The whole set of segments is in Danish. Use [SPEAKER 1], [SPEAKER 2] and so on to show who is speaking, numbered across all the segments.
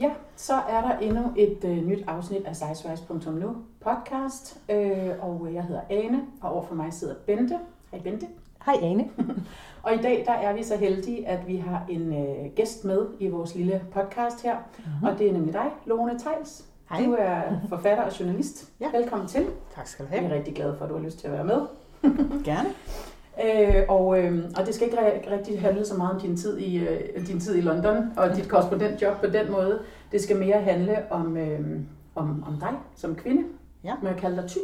[SPEAKER 1] Ja, så er der endnu et øh, nyt afsnit af Sizewise.nu podcast, øh, og jeg hedder Ane, og overfor mig sidder Bente. Hej Bente.
[SPEAKER 2] Hej Ane.
[SPEAKER 1] og i dag der er vi så heldige, at vi har en øh, gæst med i vores lille podcast her, uh-huh. og det er nemlig dig, Lone Tejls.
[SPEAKER 2] Hej.
[SPEAKER 1] Du er forfatter og journalist.
[SPEAKER 2] Ja.
[SPEAKER 1] Velkommen til.
[SPEAKER 2] Tak skal du
[SPEAKER 1] Jeg
[SPEAKER 2] have.
[SPEAKER 1] er rigtig glad for, at du har lyst til at være med.
[SPEAKER 2] Gerne.
[SPEAKER 1] Øh, og, øh, og det skal ikke rigtig handle så meget om din tid i, øh, din tid i London og dit korrespondentjob på den måde. Det skal mere handle om, øh, om, om dig som kvinde.
[SPEAKER 2] Ja.
[SPEAKER 1] Må jeg kalde dig tyk?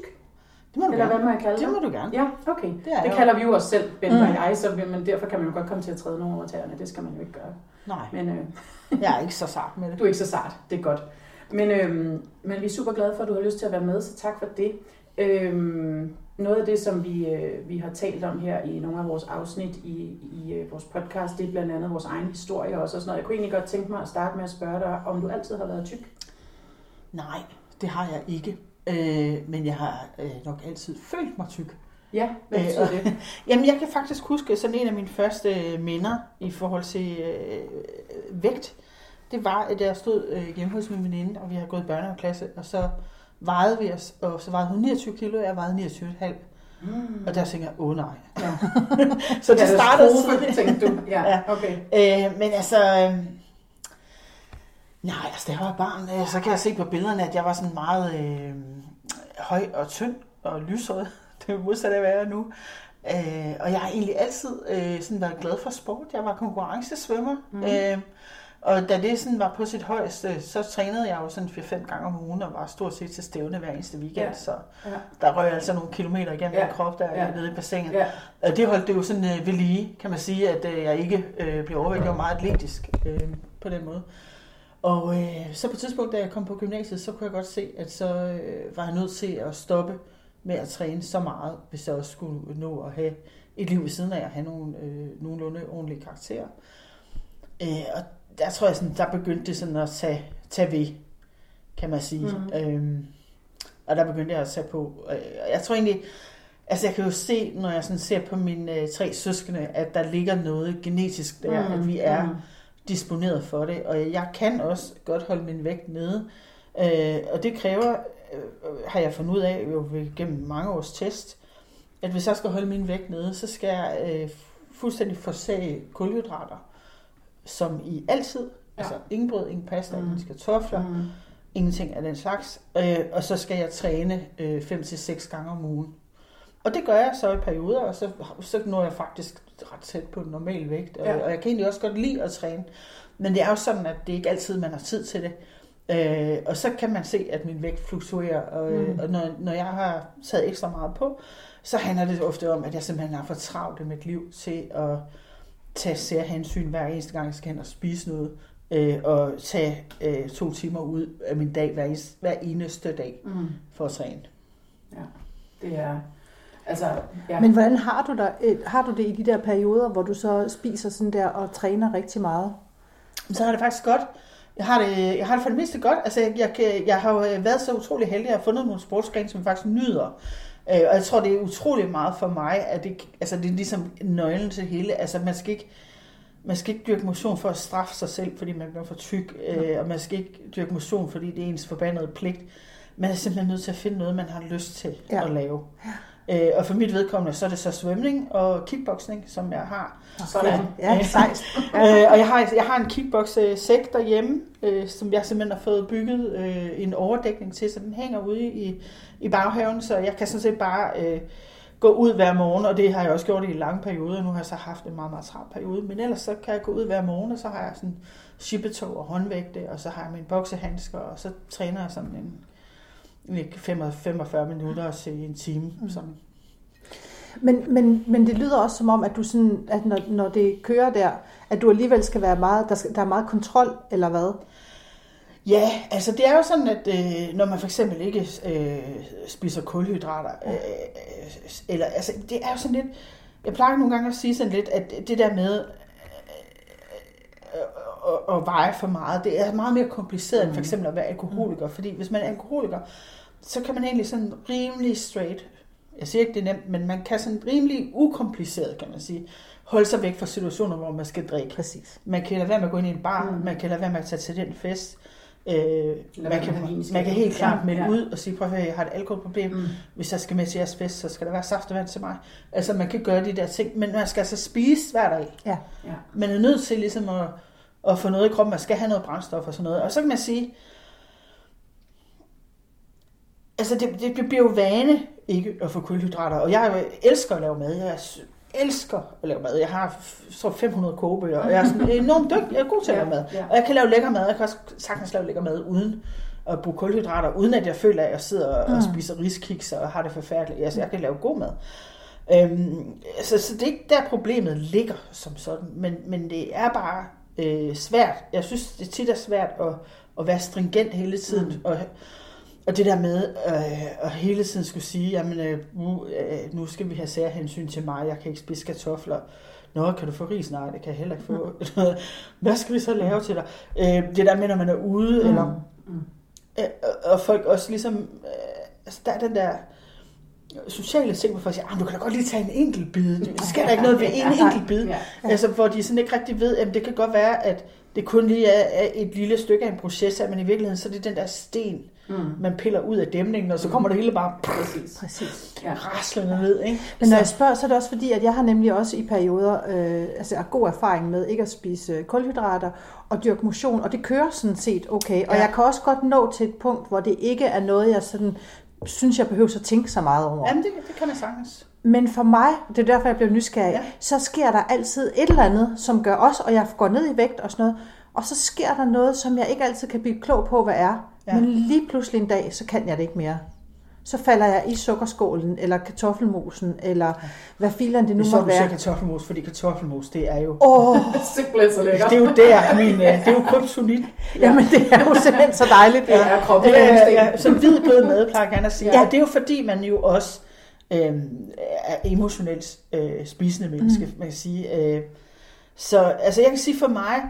[SPEAKER 2] Det må du
[SPEAKER 1] Eller hvad
[SPEAKER 2] gerne.
[SPEAKER 1] må jeg kalde dig?
[SPEAKER 2] Det må du gerne.
[SPEAKER 1] Ja, okay.
[SPEAKER 2] Det
[SPEAKER 1] Det,
[SPEAKER 2] er
[SPEAKER 1] kalder vi jo os selv, Bente
[SPEAKER 2] Mm.
[SPEAKER 1] og jeg, så, men derfor kan man jo godt komme til at træde nogle over tæerne. Det skal man jo ikke gøre.
[SPEAKER 2] Nej,
[SPEAKER 1] Men øh,
[SPEAKER 2] jeg er ikke så sart med det.
[SPEAKER 1] du er ikke så sart, det er godt. Men, øh, men vi er super glade for, at du har lyst til at være med, så tak for det. Øh, noget af det, som vi, øh, vi har talt om her i nogle af vores afsnit i, i øh, vores podcast, det er blandt andet vores egen historie også og sådan noget. Jeg kunne egentlig godt tænke mig at starte med at spørge dig, om du altid har været tyk?
[SPEAKER 2] Nej, det har jeg ikke. Øh, men jeg har øh, nok altid følt mig tyk.
[SPEAKER 1] Ja, hvad
[SPEAKER 2] Øh,
[SPEAKER 1] betyder det?
[SPEAKER 2] Jamen, jeg kan faktisk huske sådan en af mine første minder i forhold til øh, vægt. Det var, at jeg stod øh, hjemme hos min veninde, og vi har gået i børnehaveklasse, og så vejede vi os, og så vejede hun 29 kilo, og jeg vejede 29,5.
[SPEAKER 1] Mm.
[SPEAKER 2] Og der tænker jeg, åh oh, nej.
[SPEAKER 1] Ja.
[SPEAKER 2] Så det startede
[SPEAKER 1] Katastrofe,
[SPEAKER 2] tidligt.
[SPEAKER 1] tænkte du. Ja,
[SPEAKER 2] Ja.
[SPEAKER 1] okay.
[SPEAKER 2] Øh, men altså, øh, nej, altså da jeg var barn, øh, så kan jeg se på billederne, at jeg var sådan meget øh, høj og tynd og lyshåret. Det er jo modsat af, hvad jeg er nu. Øh, og jeg har egentlig altid øh, sådan været glad for sport. Jeg var konkurrencesvømmer. Mm. Øh, og da det sådan var på sit højeste, så trænede jeg jo sådan 4-5 gange om ugen og var stort set til stævne hver eneste weekend.
[SPEAKER 1] Ja.
[SPEAKER 2] Så
[SPEAKER 1] Ja.
[SPEAKER 2] der røg altså nogle kilometer igennem
[SPEAKER 1] Ja.
[SPEAKER 2] min krop der
[SPEAKER 1] ja.
[SPEAKER 2] nede i bassinet.
[SPEAKER 1] Ja.
[SPEAKER 2] Og det holdt det jo sådan øh, ved lige, kan man sige, at øh, jeg ikke øh, blev overvægtig. Jeg var meget atletisk øh, på den måde. Og øh, så på et tidspunkt, da jeg kom på gymnasiet, så kunne jeg godt se, at så øh, var jeg nødt til at stoppe med at træne så meget, hvis jeg også skulle nå at have et liv ved siden af at have nogle øh, nogenlunde ordentlige karakterer. Øh, og der tror jeg, sådan, der begyndte det sådan at tage, tage ved, kan man sige.
[SPEAKER 1] Mhm.
[SPEAKER 2] Mm. Øhm, og der begyndte jeg at tage på. Øh, jeg tror egentlig, altså jeg kan jo se, når jeg sådan ser på mine øh, tre søskende, at der ligger noget genetisk der, mm. at vi er
[SPEAKER 1] Mm.
[SPEAKER 2] disponeret for det. Og jeg kan også godt holde min vægt nede. Øh, og det kræver, øh, har jeg fundet ud af jo gennem mange års test, at hvis jeg skal holde min vægt nede, så skal jeg øh, fuldstændig forsage kulhydrater, som i altid.
[SPEAKER 1] Ja.
[SPEAKER 2] Altså ingen brød, ingen pasta,
[SPEAKER 1] Mm.
[SPEAKER 2] ingen kartofler, mm. Ingenting af den slags. Øh, og så skal jeg træne 5-6 gange om ugen. Og det gør jeg så i perioder, og så, så når jeg faktisk ret tæt på normal vægt. Og,
[SPEAKER 1] Ja.
[SPEAKER 2] og jeg kan egentlig også godt lide at træne. Men det er jo sådan, at det ikke altid, man har tid til det. Øh, og så kan man se, at min vægt fluktuerer. Og,
[SPEAKER 1] mm.
[SPEAKER 2] og når, når jeg har taget ekstra meget på, så handler det ofte om, at jeg simpelthen har for travlt i mit liv til at tage særhensyn hver eneste gang, jeg skal hen og spise noget. Øh, og tage øh, to timer ud af min dag hver, eneste- hver eneste dag
[SPEAKER 1] Mm.
[SPEAKER 2] for at træne.
[SPEAKER 1] Ja, det er... Altså, ja.
[SPEAKER 3] Men hvordan har du, der, øh, har du det i de der perioder, hvor du så spiser sådan der og træner rigtig meget?
[SPEAKER 2] Så har det faktisk godt. Jeg har det, jeg har det for det meste godt. Altså, jeg, jeg, kan- jeg har jo været så utrolig heldig, at jeg har fundet nogle sportsgrene, som jeg faktisk nyder. Øh, og jeg tror, det er utrolig meget for mig, at det, altså, det er ligesom nøglen til hele. Altså, man skal ikke, man skal ikke dyrke motion for at straffe sig selv, fordi man bliver for tyk. Øh, og man skal ikke dyrke motion, fordi det er ens forbandede pligt. Man er simpelthen nødt til at finde noget, man har lyst til
[SPEAKER 3] Ja.
[SPEAKER 2] ja. at lave. Øh, og for mit vedkommende, så er det så svømning og kickboxing, som jeg har.
[SPEAKER 1] Sådan.
[SPEAKER 3] Ja, sejt.
[SPEAKER 2] øh, og jeg har, jeg har en kickbox-sæk derhjemme, øh, som jeg simpelthen har fået bygget øh, en overdækning til, så den hænger ude i, i baghaven, så jeg kan sådan set bare øh, gå ud hver morgen, og det har jeg også gjort i lange perioder. Nu har jeg så haft en meget, meget travl periode, men ellers så kan jeg gå ud hver morgen, og så har jeg sådan shippetog og håndvægte, og så har jeg mine boksehandsker, og så træner jeg sådan en, en 45 minutter til en time. Sådan.
[SPEAKER 3] Men, men, men det lyder også som om, at du sådan, at når, når det kører der, at du alligevel skal være meget, der, skal, der er meget kontrol, eller hvad?
[SPEAKER 2] Ja, altså det er jo sådan, at øh, når man for eksempel ikke øh, spiser kulhydrater, øh, øh, eller altså det er jo sådan lidt, jeg plejer nogle gange at sige sådan lidt, at det der med at, at veje for meget, det er meget mere kompliceret mm. end for eksempel at være alkoholiker, fordi hvis man er alkoholiker, så kan man egentlig sådan rimelig straight, jeg siger ikke det er nemt, men man kan sådan rimelig ukompliceret, kan man sige, holde sig væk fra situationer, hvor man skal drikke.
[SPEAKER 3] Præcis.
[SPEAKER 2] Man kan lade være med at gå ind i en bar,
[SPEAKER 1] Mm.
[SPEAKER 2] mm. man kan lade være med at tage til den fest, Øh, man, kan, man kan helt klart melde
[SPEAKER 1] ja.
[SPEAKER 2] ud og sige, prøv at høre, jeg har et alkoholproblem.
[SPEAKER 1] Mm.
[SPEAKER 2] Hvis jeg skal med til jeres fest, så skal der være saftevand til mig. Altså man kan gøre de der ting, men man skal altså spise hver dag.
[SPEAKER 3] Ja.
[SPEAKER 1] Ja.
[SPEAKER 2] Man er nødt til ligesom at, at få noget i kroppen. Man skal have noget brændstof og sådan noget. Og så kan man sige, altså det, det, det bliver jo vane ikke at få kulhydrater. Og jeg elsker at lave mad. Jeg elsker at lave mad. Jeg har tror 500 kogebøger, og jeg er sådan enormt dygtig. Jeg er god til at lave mad.
[SPEAKER 1] Ja.
[SPEAKER 2] Og jeg kan lave lækker mad. Jeg kan også sagtens lave lækker mad uden at bruge kulhydrater, uden at jeg føler, at jeg sidder og
[SPEAKER 3] Mm.
[SPEAKER 2] spiser riskiks og har det forfærdeligt. Altså, jeg kan lave god mad. Øhm, så, så det er ikke der problemet ligger som sådan, men, men det er bare øh, svært. Jeg synes, det tit er svært at, at være stringent hele tiden, mm. og, og det der med øh, at hele tiden skulle sige, jamen øh, nu, øh, nu skal vi have særhensyn til mig, jeg kan ikke spise kartofler. Nå, kan du få ris? Nej, det kan jeg heller ikke få. Hvad skal vi så lave til dig? Øh, det der med, når man er ude, mm. eller
[SPEAKER 1] Mm.
[SPEAKER 2] Øh, og- folk også ligesom, øh, altså der er den der sociale ting, hvor folk siger, "Ah, du kan da godt lige tage en enkelt bid. Det skal der ikke noget ved en enkelt bid. Altså, hvor de sådan ikke rigtig ved, at det kan godt være, at det kun lige er et lille stykke af en proces, men i virkeligheden, så er det den der sten,
[SPEAKER 1] Mm.
[SPEAKER 2] man piller ud af dæmningen, og så kommer det hele bare
[SPEAKER 1] Præcis.
[SPEAKER 3] Præcis.
[SPEAKER 1] Ja.
[SPEAKER 2] raslende ned, ikke?
[SPEAKER 3] Men når jeg
[SPEAKER 2] Så-
[SPEAKER 3] spørger, så er det også fordi, at jeg har nemlig også i perioder øh, altså, god erfaring med ikke at spise øh, kulhydrater og dyrke motion, og det kører sådan set okay. Og
[SPEAKER 2] Ja.
[SPEAKER 3] jeg kan også godt nå til et punkt, hvor det ikke er noget, jeg sådan, synes, jeg behøver at tænke så meget over.
[SPEAKER 2] Jamen, det, det kan man sagtens.
[SPEAKER 3] Men for mig, det er derfor, jeg bliver nysgerrig,
[SPEAKER 2] Ja.
[SPEAKER 3] så sker der altid et eller andet, som gør også, og jeg går ned i vægt og sådan noget, og så sker der noget, som jeg ikke altid kan blive klog på, hvad er.
[SPEAKER 2] Ja.
[SPEAKER 3] Men lige pludselig en dag, så kan jeg det ikke mere. Så falder jeg i sukkerskålen, eller kartoffelmosen, eller hvad filen det nu
[SPEAKER 2] så
[SPEAKER 3] må
[SPEAKER 2] du siger
[SPEAKER 3] være.
[SPEAKER 2] kartoffelmos, fordi kartoffelmos, det er jo...
[SPEAKER 3] Åh, oh,
[SPEAKER 1] Simpelthen så lækkert.
[SPEAKER 2] Det er jo der, min, øh, det er jo kryptonit.
[SPEAKER 3] jamen det er jo simpelthen så dejligt.
[SPEAKER 1] Det er kroppen.
[SPEAKER 2] Ja, ja, ja. Så hvid blød mad, plejer gerne at sige. Ja.
[SPEAKER 3] Ja.
[SPEAKER 2] Og det er jo fordi, man jo også øh, er emotionelt øh, spisende menneske, mm. man kan sige. Øh, så altså, jeg kan sige for mig,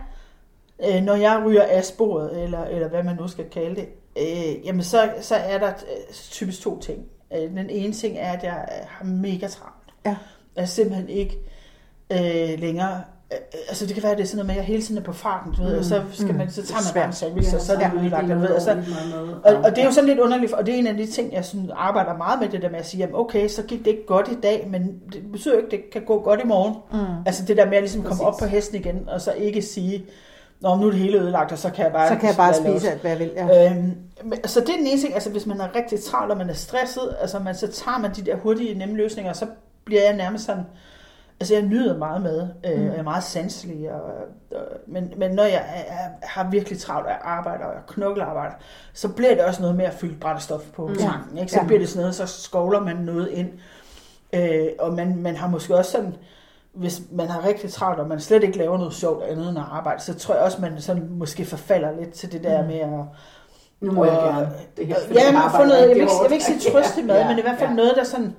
[SPEAKER 2] øh, når jeg ryger af sporet, eller, eller hvad man nu skal kalde det, øh, jamen så, så er der øh, typisk to ting. Øh, den ene ting er, at jeg øh, har mega travlt.
[SPEAKER 3] Ja.
[SPEAKER 2] Jeg er simpelthen ikke øh, længere... Altså det kan være, at det er sådan noget med, at jeg hele tiden er på farten, du ved,
[SPEAKER 1] Mm,
[SPEAKER 2] og så, skal man, så
[SPEAKER 3] er
[SPEAKER 2] tager man bare en sandwich, og så er det
[SPEAKER 3] Ja.
[SPEAKER 2] ødelagt. du ved, og så, og, og det er jo sådan lidt underligt, og det er en af de ting, jeg sådan arbejder meget med, det der med at sige, jamen okay, så gik det ikke godt i dag, men det betyder jo ikke, at det kan gå godt i morgen.
[SPEAKER 3] Mm.
[SPEAKER 2] Altså det der med at ligesom komme
[SPEAKER 1] Præcis.
[SPEAKER 2] op på hesten igen, og så ikke sige, Nå, nu er det hele ødelagt, og så kan jeg bare...
[SPEAKER 3] Så kan jeg bare spise
[SPEAKER 2] os."
[SPEAKER 3] alt, hvad jeg vil. Ja.
[SPEAKER 2] Øhm, så det er den ene ting, altså hvis man er rigtig travlt, og man er stresset, altså man, så tager man de der hurtige, nemme løsninger, og så bliver jeg nærmest sådan, altså jeg nyder meget med, øh,
[SPEAKER 3] Mm.
[SPEAKER 2] og jeg er meget sanselig, og, og, men, men når jeg er, har virkelig travlt, og jeg arbejder, og jeg knoklearbejder, så bliver det også noget med at fylde brændstof på
[SPEAKER 1] Mm.
[SPEAKER 2] tanken, ikke? så
[SPEAKER 3] Ja.
[SPEAKER 2] bliver det sådan noget, så skovler man noget ind, øh, og man, man har måske også sådan, hvis man har rigtig travlt, og man slet ikke laver noget sjovt andet end at arbejde, så tror jeg også, man sådan måske forfalder lidt til det der
[SPEAKER 3] Mm.
[SPEAKER 2] med at
[SPEAKER 1] Nu må jeg
[SPEAKER 2] og-
[SPEAKER 1] gerne. Det her,
[SPEAKER 2] Ja, man får noget, jeg vil, ikke, jeg vil ikke sige trøst i mad,
[SPEAKER 1] Ja,
[SPEAKER 2] men i hvert fald
[SPEAKER 1] ja.
[SPEAKER 2] noget, der sådan,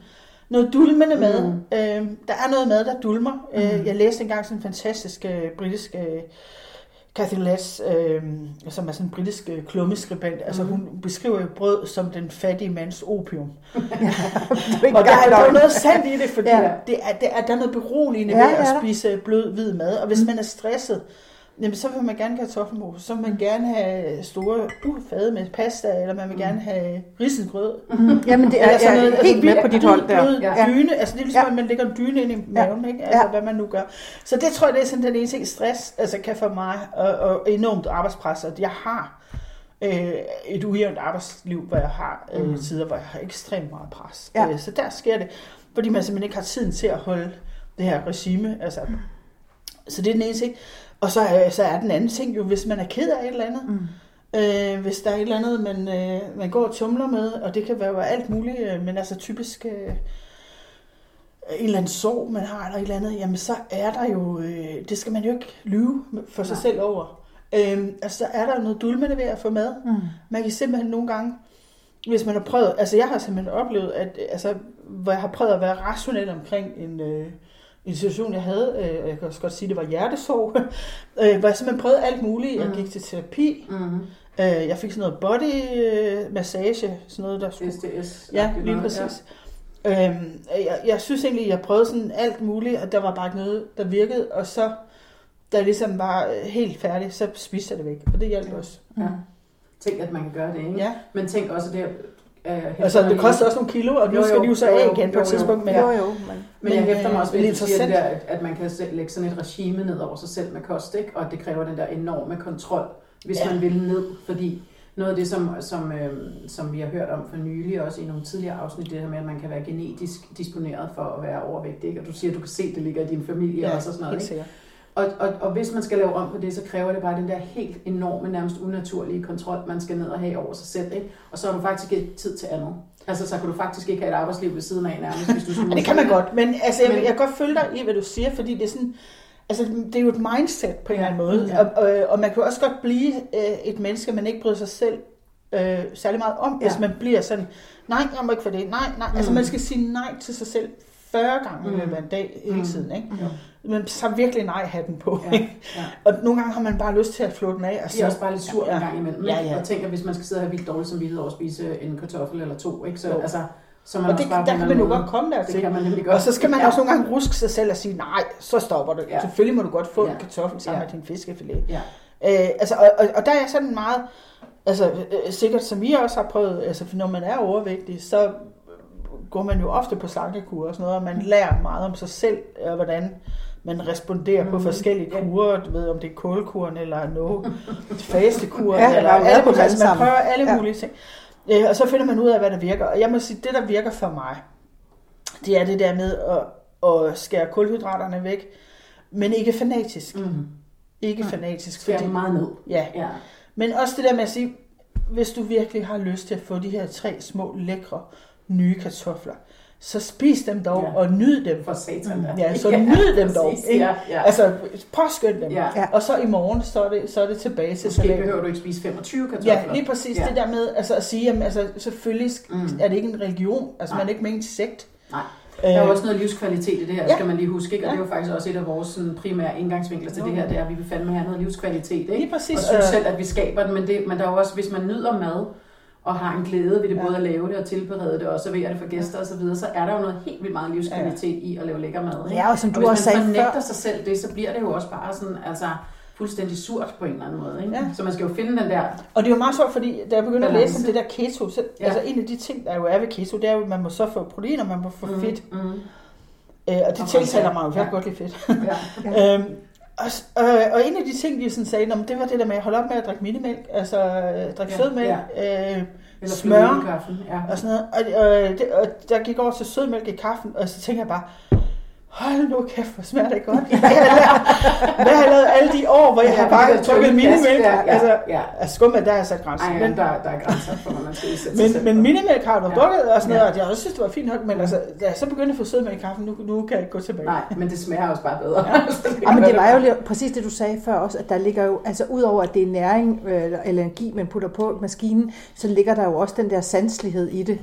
[SPEAKER 2] noget dulmende mad.
[SPEAKER 1] Mm.
[SPEAKER 2] Øh, der er noget mad, der dulmer. Øh,
[SPEAKER 3] Mm.
[SPEAKER 2] jeg læste engang sådan en fantastisk øh, britisk øh, Cathy Letts, øh, som er sådan en britisk øh, klummeskribent. Altså
[SPEAKER 1] Mm.
[SPEAKER 2] hun beskriver jo brød som den fattige mands opium.
[SPEAKER 3] Det er ikke
[SPEAKER 2] Og der, er- der er noget sandt i det, fordi
[SPEAKER 3] Ja.
[SPEAKER 2] ja. det er, det er, der er noget beroligende
[SPEAKER 3] Ja,
[SPEAKER 2] ja, ved at spise blød, hvid mad. Og hvis
[SPEAKER 3] Mm.
[SPEAKER 2] man er stresset, jamen, så vil man gerne have kartoffelmos, så vil man gerne have store uh, fade med pasta, eller man vil
[SPEAKER 1] Mm.
[SPEAKER 2] gerne have risengrød.
[SPEAKER 3] Mm. Jamen det er,
[SPEAKER 2] Eller sådan
[SPEAKER 3] jeg
[SPEAKER 2] noget,
[SPEAKER 3] er helt
[SPEAKER 2] altså,
[SPEAKER 3] med på dit hold der.
[SPEAKER 2] blød
[SPEAKER 1] Ja.
[SPEAKER 2] dyne, altså det er ligesom,
[SPEAKER 3] Ja.
[SPEAKER 2] at man lægger en dyne ind i maven, ikke? Altså
[SPEAKER 3] Ja.
[SPEAKER 2] hvad man nu gør. Så det tror jeg, det er sådan den ene ting, stress altså, kan for mig, og, og enormt arbejdspres, at jeg har øh, et ujævnt arbejdsliv, hvor jeg har øh,
[SPEAKER 1] Mm.
[SPEAKER 2] tider, hvor jeg har ekstremt meget pres.
[SPEAKER 3] Ja.
[SPEAKER 2] Øh, så der sker det, fordi man simpelthen ikke har tiden til at holde det her regime. Altså, så det er den ene ting. Og så, øh, så er den anden ting jo, hvis man er ked af et eller andet,
[SPEAKER 3] Mm.
[SPEAKER 2] Øh, hvis der er et eller andet, man, øh, man går og tumler med, og det kan være alt muligt, øh, men altså typisk øh, en eller anden sorg, man har, eller et eller andet, jamen så er der jo, øh, det skal man jo ikke lyve for sig
[SPEAKER 1] Nej.
[SPEAKER 2] selv over. Øh, altså så er der noget dulmende ved at få mad.
[SPEAKER 3] Mm.
[SPEAKER 2] Man kan simpelthen nogle gange, hvis man har prøvet, altså jeg har simpelthen oplevet, at øh, altså, hvor jeg har prøvet at være rationel omkring en, øh, en situation, jeg havde, øh, jeg kan også godt sige, det var hjertesorg, øh, hvor jeg simpelthen prøvede alt muligt. Jeg
[SPEAKER 1] Mm.
[SPEAKER 2] gik til terapi,
[SPEAKER 1] Mm.
[SPEAKER 2] Øh, jeg fik sådan noget body øh, massage, sådan noget, der skulle...
[SPEAKER 1] SDS.
[SPEAKER 2] Ja, lige præcis. Ja. Øhm, jeg, jeg synes egentlig, jeg prøvede sådan alt muligt, og der var bare ikke noget, der virkede, og så, da jeg ligesom var øh, helt færdig, så spiste jeg det væk, og det hjalp
[SPEAKER 1] Ja.
[SPEAKER 2] også.
[SPEAKER 1] Ja. tænk, at man kan gøre det, ikke?
[SPEAKER 2] Ja.
[SPEAKER 1] Men tænk også det, øh,
[SPEAKER 2] Altså, det koster også nogle kilo, og nu skal de jo så af igen på
[SPEAKER 1] jo,
[SPEAKER 2] et
[SPEAKER 1] jo.
[SPEAKER 2] tidspunkt. Men,
[SPEAKER 3] Jo, jo, men...
[SPEAKER 1] Men jeg hæfter mig også ved,
[SPEAKER 2] øh,
[SPEAKER 1] at siger det der, at, at man kan selv lægge sådan et regime ned over sig selv med kost, ikke? og at det kræver den der enorme kontrol, hvis
[SPEAKER 2] Ja.
[SPEAKER 1] man vil ned, fordi noget af det, som, som, øh, som vi har hørt om for nylig, også i nogle tidligere afsnit, det her med, at man kan være genetisk disponeret for at være overvægtig, ikke? og du siger, at du kan se, at det ligger i din familie
[SPEAKER 2] ja,
[SPEAKER 1] også og sådan noget. Ikke? Og, og, og hvis man skal lave om på det, så kræver det bare den der helt enorme, nærmest unaturlige kontrol, man skal ned og have over sig selv. Ikke? Og så har du faktisk ikke tid til andet. Altså, så kan du faktisk ikke have et arbejdsliv ved siden af nærmest, hvis du skulle...
[SPEAKER 2] Ja, det kan man godt, men altså, jeg,
[SPEAKER 1] Men-
[SPEAKER 2] jeg kan godt følge dig i, hvad du siger, fordi det er sådan, altså, det er jo et mindset på en
[SPEAKER 1] Ja,
[SPEAKER 2] eller anden måde,
[SPEAKER 1] ja.
[SPEAKER 2] og, og, og man kan også godt blive øh, et menneske, man ikke bryder sig selv øh, særlig meget om, hvis
[SPEAKER 1] Ja.
[SPEAKER 2] man bliver sådan, nej, jeg må ikke for det, nej, nej, altså
[SPEAKER 1] Mm.
[SPEAKER 2] man skal sige nej til sig selv 40 gange i
[SPEAKER 1] Mm.
[SPEAKER 2] løbet af en dag hele
[SPEAKER 1] Mm.
[SPEAKER 2] tiden, ikke?
[SPEAKER 1] Jo.
[SPEAKER 2] Men så virkelig nej-hatten på,
[SPEAKER 1] Ja, ja.
[SPEAKER 2] Og nogle gange har man bare lyst til at flå den af, og
[SPEAKER 1] De er også bare lidt sur
[SPEAKER 2] Ja.
[SPEAKER 1] en gang imellem.
[SPEAKER 2] Ja, ja.
[SPEAKER 1] Og tænker, hvis man skal sidde og have vildt dårligt som vildt over at spise en kartoffel eller to, ikke? Så,
[SPEAKER 2] Jo.
[SPEAKER 1] altså, så man
[SPEAKER 2] og det,
[SPEAKER 1] bare
[SPEAKER 2] der kan man jo godt komme der.
[SPEAKER 1] Det kan man nemlig godt.
[SPEAKER 2] Og så skal man
[SPEAKER 1] ja.
[SPEAKER 2] også nogle gange ruske sig selv og sige, nej, så stopper det.
[SPEAKER 1] Ja.
[SPEAKER 2] Selvfølgelig må du godt få
[SPEAKER 1] Ja.
[SPEAKER 2] en kartoffel sammen
[SPEAKER 1] Ja.
[SPEAKER 2] med din fiskefilet.
[SPEAKER 1] Ja.
[SPEAKER 2] Øh, altså, og, og, og der er jeg sådan meget, altså øh, sikkert som I også har prøvet, altså for når man er overvægtig, så går man jo ofte på slankekur og sådan noget, og man lærer meget om sig selv, og hvordan man responderer mm. på forskellige kurer, du ved, om det er kålkuren eller no fastekuren,
[SPEAKER 3] Ja,
[SPEAKER 2] eller
[SPEAKER 3] er
[SPEAKER 2] alle,
[SPEAKER 3] på
[SPEAKER 2] altså, man prøver alle
[SPEAKER 3] Ja.
[SPEAKER 2] mulige ting. Øh, og så finder man ud af, hvad der virker. Og jeg må sige, det der virker for mig, det er det der med at, at skære kulhydraterne væk, men ikke fanatisk.
[SPEAKER 1] Mm.
[SPEAKER 2] Ikke
[SPEAKER 1] Mm.
[SPEAKER 2] fanatisk.
[SPEAKER 1] Skærer den meget ned.
[SPEAKER 2] Ja,
[SPEAKER 1] Ja.
[SPEAKER 2] men også det der med at sige, hvis du virkelig har lyst til at få de her tre små, lækre, nye kartofler, så spis dem dog
[SPEAKER 1] Ja.
[SPEAKER 2] og nyd dem.
[SPEAKER 1] For satan da.
[SPEAKER 2] Ja, så nyd dem dog.
[SPEAKER 1] præcis.
[SPEAKER 2] Ikke?
[SPEAKER 1] Ja, ja.
[SPEAKER 2] Altså, påskynd dem.
[SPEAKER 1] Ja.
[SPEAKER 3] Ja.
[SPEAKER 2] Og så i morgen, så er det, så er det tilbage til
[SPEAKER 1] Måske
[SPEAKER 2] salaten.
[SPEAKER 1] behøver du ikke spise 25 kartofler.
[SPEAKER 2] Ja, lige præcis
[SPEAKER 1] Ja.
[SPEAKER 2] det der med altså at sige, at altså, selvfølgelig
[SPEAKER 1] Mm.
[SPEAKER 2] er det ikke en religion, altså
[SPEAKER 1] Nej.
[SPEAKER 2] man er ikke med en sekt.
[SPEAKER 1] Nej.
[SPEAKER 2] Øh,
[SPEAKER 1] Der er jo også noget livskvalitet i det her,
[SPEAKER 2] Ja.
[SPEAKER 1] skal man lige huske. Ikke? Og
[SPEAKER 2] Ja.
[SPEAKER 1] det er jo faktisk også et af vores sådan, primære indgangsvinkler til
[SPEAKER 2] Jo.
[SPEAKER 1] det her, det er, at vi vil fandme have noget livskvalitet. Ikke?
[SPEAKER 2] Lige præcis.
[SPEAKER 1] Og synes selv, at vi skaber den, men, det, men der er jo også, hvis man nyder mad, og har en glæde ved det,
[SPEAKER 2] Ja.
[SPEAKER 1] både at lave det og tilberede det, og servere det for gæster osv., så, videre, så er der jo noget helt vildt meget livskvalitet i at lave lækker mad. Ikke?
[SPEAKER 3] Ja, og som
[SPEAKER 1] og
[SPEAKER 3] du
[SPEAKER 1] hvis
[SPEAKER 3] også
[SPEAKER 1] man
[SPEAKER 3] sagde før,
[SPEAKER 1] sig selv det, så bliver det jo også bare sådan, altså fuldstændig surt på en eller anden måde. Ikke?
[SPEAKER 2] Ja.
[SPEAKER 1] Så man skal jo finde den der,
[SPEAKER 2] Og det er jo meget sjovt, fordi da jeg begyndte at læse om
[SPEAKER 1] Balance.
[SPEAKER 2] det der keto, så,
[SPEAKER 1] Ja.
[SPEAKER 2] ja. altså en af de ting, der jo er ved keto, det er jo, at man må så få protein, og man må få mm. fedt.
[SPEAKER 1] Mm,
[SPEAKER 2] Øh, og det
[SPEAKER 1] Og
[SPEAKER 2] tiltaler mig jo, jeg
[SPEAKER 1] Ja.
[SPEAKER 2] godt lide fedt.
[SPEAKER 1] ja.
[SPEAKER 3] Ja.
[SPEAKER 2] øhm, og, øh, og en af de ting, de sådan sagde, "Nå, men det var det der med at holde op med at drikke minimælk, altså øh, drikke
[SPEAKER 1] Ja,
[SPEAKER 2] sødmælk, øh,
[SPEAKER 1] Eller
[SPEAKER 2] Smør.
[SPEAKER 1] kaffen. Ja.
[SPEAKER 2] og sådan noget. Og, øh, det, og der gik over til sødmælk i kaffen, og så tænker jeg bare, hold nu kæft, hvor smager det godt. Hvad har jeg lavet, hvad har jeg lavet alle de år, hvor jeg
[SPEAKER 1] Ja,
[SPEAKER 2] har bare
[SPEAKER 1] tynde
[SPEAKER 2] minimælk?
[SPEAKER 1] ja,
[SPEAKER 2] altså,
[SPEAKER 1] ja.
[SPEAKER 2] altså skummet, der er så grænsen.
[SPEAKER 1] Ej,
[SPEAKER 2] men,
[SPEAKER 1] men der, der er grænser for, hvad man skal udsætte sig
[SPEAKER 2] men, men minimælk har du
[SPEAKER 1] Ja.
[SPEAKER 2] drukket og sådan noget,
[SPEAKER 1] Ja.
[SPEAKER 2] og jeg også synes, det var fint nok, men altså, da jeg så begyndte at få sødmælk i kaffen, nu, nu kan jeg ikke gå tilbage.
[SPEAKER 1] Nej, men det smager også bare bedre. Så
[SPEAKER 3] Ja, men det var jo lige- præcis det, du sagde før også, at der ligger jo, altså udover at det er næring øh, eller energi, man putter på maskinen, så ligger der jo også den der sanslighed i det.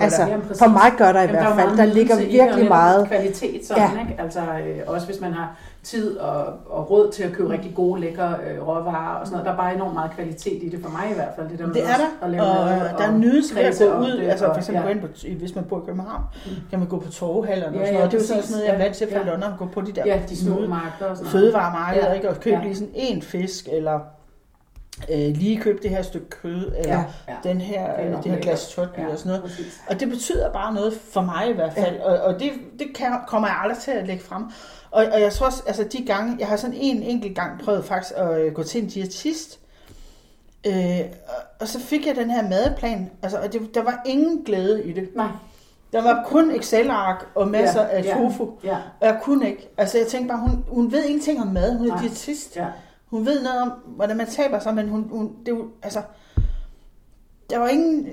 [SPEAKER 3] Altså,
[SPEAKER 2] der.
[SPEAKER 1] Jamen, præcis.
[SPEAKER 3] for mig gør der i
[SPEAKER 1] Jamen,
[SPEAKER 3] hvert
[SPEAKER 1] er
[SPEAKER 3] fald, der ligger virkelig meget.
[SPEAKER 1] Kvalitet sådan,
[SPEAKER 3] Ja.
[SPEAKER 1] ikke? Altså, øh, også hvis man har tid og, og råd til at købe rigtig gode, lækre øh, råvarer og sådan noget. Der er bare enormt meget kvalitet i det, for mig i hvert fald. Det, der
[SPEAKER 2] Det er der,
[SPEAKER 1] at lave
[SPEAKER 2] og øh, der er nydelse ved at gå ud,
[SPEAKER 1] det,
[SPEAKER 2] altså for eksempel
[SPEAKER 1] ja.
[SPEAKER 2] gå ind på, hvis man bor i København, kan man gå på torvehallerne
[SPEAKER 1] Ja,
[SPEAKER 2] og sådan
[SPEAKER 1] ja,
[SPEAKER 2] noget. Det er jo sådan noget, jeg er
[SPEAKER 1] Ja,
[SPEAKER 2] vant til fra
[SPEAKER 1] ja.
[SPEAKER 2] London, at gå på de der
[SPEAKER 1] Ja, de små markeder og sådan noget.
[SPEAKER 2] fødevaremarkeder,
[SPEAKER 1] Ja.
[SPEAKER 2] ikke? Og købe
[SPEAKER 1] Ja.
[SPEAKER 2] lige sådan en fisk, eller øh, lige købe det her stykke kød, eller
[SPEAKER 3] Ja.
[SPEAKER 1] Ja.
[SPEAKER 2] den her,
[SPEAKER 1] Det
[SPEAKER 2] øh, det her glas
[SPEAKER 1] lækkert.
[SPEAKER 2] chutney og sådan noget.
[SPEAKER 1] præcis.
[SPEAKER 2] Og det betyder bare noget for mig i hvert fald, og, og det, det kan, kommer jeg aldrig til at lægge frem. Og, og jeg tror også, altså de gange, jeg har sådan en enkelt gang prøvet faktisk at øh, gå til en diætist, øh, og, og så fik jeg den her madplan, altså, og det, der var ingen glæde i det.
[SPEAKER 1] Nej.
[SPEAKER 2] Der var kun Excel-ark og masser
[SPEAKER 1] Ja,
[SPEAKER 2] af
[SPEAKER 1] ja.
[SPEAKER 2] tofu,
[SPEAKER 1] Ja,
[SPEAKER 2] og jeg kunne ikke. Altså jeg tænkte bare, hun, hun ved ingenting om mad, hun er
[SPEAKER 1] Nej.
[SPEAKER 2] diætist.
[SPEAKER 1] ja.
[SPEAKER 2] Hun ved noget om, hvordan man taber sig, men hun, hun det altså, der var ingen,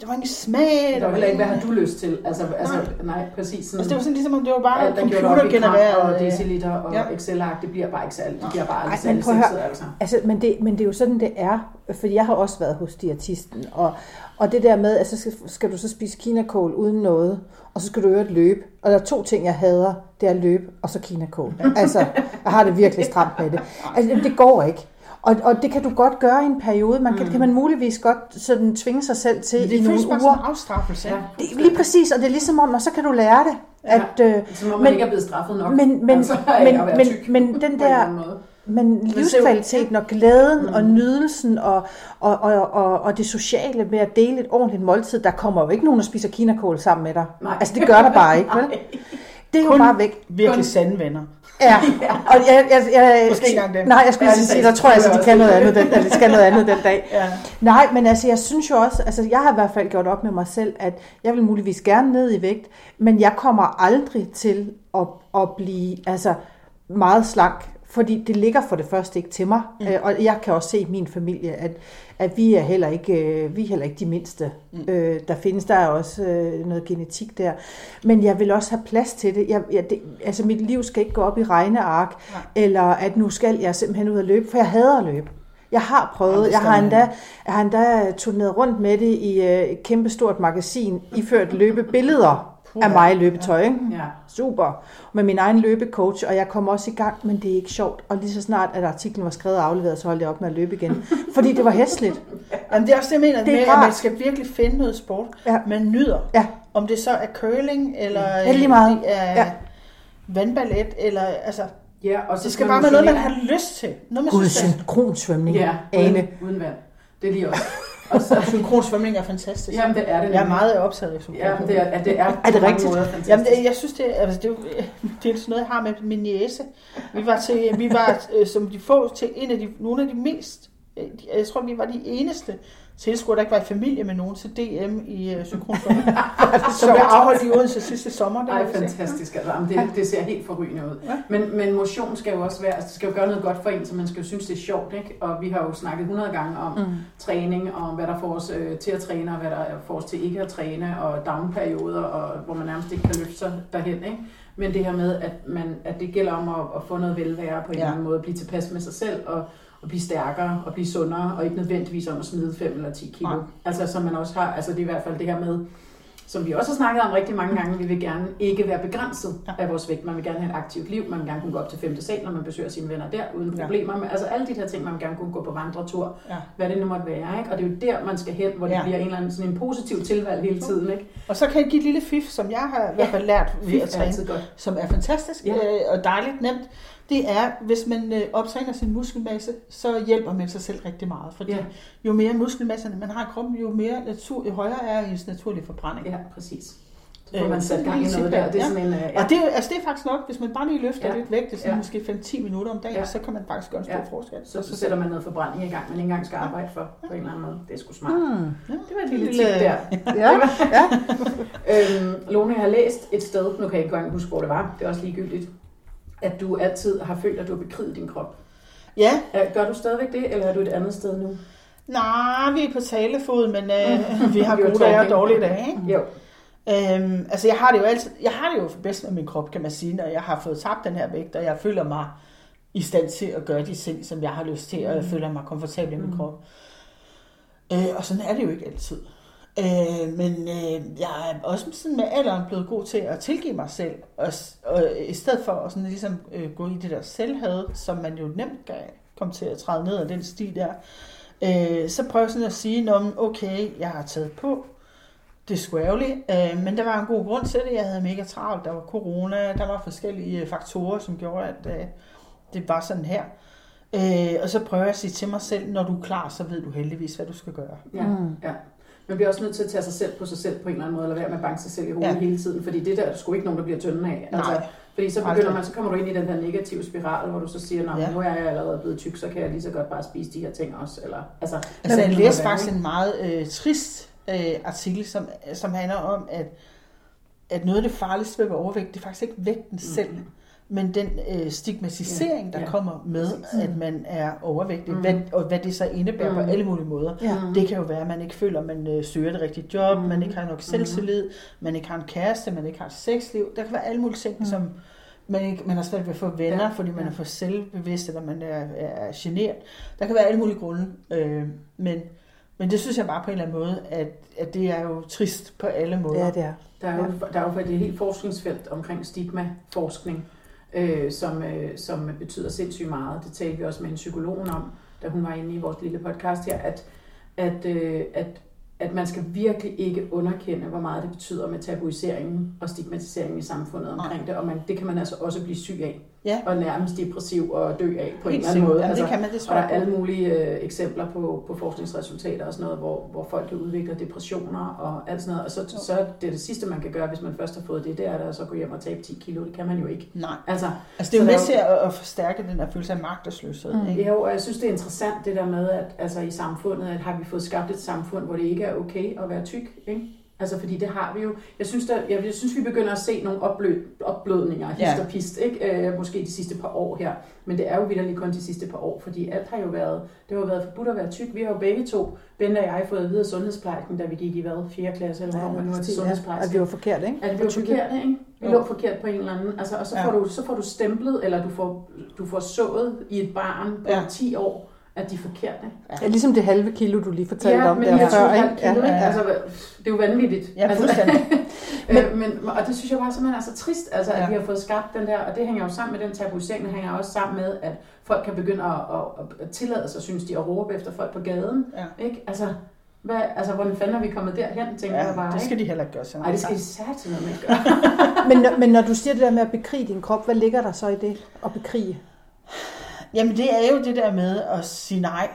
[SPEAKER 2] der var ingen smag.
[SPEAKER 1] Det var heller ikke, hvad har du lyst til? Altså, altså
[SPEAKER 2] Nej.
[SPEAKER 1] nej, præcis sådan.
[SPEAKER 2] Altså, det var sådan ligesom, om det var bare
[SPEAKER 1] Ja,
[SPEAKER 2] computergenereret.
[SPEAKER 1] og
[SPEAKER 2] øh,
[SPEAKER 1] deciliter og
[SPEAKER 2] Ja.
[SPEAKER 1] Excel-ark, det bliver bare ikke særlig, det bliver bare
[SPEAKER 3] Ej, men prøv
[SPEAKER 1] sexet, altså.
[SPEAKER 3] Altså, men, det, men det er jo sådan, det er. Fordi jeg har også været hos diætisten. Og, og det der med, at så skal, skal du så spise kinakål uden noget, og så skal du øvrigt løbe. Og der er to ting, jeg hader. Det er løb og så kinakål. Altså, jeg har det virkelig stramt med det. Altså, det går ikke. Og, og det kan du godt gøre i en periode. Man kan, mm. kan man muligvis godt sådan tvinge sig selv til
[SPEAKER 2] Men
[SPEAKER 3] i
[SPEAKER 2] det
[SPEAKER 3] nogle
[SPEAKER 2] føles
[SPEAKER 3] uger.
[SPEAKER 2] en afstraffelse.
[SPEAKER 1] Ja.
[SPEAKER 3] Det lige præcis, og det er ligesom om, og så kan du lære det.
[SPEAKER 1] Ja.
[SPEAKER 3] At, øh,
[SPEAKER 1] Som om man
[SPEAKER 3] Men-
[SPEAKER 1] ikke er blevet straffet nok.
[SPEAKER 3] men, men,
[SPEAKER 1] altså,
[SPEAKER 3] men, men, men den der, men livskvaliteten og glæden mm. og nydelsen og, og, og, og, og det sociale med at dele et ordentligt måltid, der kommer jo ikke nogen, der spiser kinakål sammen med dig.
[SPEAKER 1] Nej.
[SPEAKER 3] Altså det gør der bare ikke, vel? Det er jo
[SPEAKER 2] Kun
[SPEAKER 3] bare væk.
[SPEAKER 2] virkelig sande venner.
[SPEAKER 3] Ja, og jeg, jeg, jeg,
[SPEAKER 2] Måske engang det.
[SPEAKER 3] Nej, jeg skulle
[SPEAKER 1] Ja,
[SPEAKER 3] sige, der tror jeg, at de
[SPEAKER 1] var
[SPEAKER 3] kan noget andet den, eller de skal noget andet den dag.
[SPEAKER 2] Ja.
[SPEAKER 3] Nej, men altså, jeg synes jo også, altså jeg har i hvert fald gjort op med mig selv, at jeg vil muligvis gerne ned i vægt, men jeg kommer aldrig til at, at blive altså, meget slank, fordi det ligger for det første ikke til mig, mm. og jeg kan også se i min familie, at, at vi er heller ikke, øh, vi er heller ikke de mindste, mm. øh, der findes. Der er også øh, noget genetik der, men jeg vil også have plads til det. Jeg, jeg, det altså mit liv skal ikke gå op i regneark,
[SPEAKER 2] Nej.
[SPEAKER 3] eller at nu skal jeg simpelthen ud og løbe, for jeg hader at løbe. Jeg har prøvet,
[SPEAKER 2] Jamen,
[SPEAKER 3] jeg har endda, jeg har endda turneret rundt med det i øh, et kæmpestort magasin, iført løbebilleder af mig i løbetøj. Ikke?
[SPEAKER 1] Ja.
[SPEAKER 3] Super. Med min egen løbecoach, og jeg kom også i gang, men det er ikke sjovt. Og lige så snart, at artiklen var skrevet og afleveret, så holdt jeg op med at løbe igen. Fordi det var hæsligt.
[SPEAKER 2] Jamen, det er også det, jeg mener
[SPEAKER 3] Det er
[SPEAKER 2] med, at man skal virkelig finde noget sport,
[SPEAKER 3] Ja.
[SPEAKER 2] man nyder.
[SPEAKER 3] Ja.
[SPEAKER 2] Om det så er curling, eller
[SPEAKER 3] Ja, lige meget.
[SPEAKER 2] det er
[SPEAKER 3] Ja.
[SPEAKER 2] vandballet, eller altså,
[SPEAKER 1] Ja, og så
[SPEAKER 2] det skal bare være noget, man har lyst til. Noget, man
[SPEAKER 3] Gud,
[SPEAKER 2] synes, er
[SPEAKER 3] synkronsvømning.
[SPEAKER 1] Ja,
[SPEAKER 3] Ane.
[SPEAKER 1] uden, uden vand. Det er lige også. Og så,
[SPEAKER 2] synkronsvømning er fantastisk.
[SPEAKER 1] jamen, det er det.
[SPEAKER 2] Jeg er meget optaget af
[SPEAKER 1] Ja,
[SPEAKER 2] synkronsvømning.
[SPEAKER 1] det er, det er,
[SPEAKER 3] Er det rigtigt?
[SPEAKER 1] måder fantastisk.
[SPEAKER 2] Jamen, det, jeg synes, det, er- altså, det, er jo- det er sådan noget, jeg har med min niece. Vi var, til, vi var øh, som de få til en af de, nogle af de mest, øh, jeg tror, vi var de eneste tilskuere, der ikke var i familie med nogen til DM i øh, synkronsvømning. som blev afholdt i Odense sidste sommer. Det
[SPEAKER 1] Ej, fantastisk. Altså, det, det ser helt forrygende ud.
[SPEAKER 2] Ja.
[SPEAKER 1] Men, men motion skal jo også være, altså det skal jo gøre noget godt for en, så man skal jo synes, det er sjovt. Ikke? Og vi har jo snakket 100 gange om mm. træning, og hvad der får os øh, til at træne, og hvad der får os til ikke at træne, og downperioder, og hvor man nærmest ikke kan løfte sig derhen. Ikke? Men det her med, at, man, at det gælder om at, at få noget velvære på en
[SPEAKER 2] Ja.
[SPEAKER 1] eller anden måde, at blive tilpas med sig selv, og, og blive stærkere, og blive sundere, og ikke nødvendigvis om at smide 5 eller 10 kilo.
[SPEAKER 2] Nej.
[SPEAKER 1] Altså, som man også har, altså det er i hvert fald det her med, som vi også har snakket om rigtig mange gange, vi vil gerne ikke være begrænset
[SPEAKER 2] Ja.
[SPEAKER 1] af vores vægt. Man vil gerne have et aktivt liv, man vil gerne kunne gå op til femte sal, når man besøger sine venner der, uden
[SPEAKER 2] Ja.
[SPEAKER 1] problemer. Men, altså alle de her ting, man vil gerne kunne gå på vandretur,
[SPEAKER 2] Ja.
[SPEAKER 1] hvad det nu måtte være. Ikke? Og det er jo der, man skal hen, hvor det
[SPEAKER 2] Ja.
[SPEAKER 1] bliver en eller anden sådan en positiv tilvalg hele tiden. Ikke?
[SPEAKER 2] Og så kan jeg give et lille fif, som jeg har i hvert fald lært ved
[SPEAKER 1] Fif
[SPEAKER 2] at træne,
[SPEAKER 1] godt.
[SPEAKER 2] som er fantastisk
[SPEAKER 1] Ja.
[SPEAKER 2] øh, og dejligt nemt. Det er, hvis man øh, optræner sin muskelmasse, så hjælper man sig selv rigtig meget. Fordi
[SPEAKER 1] Ja.
[SPEAKER 2] jo mere muskelmasse man har i kroppen, jo, mere natur, jo højere er ens naturlige forbrænding.
[SPEAKER 1] Ja, præcis. Så får
[SPEAKER 2] Øh,
[SPEAKER 1] man
[SPEAKER 2] så
[SPEAKER 1] sat gang i noget der. Det er
[SPEAKER 2] ja.
[SPEAKER 1] sådan en, øh, ja.
[SPEAKER 2] Og det, altså det er faktisk nok, hvis man bare lige løfter
[SPEAKER 1] Ja.
[SPEAKER 2] ja. lidt vægt, det er sådan
[SPEAKER 1] Ja.
[SPEAKER 2] måske 5-10 minutter om dagen,
[SPEAKER 1] Ja.
[SPEAKER 2] ja. så kan man faktisk gøre en stor
[SPEAKER 1] Ja.
[SPEAKER 2] forskel.
[SPEAKER 1] så, så sætter man noget forbrænding i gang, man ikke engang skal arbejde for på en eller anden måde. Det er sgu smart.
[SPEAKER 3] Hmm.
[SPEAKER 1] Det var et lille
[SPEAKER 2] Lille-
[SPEAKER 1] tip der.
[SPEAKER 3] Ja, ja.
[SPEAKER 1] Øhm, Lone, jeg har læst et sted, nu kan jeg ikke engang huske, hvor det var, det er også ligegyldigt, at du altid har følt, at du har bekriget din krop.
[SPEAKER 2] Ja,
[SPEAKER 1] Øh, Gør du stadigvæk det, eller er du et andet sted nu?
[SPEAKER 2] nej, vi er på talefod, men øh, vi har gode dage og dårlige dage. Ikke?
[SPEAKER 1] Jo.
[SPEAKER 2] Øhm, altså jeg har det jo altid, jeg har det jo bedst med min krop, kan man sige, når jeg har fået tabt den her vægt, og jeg føler mig i stand til at gøre de ting, som jeg har lyst til, og jeg føler mig komfortabel i min
[SPEAKER 1] Mm.
[SPEAKER 2] krop. Øh, og sådan er det jo ikke altid. Øh, men øh, jeg er også sådan med alderen blevet god til at tilgive mig selv, og, og i stedet for at sådan ligesom øh, gå i det der selvhad, som man jo nemt kan komme til at træde ned af den sti der, øh, så prøver jeg sådan at sige, Nå, okay, jeg har taget på, det er sgu ærgerligt, øh, men der var en god grund til det. Jeg havde mega travlt. Der var corona, der var forskellige øh, faktorer, som gjorde, at øh, det var sådan her. Øh, og så prøver jeg at sige til mig selv, når du er klar, så ved du heldigvis, hvad du skal gøre.
[SPEAKER 1] Ja,
[SPEAKER 3] Mm.
[SPEAKER 1] ja. Man bliver også nødt til at tage sig selv på sig selv på en eller anden måde, eller være med at banke sig selv i hovedet
[SPEAKER 2] Ja.
[SPEAKER 1] hele tiden, fordi det der er sgu ikke nogen, der bliver tynde af. Altså,
[SPEAKER 2] Nej.
[SPEAKER 1] Fordi så, begynder man, så kommer du ind i den der negative spiral, hvor du så siger, Nå,
[SPEAKER 2] Ja.
[SPEAKER 1] nu er jeg allerede blevet tyk, så kan jeg lige så godt bare spise de her ting også. Eller, altså,
[SPEAKER 2] Altså, jeg læste faktisk en meget øh, trist øh, artikel, som, som handler om, at, at noget af det farligste ved at være overvægt, det er faktisk ikke vægten selv, men den øh, stigmatisering, der
[SPEAKER 1] Ja, ja.
[SPEAKER 2] kommer med,
[SPEAKER 1] Præcis.
[SPEAKER 2] at man er overvægtig,
[SPEAKER 1] Mm.
[SPEAKER 2] hvad, og hvad det så indebærer på
[SPEAKER 1] Mm.
[SPEAKER 2] alle mulige måder.
[SPEAKER 3] Ja.
[SPEAKER 1] Mm.
[SPEAKER 2] Det kan jo være, at man ikke føler, at man øh, søger det rigtige job,
[SPEAKER 1] Mm.
[SPEAKER 2] man ikke har nok selvtillid, man ikke har en kæreste, man ikke har et sexliv. Der kan være alle mulige ting,
[SPEAKER 3] Mm.
[SPEAKER 2] som man, ikke, man har svært ved at få venner,
[SPEAKER 1] Ja,
[SPEAKER 2] fordi man
[SPEAKER 1] ja.
[SPEAKER 2] er for selvbevidst, eller man er, er generet. Der kan være alle mulige grunde, øh, men, men det synes jeg bare på en eller anden måde, at, at det er jo trist på alle måder.
[SPEAKER 3] Ja, det er.
[SPEAKER 1] Der er jo, der er jo et helt forskningsfelt omkring stigmaforskning, øh, som, øh, som betyder sindssygt meget. Det talte vi også med en psykolog om, da hun var inde i vores lille podcast her, at, at, øh, at, at man skal virkelig ikke underkende, hvor meget det betyder med tabuiseringen og stigmatiseringen i samfundet omkring det, og man, det kan man altså også blive syg af.
[SPEAKER 2] Ja.
[SPEAKER 1] og nærmest depressiv og dø af på en
[SPEAKER 2] Helt
[SPEAKER 1] eller anden måde.
[SPEAKER 2] Jamen, det kan man, det
[SPEAKER 1] og der er alle mulige øh, eksempler på, på forskningsresultater og sådan noget, hvor, hvor folk kan udvikle depressioner og alt sådan noget. Og så, så er det det sidste, man kan gøre, hvis man først har fået det, det er at så gå hjem og tabe 10 kilo. Det kan man jo ikke.
[SPEAKER 2] Nej.
[SPEAKER 1] Altså,
[SPEAKER 2] Altså, det er jo
[SPEAKER 1] Så
[SPEAKER 2] med
[SPEAKER 1] er
[SPEAKER 2] til at, at forstærke den der følelse af magtesløshed.
[SPEAKER 3] Mm.
[SPEAKER 2] Ikke?
[SPEAKER 1] Ja, og jeg synes, det er interessant det der med, at altså, i samfundet, at har vi fået skabt et samfund, hvor det ikke er okay at være tyk, ikke? Altså, fordi det har vi jo. Jeg synes, der, jeg, jeg synes vi begynder at se nogle opblød, opblødninger, hist
[SPEAKER 2] Ja.
[SPEAKER 1] og pist, ikke? Øh, måske de sidste par år her. Men det er jo vidderligt kun de sidste par år, fordi alt har jo været, det har jo været forbudt at være tyk. Vi har jo begge to, Bente og jeg, fået at vide af sundhedsplejersken, da vi gik i hvad, 4. klasse, eller hvor man nu er til
[SPEAKER 3] ja, at
[SPEAKER 1] sundhedsplejersken.
[SPEAKER 3] vi var forkert, ikke?
[SPEAKER 1] Ja, det blev
[SPEAKER 3] Tykke.
[SPEAKER 1] forkert, ikke? Vi lå forkert på en eller anden. Altså, og så,
[SPEAKER 2] Ja.
[SPEAKER 1] får du, så får du stemplet, eller du får, du får sået i et barn på
[SPEAKER 2] Ja.
[SPEAKER 1] 10 år, at de er forkerte.
[SPEAKER 3] Ja, ligesom det halve kilo, du lige fortalte
[SPEAKER 1] Ja,
[SPEAKER 3] om
[SPEAKER 1] men
[SPEAKER 3] der
[SPEAKER 1] jeg
[SPEAKER 3] før, ikke?
[SPEAKER 1] kilo,
[SPEAKER 3] Ja.
[SPEAKER 1] ikke?
[SPEAKER 2] ja.
[SPEAKER 1] Altså, det er jo vanvittigt.
[SPEAKER 2] Ja,
[SPEAKER 1] altså,
[SPEAKER 2] fuldstændig.
[SPEAKER 1] men, men, og det synes jeg bare simpelthen er så trist, altså, at
[SPEAKER 2] Ja.
[SPEAKER 1] vi har fået skabt den der, og det hænger jo sammen med den tabuisering, det hænger også sammen med, at folk kan begynde at, at, at tillade sig, synes de, at råbe efter folk på gaden.
[SPEAKER 2] Ja.
[SPEAKER 1] Ikke? Altså, hvad, altså, hvordan fanden er vi kommet derhen, tænker jeg
[SPEAKER 2] Ja,
[SPEAKER 1] bare.
[SPEAKER 2] det skal
[SPEAKER 1] ikke?
[SPEAKER 2] de heller ikke gøre sådan.
[SPEAKER 1] Ej, det skal de sat noget med at gøre.
[SPEAKER 3] Men, når- men når du siger det der med at bekrige din krop, hvad ligger der så i det at bekrige?
[SPEAKER 2] Jamen det er jo det der med at sige nej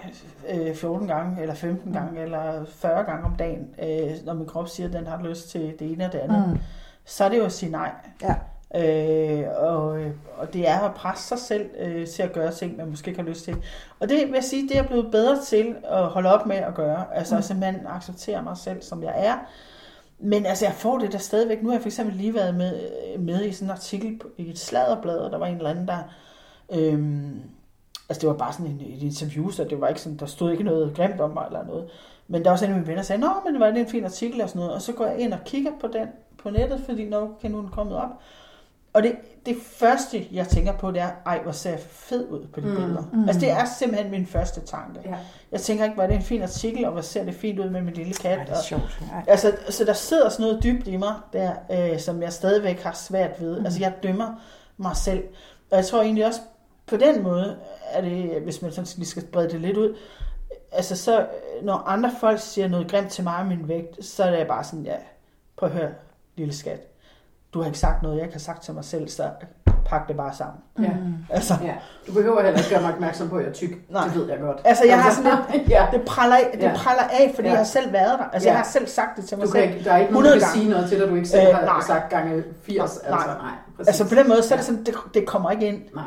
[SPEAKER 2] øh, 14 gange, eller 15 gange, eller 40 gange om dagen, øh, når min krop siger, at den har lyst til det ene og det andet. Mm. Så er det jo at sige nej.
[SPEAKER 3] Ja.
[SPEAKER 2] Øh, og, og det er at presse sig selv øh, til at gøre ting, man måske ikke har lyst til. Og det vil jeg sige, det er jeg blevet bedre til at holde op med at gøre. Altså mm. simpelthen acceptere mig selv, som jeg er. Men altså, jeg får det der stadigvæk. Nu har jeg for eksempel lige været med, med i sådan en artikel i et sladderblad, og der var en eller anden, der... Øhm, altså, det var bare sådan en, et interview, så det var ikke sådan, der stod ikke noget grimt om mig eller noget. Men der var sådan en af mine venner, der sagde, Nå, men var det en fin artikel og sådan noget. Og så går jeg ind og kigger på den på nettet, fordi nu kan nu er den kommet op. Og det, det første, jeg tænker på, det er, ej, hvor ser jeg fed ud på de
[SPEAKER 1] Mm,
[SPEAKER 2] billeder.
[SPEAKER 3] mm.
[SPEAKER 2] Altså, det er simpelthen min første tanke.
[SPEAKER 1] Ja.
[SPEAKER 2] Jeg tænker ikke, var det en fin artikel, og hvor ser det fint ud med min lille kat.
[SPEAKER 3] Ja, det er sjovt. Ja.
[SPEAKER 2] Altså, så der sidder sådan noget dybt i mig, der, øh, som jeg stadigvæk har svært ved. Mm. Altså, jeg dømmer mig selv. Og jeg tror egentlig også, på den måde, er det, hvis man sådan lige skal brede det lidt ud, altså så, når andre folk siger noget grimt til mig om min vægt, så er det bare sådan, ja, prøv at høre, lille skat. Du har ikke sagt noget, jeg ikke har sagt til mig selv, så pak det bare sammen.
[SPEAKER 1] Ja.
[SPEAKER 2] Altså,
[SPEAKER 1] Ja, du behøver heller ikke gøre mig opmærksom på, at jeg er tyk.
[SPEAKER 2] Nej.
[SPEAKER 1] Det ved jeg godt.
[SPEAKER 2] altså jeg har sådan lidt,
[SPEAKER 1] ja.
[SPEAKER 2] det praller af, det praller af fordi
[SPEAKER 1] Ja.
[SPEAKER 2] jeg har selv været der. Altså,
[SPEAKER 1] Ja.
[SPEAKER 2] jeg har selv sagt det til mig
[SPEAKER 1] Du
[SPEAKER 2] selv.
[SPEAKER 1] kan ikke, der er ikke nogen, der
[SPEAKER 2] 100
[SPEAKER 1] kan sige noget til dig, du ikke selv
[SPEAKER 2] Øh,
[SPEAKER 1] har
[SPEAKER 2] nej.
[SPEAKER 1] sagt gange 80.
[SPEAKER 2] Nej.
[SPEAKER 1] Altså, nej. Præcis.
[SPEAKER 2] Altså på den måde, så er det sådan, det, det kommer ikke ind.
[SPEAKER 1] Nej.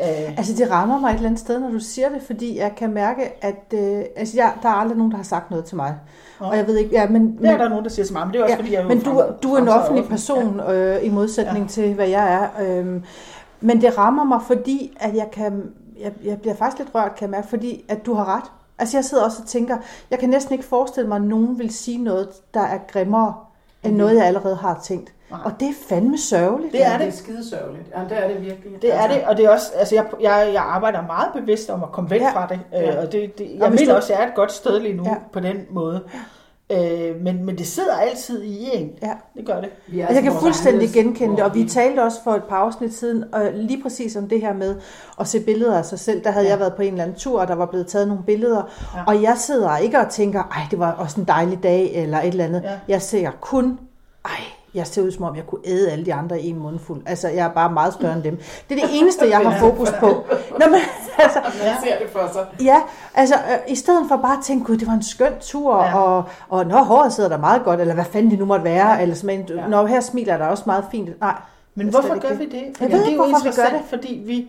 [SPEAKER 2] Øh,
[SPEAKER 3] Altså det rammer mig et eller andet sted, når du siger det, fordi jeg kan mærke, at øh, altså, jeg, der er aldrig nogen, der har sagt noget til mig.
[SPEAKER 2] Nå.
[SPEAKER 3] Og jeg ved ikke, ja, men,
[SPEAKER 2] det er
[SPEAKER 3] men,
[SPEAKER 2] der nogen, der siger til mig, men det er også
[SPEAKER 3] ja,
[SPEAKER 2] fordi, jeg
[SPEAKER 3] men du,
[SPEAKER 2] frem-
[SPEAKER 3] du er en offentlig person øh, i modsætning ja. til, hvad jeg er. Øh, men det rammer mig, fordi at jeg kan, jeg, jeg bliver faktisk lidt rørt, kan jeg mærke, fordi at du har ret. Altså jeg sidder også og tænker, jeg kan næsten ikke forestille mig, at nogen vil sige noget, der er grimmere, end
[SPEAKER 1] Mhm.
[SPEAKER 3] noget, jeg allerede har tænkt.
[SPEAKER 2] Nej.
[SPEAKER 3] Og det er fandme sørgeligt.
[SPEAKER 2] Det er
[SPEAKER 1] Ja,
[SPEAKER 2] det.
[SPEAKER 1] det er skidesørgeligt. Ja, det er det virkelig.
[SPEAKER 2] Det er
[SPEAKER 1] altså,
[SPEAKER 2] det, og det er også, altså jeg, jeg, jeg arbejder meget bevidst om at komme væk
[SPEAKER 3] Ja.
[SPEAKER 2] fra det,
[SPEAKER 1] Ja.
[SPEAKER 2] øh, og det, det,
[SPEAKER 3] Og
[SPEAKER 2] jeg
[SPEAKER 3] hvis
[SPEAKER 2] mener
[SPEAKER 3] du-
[SPEAKER 2] også, at jeg er et godt sted lige nu
[SPEAKER 3] Ja.
[SPEAKER 2] ja. på den måde. Øh, men, men det sidder altid i en.
[SPEAKER 3] Ja.
[SPEAKER 2] Det gør det.
[SPEAKER 1] vi er
[SPEAKER 3] Og jeg kan
[SPEAKER 1] vores
[SPEAKER 3] fuldstændig genkende det, og vi talte også for et par afsnit siden, og lige præcis om det her med at se billeder af sig selv. Der havde ja.
[SPEAKER 2] Ja.
[SPEAKER 3] jeg været på en eller anden tur, og der var blevet taget nogle billeder, ja.
[SPEAKER 2] Ja.
[SPEAKER 3] og jeg sidder ikke og tænker, ej, det var også en dejlig dag, eller et eller andet.
[SPEAKER 2] Ja.
[SPEAKER 3] Jeg ser kun, ej, jeg ser ud som om, jeg kunne æde alle de andre i en mundfuld. Altså, jeg er bare meget større end dem. Det er det eneste, jeg har fokus på. Nå, men, altså,
[SPEAKER 1] Man ser det for sig.
[SPEAKER 3] Ja, altså øh, i stedet for bare at tænke, gud, det var en skøn tur, ja.
[SPEAKER 2] Ja.
[SPEAKER 3] og, og når håret sidder der meget godt, eller hvad fanden det nu måtte være, ja. eller sådan,
[SPEAKER 1] Ja.
[SPEAKER 3] ja. når her smiler der også meget fint. Nej,
[SPEAKER 2] Men
[SPEAKER 3] Det
[SPEAKER 2] hvorfor gør vi det?
[SPEAKER 3] Jeg ved
[SPEAKER 2] det er
[SPEAKER 3] ikke,
[SPEAKER 2] jo
[SPEAKER 3] hvorfor vi gør
[SPEAKER 2] interessant, fordi vi,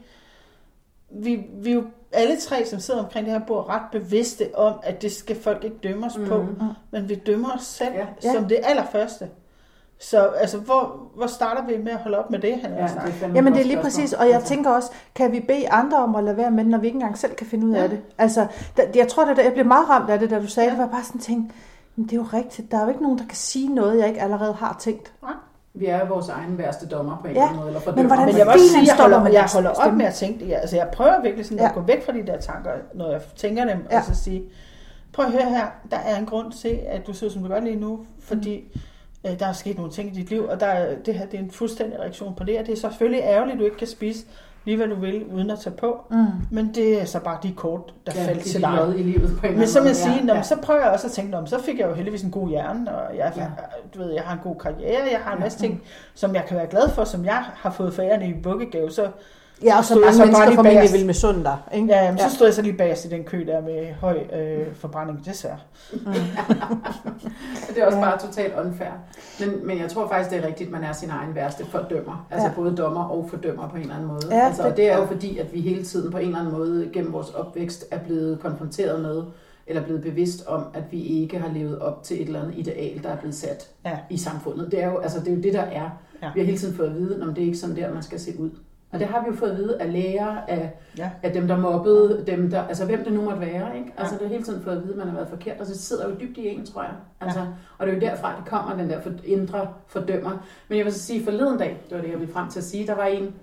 [SPEAKER 2] vi, vi jo alle tre, som sidder omkring det her bord, ret bevidste om, at det skal folk ikke dømme os mm. på, men vi dømmer os selv
[SPEAKER 1] Ja.
[SPEAKER 2] ja. som det allerførste. Så altså, hvor, hvor starter vi med at holde op med det, han
[SPEAKER 1] Ja,
[SPEAKER 2] ja,
[SPEAKER 1] det er
[SPEAKER 3] Jamen
[SPEAKER 1] et
[SPEAKER 3] det er lige præcis, og jeg
[SPEAKER 1] Altså,
[SPEAKER 3] tænker også, kan vi bede andre om at lade være med, når vi ikke engang selv kan finde ud af
[SPEAKER 1] Ja.
[SPEAKER 3] det? Altså, da, jeg tror, at jeg blev meget ramt af det, da du sagde
[SPEAKER 1] Ja.
[SPEAKER 3] det, var jeg bare sådan tænkt, men det er jo rigtigt, der er jo ikke nogen, der kan sige noget, jeg ikke allerede har tænkt.
[SPEAKER 1] Vi er vores egen værste dommer på en
[SPEAKER 3] Ja,
[SPEAKER 1] eller anden måde. Eller
[SPEAKER 3] men hvordan
[SPEAKER 2] Men jeg vil også sige, at jeg holder,
[SPEAKER 3] man
[SPEAKER 2] jeg
[SPEAKER 3] ikke
[SPEAKER 2] holder op med at tænke det. Altså, jeg prøver virkelig sådan
[SPEAKER 3] Ja.
[SPEAKER 2] at gå væk fra de der tanker, når jeg tænker dem,
[SPEAKER 3] Ja.
[SPEAKER 2] og så sige, prøv at høre her, der er en grund til, at du ser som du gør lige nu, fordi øh, der er sket nogle ting i dit liv, og der er, det her det er en fuldstændig reaktion på det, og det er selvfølgelig ærgerligt, at du ikke kan spise lige hvad du vil, uden at tage på,
[SPEAKER 3] Mm.
[SPEAKER 2] men det er så bare de kort, der
[SPEAKER 1] ja,
[SPEAKER 2] faldt til dig.
[SPEAKER 1] i livet på en
[SPEAKER 2] Men så vil jeg sige,
[SPEAKER 1] ja,
[SPEAKER 2] ja, så prøver jeg også at tænke, "Nå, men så fik jeg jo heldigvis en god hjerne, og jeg,
[SPEAKER 1] Ja.
[SPEAKER 2] ja. du ved, jeg har en god karriere, jeg har en
[SPEAKER 1] Ja.
[SPEAKER 2] masse ting, som jeg kan være glad for, som jeg har fået forærende i bukkegave, så
[SPEAKER 3] Ja, og så
[SPEAKER 2] stod jeg
[SPEAKER 3] mange
[SPEAKER 2] så bare
[SPEAKER 3] mennesker
[SPEAKER 2] lige
[SPEAKER 3] formentlig
[SPEAKER 2] bagerst.
[SPEAKER 3] vil med dig. Ikke?
[SPEAKER 2] Ja, jamen, så stod jeg så lige bagerst i den kø der med høj øh, forbrænding, desværre.
[SPEAKER 1] Det er også
[SPEAKER 3] Ja.
[SPEAKER 1] bare totalt unfair. Men, men jeg tror faktisk, det er rigtigt, at man er sin egen værste fordømmer. Altså
[SPEAKER 3] Ja.
[SPEAKER 1] både dommer og fordømmer på en eller anden måde.
[SPEAKER 3] Ja,
[SPEAKER 1] altså,
[SPEAKER 3] det-
[SPEAKER 1] og det er jo fordi, at vi hele tiden på en eller anden måde gennem vores opvækst er blevet konfronteret med, eller blevet bevidst om, at vi ikke har levet op til et eller andet ideal, der er blevet sat
[SPEAKER 2] Ja.
[SPEAKER 1] i samfundet. Det er jo, altså, det, er jo det, der er.
[SPEAKER 2] Ja.
[SPEAKER 1] Vi har hele tiden fået at vide, om det er ikke sådan der, man skal se ud. Og det har vi jo fået at vide af læger, af,
[SPEAKER 2] Ja.
[SPEAKER 1] af dem, der mobbede, dem der, altså hvem det nu måtte være. Ikke? Altså det har hele tiden fået at vide, at man har været forkert, og så sidder jo dybt i en, tror jeg. Altså, Og det er jo derfra, det kommer, den der indre fordømmer. Men jeg vil så sige, forleden dag, det var det, jeg ville frem til at sige, der var en,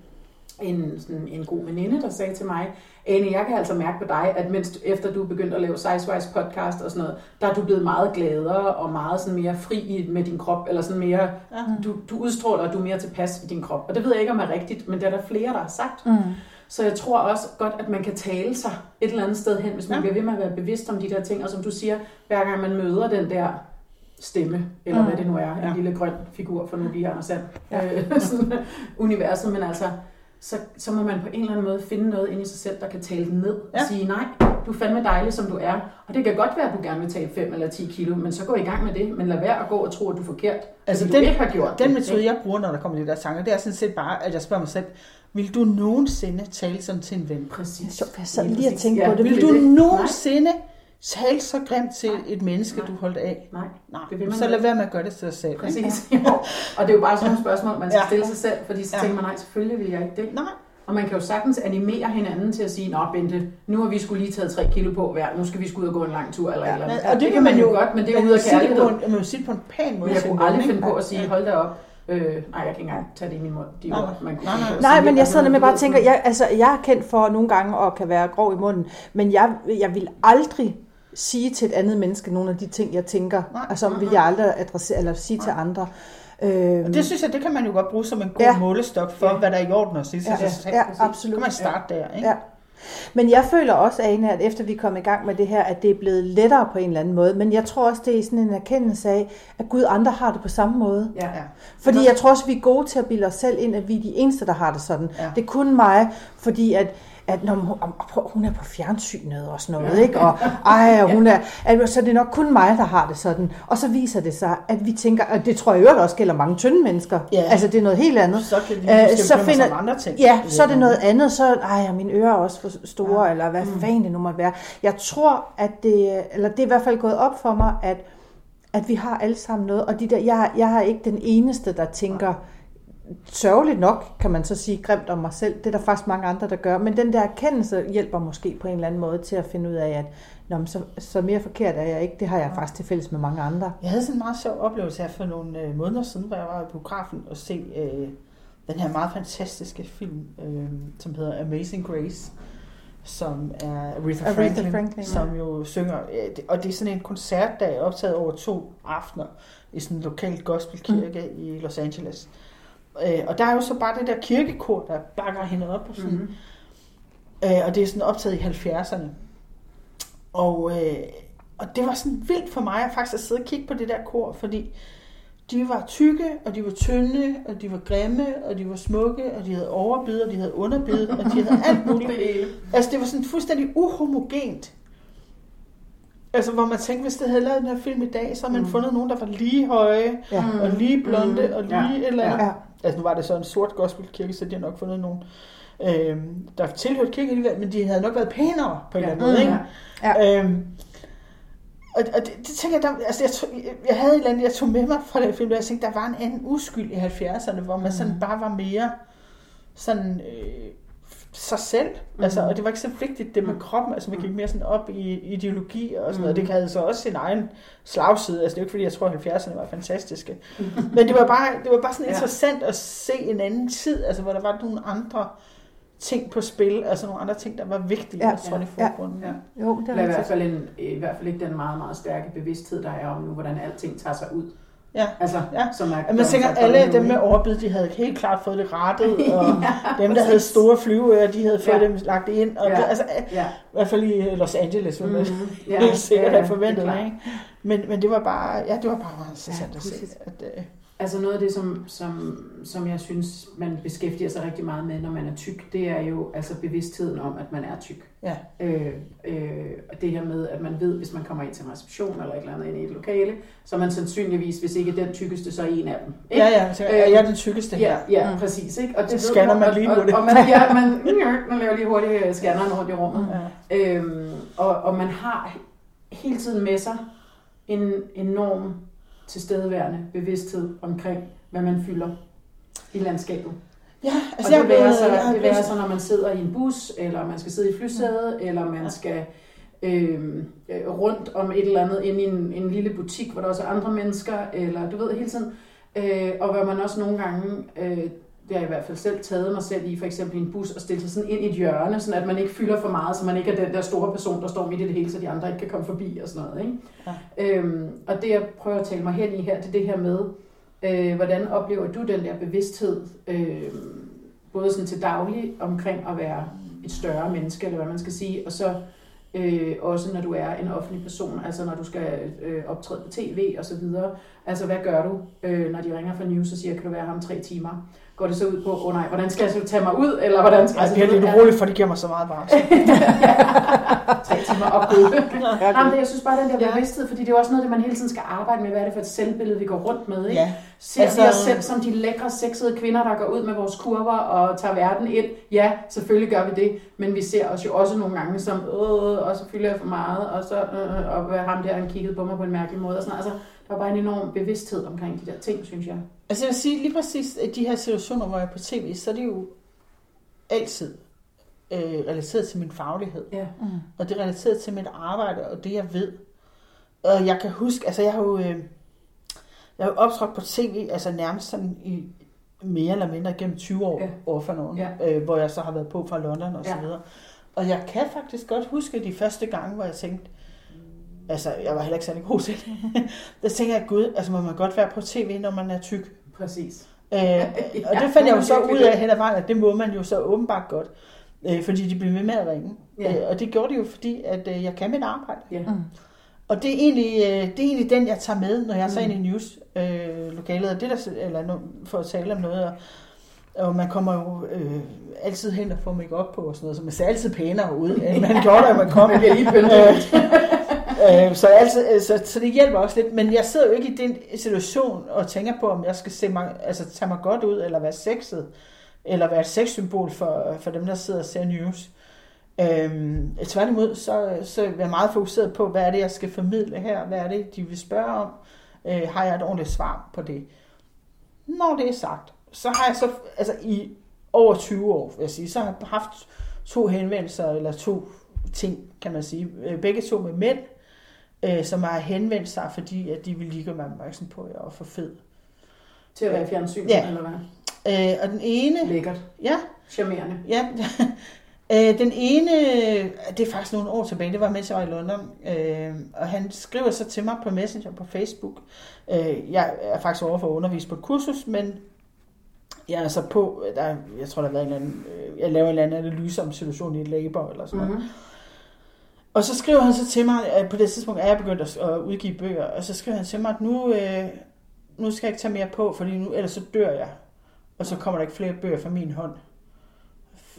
[SPEAKER 1] en, sådan en god veninde, der sagde til mig, Ane, jeg kan altså mærke på dig, at mens efter du begyndte at lave Sizewise podcast og sådan noget, der er du blevet meget gladere og meget sådan mere fri med din krop, eller sådan mere, du, du udstråler, du er mere tilpas i din krop. Og det ved jeg ikke, om er rigtigt, men det er der flere, der har sagt.
[SPEAKER 3] Mm.
[SPEAKER 1] Så jeg tror også godt, at man kan tale sig et eller andet sted hen, hvis man
[SPEAKER 2] Ja.
[SPEAKER 1] bliver ved med at være bevidst om de der ting. Og som du siger, hver gang man møder den der stemme, eller
[SPEAKER 3] mm.
[SPEAKER 1] hvad det nu er, en
[SPEAKER 2] Ja.
[SPEAKER 1] lille grøn figur for nu lige Anders Sand,
[SPEAKER 3] Ja.
[SPEAKER 1] øh, sådan, universet, men altså, så, så må man på en eller anden måde finde noget ind i sig selv, der kan tale den ned
[SPEAKER 2] Ja.
[SPEAKER 1] og sige, nej, du er fandme dejlig, som du er. Og det kan godt være, at du gerne vil tage 5 eller 10 kilo, men så gå i gang med det, men lad være at gå og tro, at du er forkert,
[SPEAKER 2] Altså, den-
[SPEAKER 1] du ikke har gjort
[SPEAKER 2] Den
[SPEAKER 1] det.
[SPEAKER 2] metode, jeg bruger, når der kommer de der tanker, det er sådan set bare, at jeg spørger mig selv, vil du nogensinde tale sådan til en ven?
[SPEAKER 1] Præcis.
[SPEAKER 3] Så jeg sad
[SPEAKER 1] Lige
[SPEAKER 3] og tænkte
[SPEAKER 1] Ja,
[SPEAKER 3] på det.
[SPEAKER 2] Vil
[SPEAKER 1] det
[SPEAKER 2] du
[SPEAKER 1] det.
[SPEAKER 2] nogensinde tale så grimt til
[SPEAKER 1] Nej.
[SPEAKER 2] et menneske,
[SPEAKER 1] Nej.
[SPEAKER 2] du holdt af?
[SPEAKER 1] Nej.
[SPEAKER 2] Nej,
[SPEAKER 1] Det vil man
[SPEAKER 2] så lad
[SPEAKER 1] ikke.
[SPEAKER 2] være med at gøre det til dig selv.
[SPEAKER 1] Præcis. Jo. Og det er jo bare sådan nogle spørgsmål, man skal
[SPEAKER 2] Ja.
[SPEAKER 1] stille sig selv, fordi så
[SPEAKER 2] Ja.
[SPEAKER 1] tænker man, nej, selvfølgelig vil jeg ikke det.
[SPEAKER 2] Nej,
[SPEAKER 1] Og man kan jo sagtens animere hinanden til at sige, nå Bente, nu har vi skulle lige taget 3 kilo på hver, nu skal vi skulle ud og gå en lang tur eller
[SPEAKER 2] Ja,
[SPEAKER 1] eller andet.
[SPEAKER 2] og det kan man jo-
[SPEAKER 1] godt, men det er ud af
[SPEAKER 2] det
[SPEAKER 1] kærlighed.
[SPEAKER 2] på en, man kan sige det på en pæn måde.
[SPEAKER 1] Men jeg kunne aldrig finde på at sige,
[SPEAKER 2] Ja.
[SPEAKER 1] hold da op. Øh, nej, jeg kan ikke engang tage det i min mund, de
[SPEAKER 2] Nej,
[SPEAKER 1] ord, man kunne
[SPEAKER 2] nej,
[SPEAKER 3] Nej,
[SPEAKER 1] sige.
[SPEAKER 3] men jeg sidder nemlig bare og tænker, jeg, altså, jeg er kendt for nogle gange at kan være grov i munden, men jeg, jeg vil aldrig sige til et andet menneske nogle af de ting, jeg tænker.
[SPEAKER 2] Nej,
[SPEAKER 3] altså,
[SPEAKER 2] nej,
[SPEAKER 3] vil
[SPEAKER 2] nej.
[SPEAKER 3] jeg aldrig adressere, eller sige til andre. Øhm,
[SPEAKER 2] Og det synes jeg, det kan man jo godt bruge som en god
[SPEAKER 3] Ja.
[SPEAKER 2] ja. målestok for,
[SPEAKER 1] Ja.
[SPEAKER 2] hvad der er i orden at sige til
[SPEAKER 3] Ja,
[SPEAKER 2] sig selv.
[SPEAKER 3] ja, absolut.
[SPEAKER 2] Kan man starte der, ikke?
[SPEAKER 3] Ja. Men jeg føler også, Ane, at efter vi kom i gang med det her, at det er blevet lettere på en eller anden måde. Men jeg tror også, det er sådan en erkendelse af, at Gud andre har det på samme måde.
[SPEAKER 1] Ja.
[SPEAKER 2] Ja.
[SPEAKER 3] Fordi jeg tror også, vi er gode til at bilde os selv ind, at vi er de eneste, der har det sådan.
[SPEAKER 2] Ja.
[SPEAKER 3] Det er kun mig, fordi at at når hun, prøv, hun er på fjernsynet og sådan noget, ikke? Og ej, hun er, at, så det er nok kun mig, der har det sådan. Og så viser det sig, at vi tænker, og det tror jeg øvrigt også gælder mange tynde mennesker.
[SPEAKER 2] Ja.
[SPEAKER 3] Altså det er noget helt andet.
[SPEAKER 2] Så kan de
[SPEAKER 3] Øh, så
[SPEAKER 2] sig
[SPEAKER 3] finder-
[SPEAKER 2] om andre ting.
[SPEAKER 3] Ja, så er det noget andet. Så, ej, mine ører er også for store,
[SPEAKER 2] Ja.
[SPEAKER 3] ja. eller hvad fanden det nu måtte være. Jeg tror, at det, eller det er i hvert fald gået op for mig, at, at vi har alle sammen noget. Og de der, jeg, jeg er ikke den eneste, der tænker, sørgeligt nok, kan man så sige, grimt om mig selv. Det er der faktisk mange andre, der gør. Men den der erkendelse hjælper måske på en eller anden måde til at finde ud af, at Nå, så, så mere forkert er jeg ikke. Det har jeg faktisk til fælles med mange andre.
[SPEAKER 2] Jeg havde sådan en meget sjov oplevelse her for nogle øh, måneder siden, hvor jeg var i biografen og se øh, den her meget fantastiske film, øh, som hedder Amazing Grace, som er Aretha
[SPEAKER 3] Aretha
[SPEAKER 2] Franklin,
[SPEAKER 3] Franklin,
[SPEAKER 2] som jo synger, øh, det- og det er sådan en koncert, der er optaget over to aftener i sådan en lokal gospelkirke mm. i Los Angeles. Øh, og der er jo så bare det der kirkekor, der bakker hende op og sådan,
[SPEAKER 1] Mhm.
[SPEAKER 2] Øh, og det er sådan optaget i 70'erne. Og, øh, og det var sådan vildt for mig at faktisk at sidde og kigge på det der kor, fordi de var tykke, og de var tynde, og de var grimme, og de var smukke, og de havde overbid, og de havde underbid, og de havde alt muligt.
[SPEAKER 1] Det hele.
[SPEAKER 2] Altså det var sådan fuldstændig uhomogent. Altså hvor man tænkte, hvis det havde lavet den her film i dag, så havde man
[SPEAKER 1] Mm.
[SPEAKER 2] fundet nogen, der var lige høje,
[SPEAKER 3] Ja.
[SPEAKER 2] og lige blonde,
[SPEAKER 1] Mm.
[SPEAKER 2] og lige
[SPEAKER 1] Ja.
[SPEAKER 2] eller andet.
[SPEAKER 3] Ja.
[SPEAKER 2] Altså nu var det så en sort gospelkirke, så de har nok fundet nogen, øh, der tilhørte kirken alligevel, men de havde nok været pænere på en
[SPEAKER 1] Ja.
[SPEAKER 2] eller anden måde, ikke?
[SPEAKER 3] Ja.
[SPEAKER 2] Øhm, og, og det, det tænker jeg, der, altså jeg, tog, jeg, jeg havde et eller andet, jeg tog med mig fra den film, og jeg tænkte, der var en anden uskyld i 70'erne, hvor man sådan bare var mere sådan øh, sig selv. Mm. Altså, og det var ikke så vigtigt det med
[SPEAKER 1] Mm.
[SPEAKER 2] kroppen, altså man gik mere sådan op i ideologi og sådan
[SPEAKER 1] Mm.
[SPEAKER 2] noget. Det havde så også sin egen slagside, altså det er ikke fordi, jeg tror, at 70'erne var fantastiske. Men det var bare, det var bare sådan
[SPEAKER 1] Ja.
[SPEAKER 2] interessant at se en anden tid, altså hvor der var nogle andre ting på spil, altså nogle andre ting, der var vigtige,
[SPEAKER 3] Ja.
[SPEAKER 2] ja. jeg, i
[SPEAKER 1] Ja.
[SPEAKER 2] forgrunden.
[SPEAKER 1] Ja.
[SPEAKER 3] Jo, det er
[SPEAKER 1] i hvert, fald en, i hvert fald ikke den meget, meget stærke bevidsthed, der er om nu, hvordan alting tager sig ud.
[SPEAKER 2] Ja.
[SPEAKER 1] Altså,
[SPEAKER 2] Ja.
[SPEAKER 1] som er,
[SPEAKER 2] Ja, man tænker,
[SPEAKER 1] er
[SPEAKER 2] alle dem med overbid, de havde helt klart fået det rettet, og dem, der havde store flyveører, de havde fået
[SPEAKER 1] Ja.
[SPEAKER 2] dem lagt ind. Og
[SPEAKER 1] Ja.
[SPEAKER 2] det, altså, i
[SPEAKER 1] Ja.
[SPEAKER 2] hvert fald i Los Angeles, hvor man
[SPEAKER 1] Mhm.
[SPEAKER 2] helt sikkert
[SPEAKER 1] ja,
[SPEAKER 2] havde
[SPEAKER 1] ja,
[SPEAKER 2] forventet
[SPEAKER 1] det.
[SPEAKER 2] Ikke? Men, men det var bare, ja, det var bare meget interessant
[SPEAKER 3] Ja,
[SPEAKER 2] at se. At, øh,
[SPEAKER 1] Altså noget af det, som, som, som jeg synes, man beskæftiger sig rigtig meget med, når man er tyk, det er jo altså bevidstheden om, at man er tyk.
[SPEAKER 2] Ja.
[SPEAKER 1] Øh, øh, og det her med, at man ved, hvis man kommer ind til en reception eller et eller andet ind i et lokale, så er man sandsynligvis, hvis ikke den tykkeste, så er en af dem. Ikke?
[SPEAKER 2] Ja, ja, så er jeg den tykkeste her.
[SPEAKER 1] Ja, ja præcis. Ikke? Og det
[SPEAKER 2] Så scanner man
[SPEAKER 1] og-
[SPEAKER 2] lige
[SPEAKER 1] og,
[SPEAKER 2] på det.
[SPEAKER 1] Og man, ja, man, man laver lige hurtigt øh, scanneren rundt i rummet.
[SPEAKER 2] Ja.
[SPEAKER 1] Øhm, og, og man har hele tiden med sig en enorm tilstedeværende bevidsthed omkring, hvad man fylder i landskabet.
[SPEAKER 2] Ja,
[SPEAKER 1] Altså, og det
[SPEAKER 2] er
[SPEAKER 1] være, så, det være så, når man sidder i en bus, eller man skal sidde i flysæde, eller man skal øhm, øh, rundt om et eller andet ind i en, en lille butik, hvor der også er andre mennesker, eller du ved hele tiden. Øh, og hvor man også nogle gange, øh, det har jeg i hvert fald selv taget mig selv i, for eksempel i en bus, og stille sig sådan ind i et hjørne, sådan at man ikke fylder for meget, så man ikke er den der store person, der står midt i det hele, så de andre ikke kan komme forbi og sådan noget. Ikke?
[SPEAKER 2] Ja.
[SPEAKER 1] Øhm, og det jeg prøver at tale mig hen i her, det er det her med, øh, hvordan oplever du den der bevidsthed, øh, både sådan til daglig omkring at være et større menneske, eller hvad man skal sige, og så øh, også når du er en offentlig person, altså når du skal øh, optræde på tv og så videre. Altså hvad gør du, øh, når de ringer fra News og siger, kan du være ham tre timer? Går det så ud på, åh oh, nej, hvordan skal jeg så tage mig ud, eller hvordan skal jeg
[SPEAKER 2] det er
[SPEAKER 1] så
[SPEAKER 2] lidt
[SPEAKER 1] Ja,
[SPEAKER 2] uroligt, for det giver mig så meget varmt.
[SPEAKER 1] Tre timer op Gud. Jamen, det, jeg synes bare, den der bevidsthed, fordi det er jo også noget, det man hele tiden skal arbejde med, hvad er det for et selvbillede, vi går rundt med, ikke?
[SPEAKER 2] Ja,
[SPEAKER 1] Ser altså, vi
[SPEAKER 2] Altså-
[SPEAKER 1] os selv som de lækre, sexede kvinder, der går ud med vores kurver og tager verden ind? Ja, selvfølgelig gør vi det, men vi ser os jo også nogle gange som, øh, og så fylder jeg for meget, og så, øh, og hvad ham der, han kiggede på mig på en mærkelig måde. Og sådan. Altså, der var bare en enorm bevidsthed omkring de der ting, synes jeg.
[SPEAKER 2] Altså jeg vil sige lige præcis, at de her situationer, hvor jeg er på tv, så er det jo altid øh, relateret til min faglighed.
[SPEAKER 1] Ja.
[SPEAKER 3] Mm.
[SPEAKER 2] Og det er relateret til mit arbejde og det, jeg ved. Og jeg kan huske, altså jeg har jo, øh, jeg har jo optrådt på tv, altså nærmest sådan i mere eller mindre gennem 20 år
[SPEAKER 1] Ja.
[SPEAKER 2] ja. over for nogen,
[SPEAKER 1] Ja.
[SPEAKER 2] øh, hvor jeg så har været på fra London og så
[SPEAKER 1] Ja.
[SPEAKER 2] videre. Og jeg kan faktisk godt huske de første gange, hvor jeg tænkte, altså jeg var heller ikke særlig god til det. Der tænker jeg, gud, altså må man godt være på tv, når man er tyk.
[SPEAKER 1] Præcis.
[SPEAKER 2] Øh, og
[SPEAKER 1] Ja,
[SPEAKER 2] det fandt jeg jo så ud af hen ad vejen, at det må man jo så åbenbart godt. Øh, fordi de blev ved med at ringe.
[SPEAKER 1] Ja.
[SPEAKER 2] Øh, og det gjorde de jo, fordi at øh, jeg kan mit arbejde.
[SPEAKER 1] Ja.
[SPEAKER 3] Mm.
[SPEAKER 2] Og det er egentlig, øh, det er egentlig den, jeg tager med, når jeg er så
[SPEAKER 1] Mm.
[SPEAKER 2] ind i news-lokalet. Øh, og det der, eller no, for at tale om noget. Og, og man kommer jo øh, altid hen og får make op på og sådan noget, så man ser altid pænere ud, end man gjorde, da man kom.
[SPEAKER 1] Bliver lige pyntet.
[SPEAKER 2] Øh, så, altid, øh, så, så det hjælper også lidt. Men jeg sidder jo ikke i den situation og tænker på, om jeg skal se mig, altså, tage mig godt ud, eller være sexet, eller være et sexsymbol for, for dem, der sidder og ser news. Øhm, tværtimod, så, så er jeg meget fokuseret på, hvad er det, jeg skal formidle her? Hvad er det, de vil spørge om? Øh, har jeg et ordentligt svar på det? Når det er sagt, så har jeg så, altså i over 20 år, vil jeg sige, så har jeg haft to henvendelser, eller to ting, kan man sige. Øh, Begge to med mænd, øh, som har henvendt sig, fordi at de ville lige gøre mig opmærksom på, at jeg var for fed.
[SPEAKER 1] Til at være i fjernsyn,
[SPEAKER 2] Ja.
[SPEAKER 1] eller hvad?
[SPEAKER 2] Øh, og den ene,
[SPEAKER 1] Lækkert.
[SPEAKER 2] ja,
[SPEAKER 1] Charmerende.
[SPEAKER 2] ja, øh, den ene, det er faktisk nogle år tilbage, det var mens jeg var i London, øh, og han skriver så til mig på Messenger på Facebook. Øh, jeg er faktisk over for at undervise på et kursus, men jeg er så på, der, jeg tror der har været en eller anden, øh, jeg laver en eller anden analyse om situationen i et labor eller sådan noget.
[SPEAKER 1] Mm-hmm.
[SPEAKER 2] Og så skriver han så til mig, at på det tidspunkt er jeg begyndt at at udgive bøger, og så skriver han til mig, at nu, øh, nu skal jeg ikke tage mere på, fordi nu, ellers så dør jeg. Og så kommer der ikke flere bøger fra min hånd.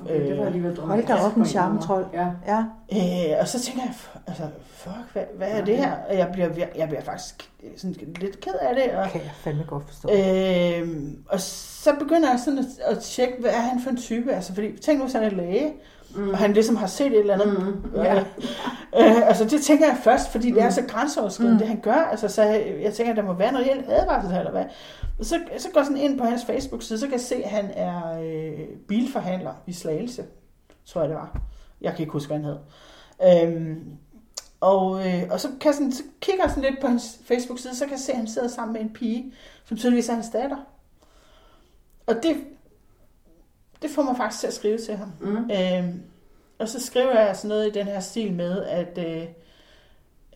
[SPEAKER 1] Okay, det var alligevel
[SPEAKER 3] Hold da op, en charmetrol.
[SPEAKER 1] Ja.
[SPEAKER 3] Ja.
[SPEAKER 2] Øh, og så tænker jeg, altså, fuck, hvad, hvad er det her? Og jeg bliver, jeg bliver faktisk sådan lidt ked af det. Og,
[SPEAKER 3] Kan jeg fandme godt forstå.
[SPEAKER 2] øh, og så begynder jeg sådan at, at tjekke, hvad er han for en type? Altså, fordi, tænk nu, hvis han er læge,
[SPEAKER 1] Mm.
[SPEAKER 2] og han ligesom har set et eller andet
[SPEAKER 1] Mm.
[SPEAKER 2] Ja. Øh, altså det tænker jeg først, fordi det er
[SPEAKER 1] Mm.
[SPEAKER 2] så grænseoverskridende,
[SPEAKER 3] Mm.
[SPEAKER 2] det han gør. Altså, så jeg, tænker, at der må være en reel advarsel eller hvad. Og så, så går sådan ind på hans Facebook-side, så kan jeg se, at han er øh, bilforhandler i Slagelse, tror jeg det var. Jeg kan ikke huske, hvad han hed. Øhm, og, øh, og så, kan jeg sådan, så kigger jeg sådan lidt på hans Facebook-side, så kan jeg se, at han sidder sammen med en pige, som tydeligvis er hans datter. Og det, det får mig faktisk til at skrive til ham.
[SPEAKER 1] Mm.
[SPEAKER 2] Øhm, og så skriver jeg sådan noget i den her stil med, at øh,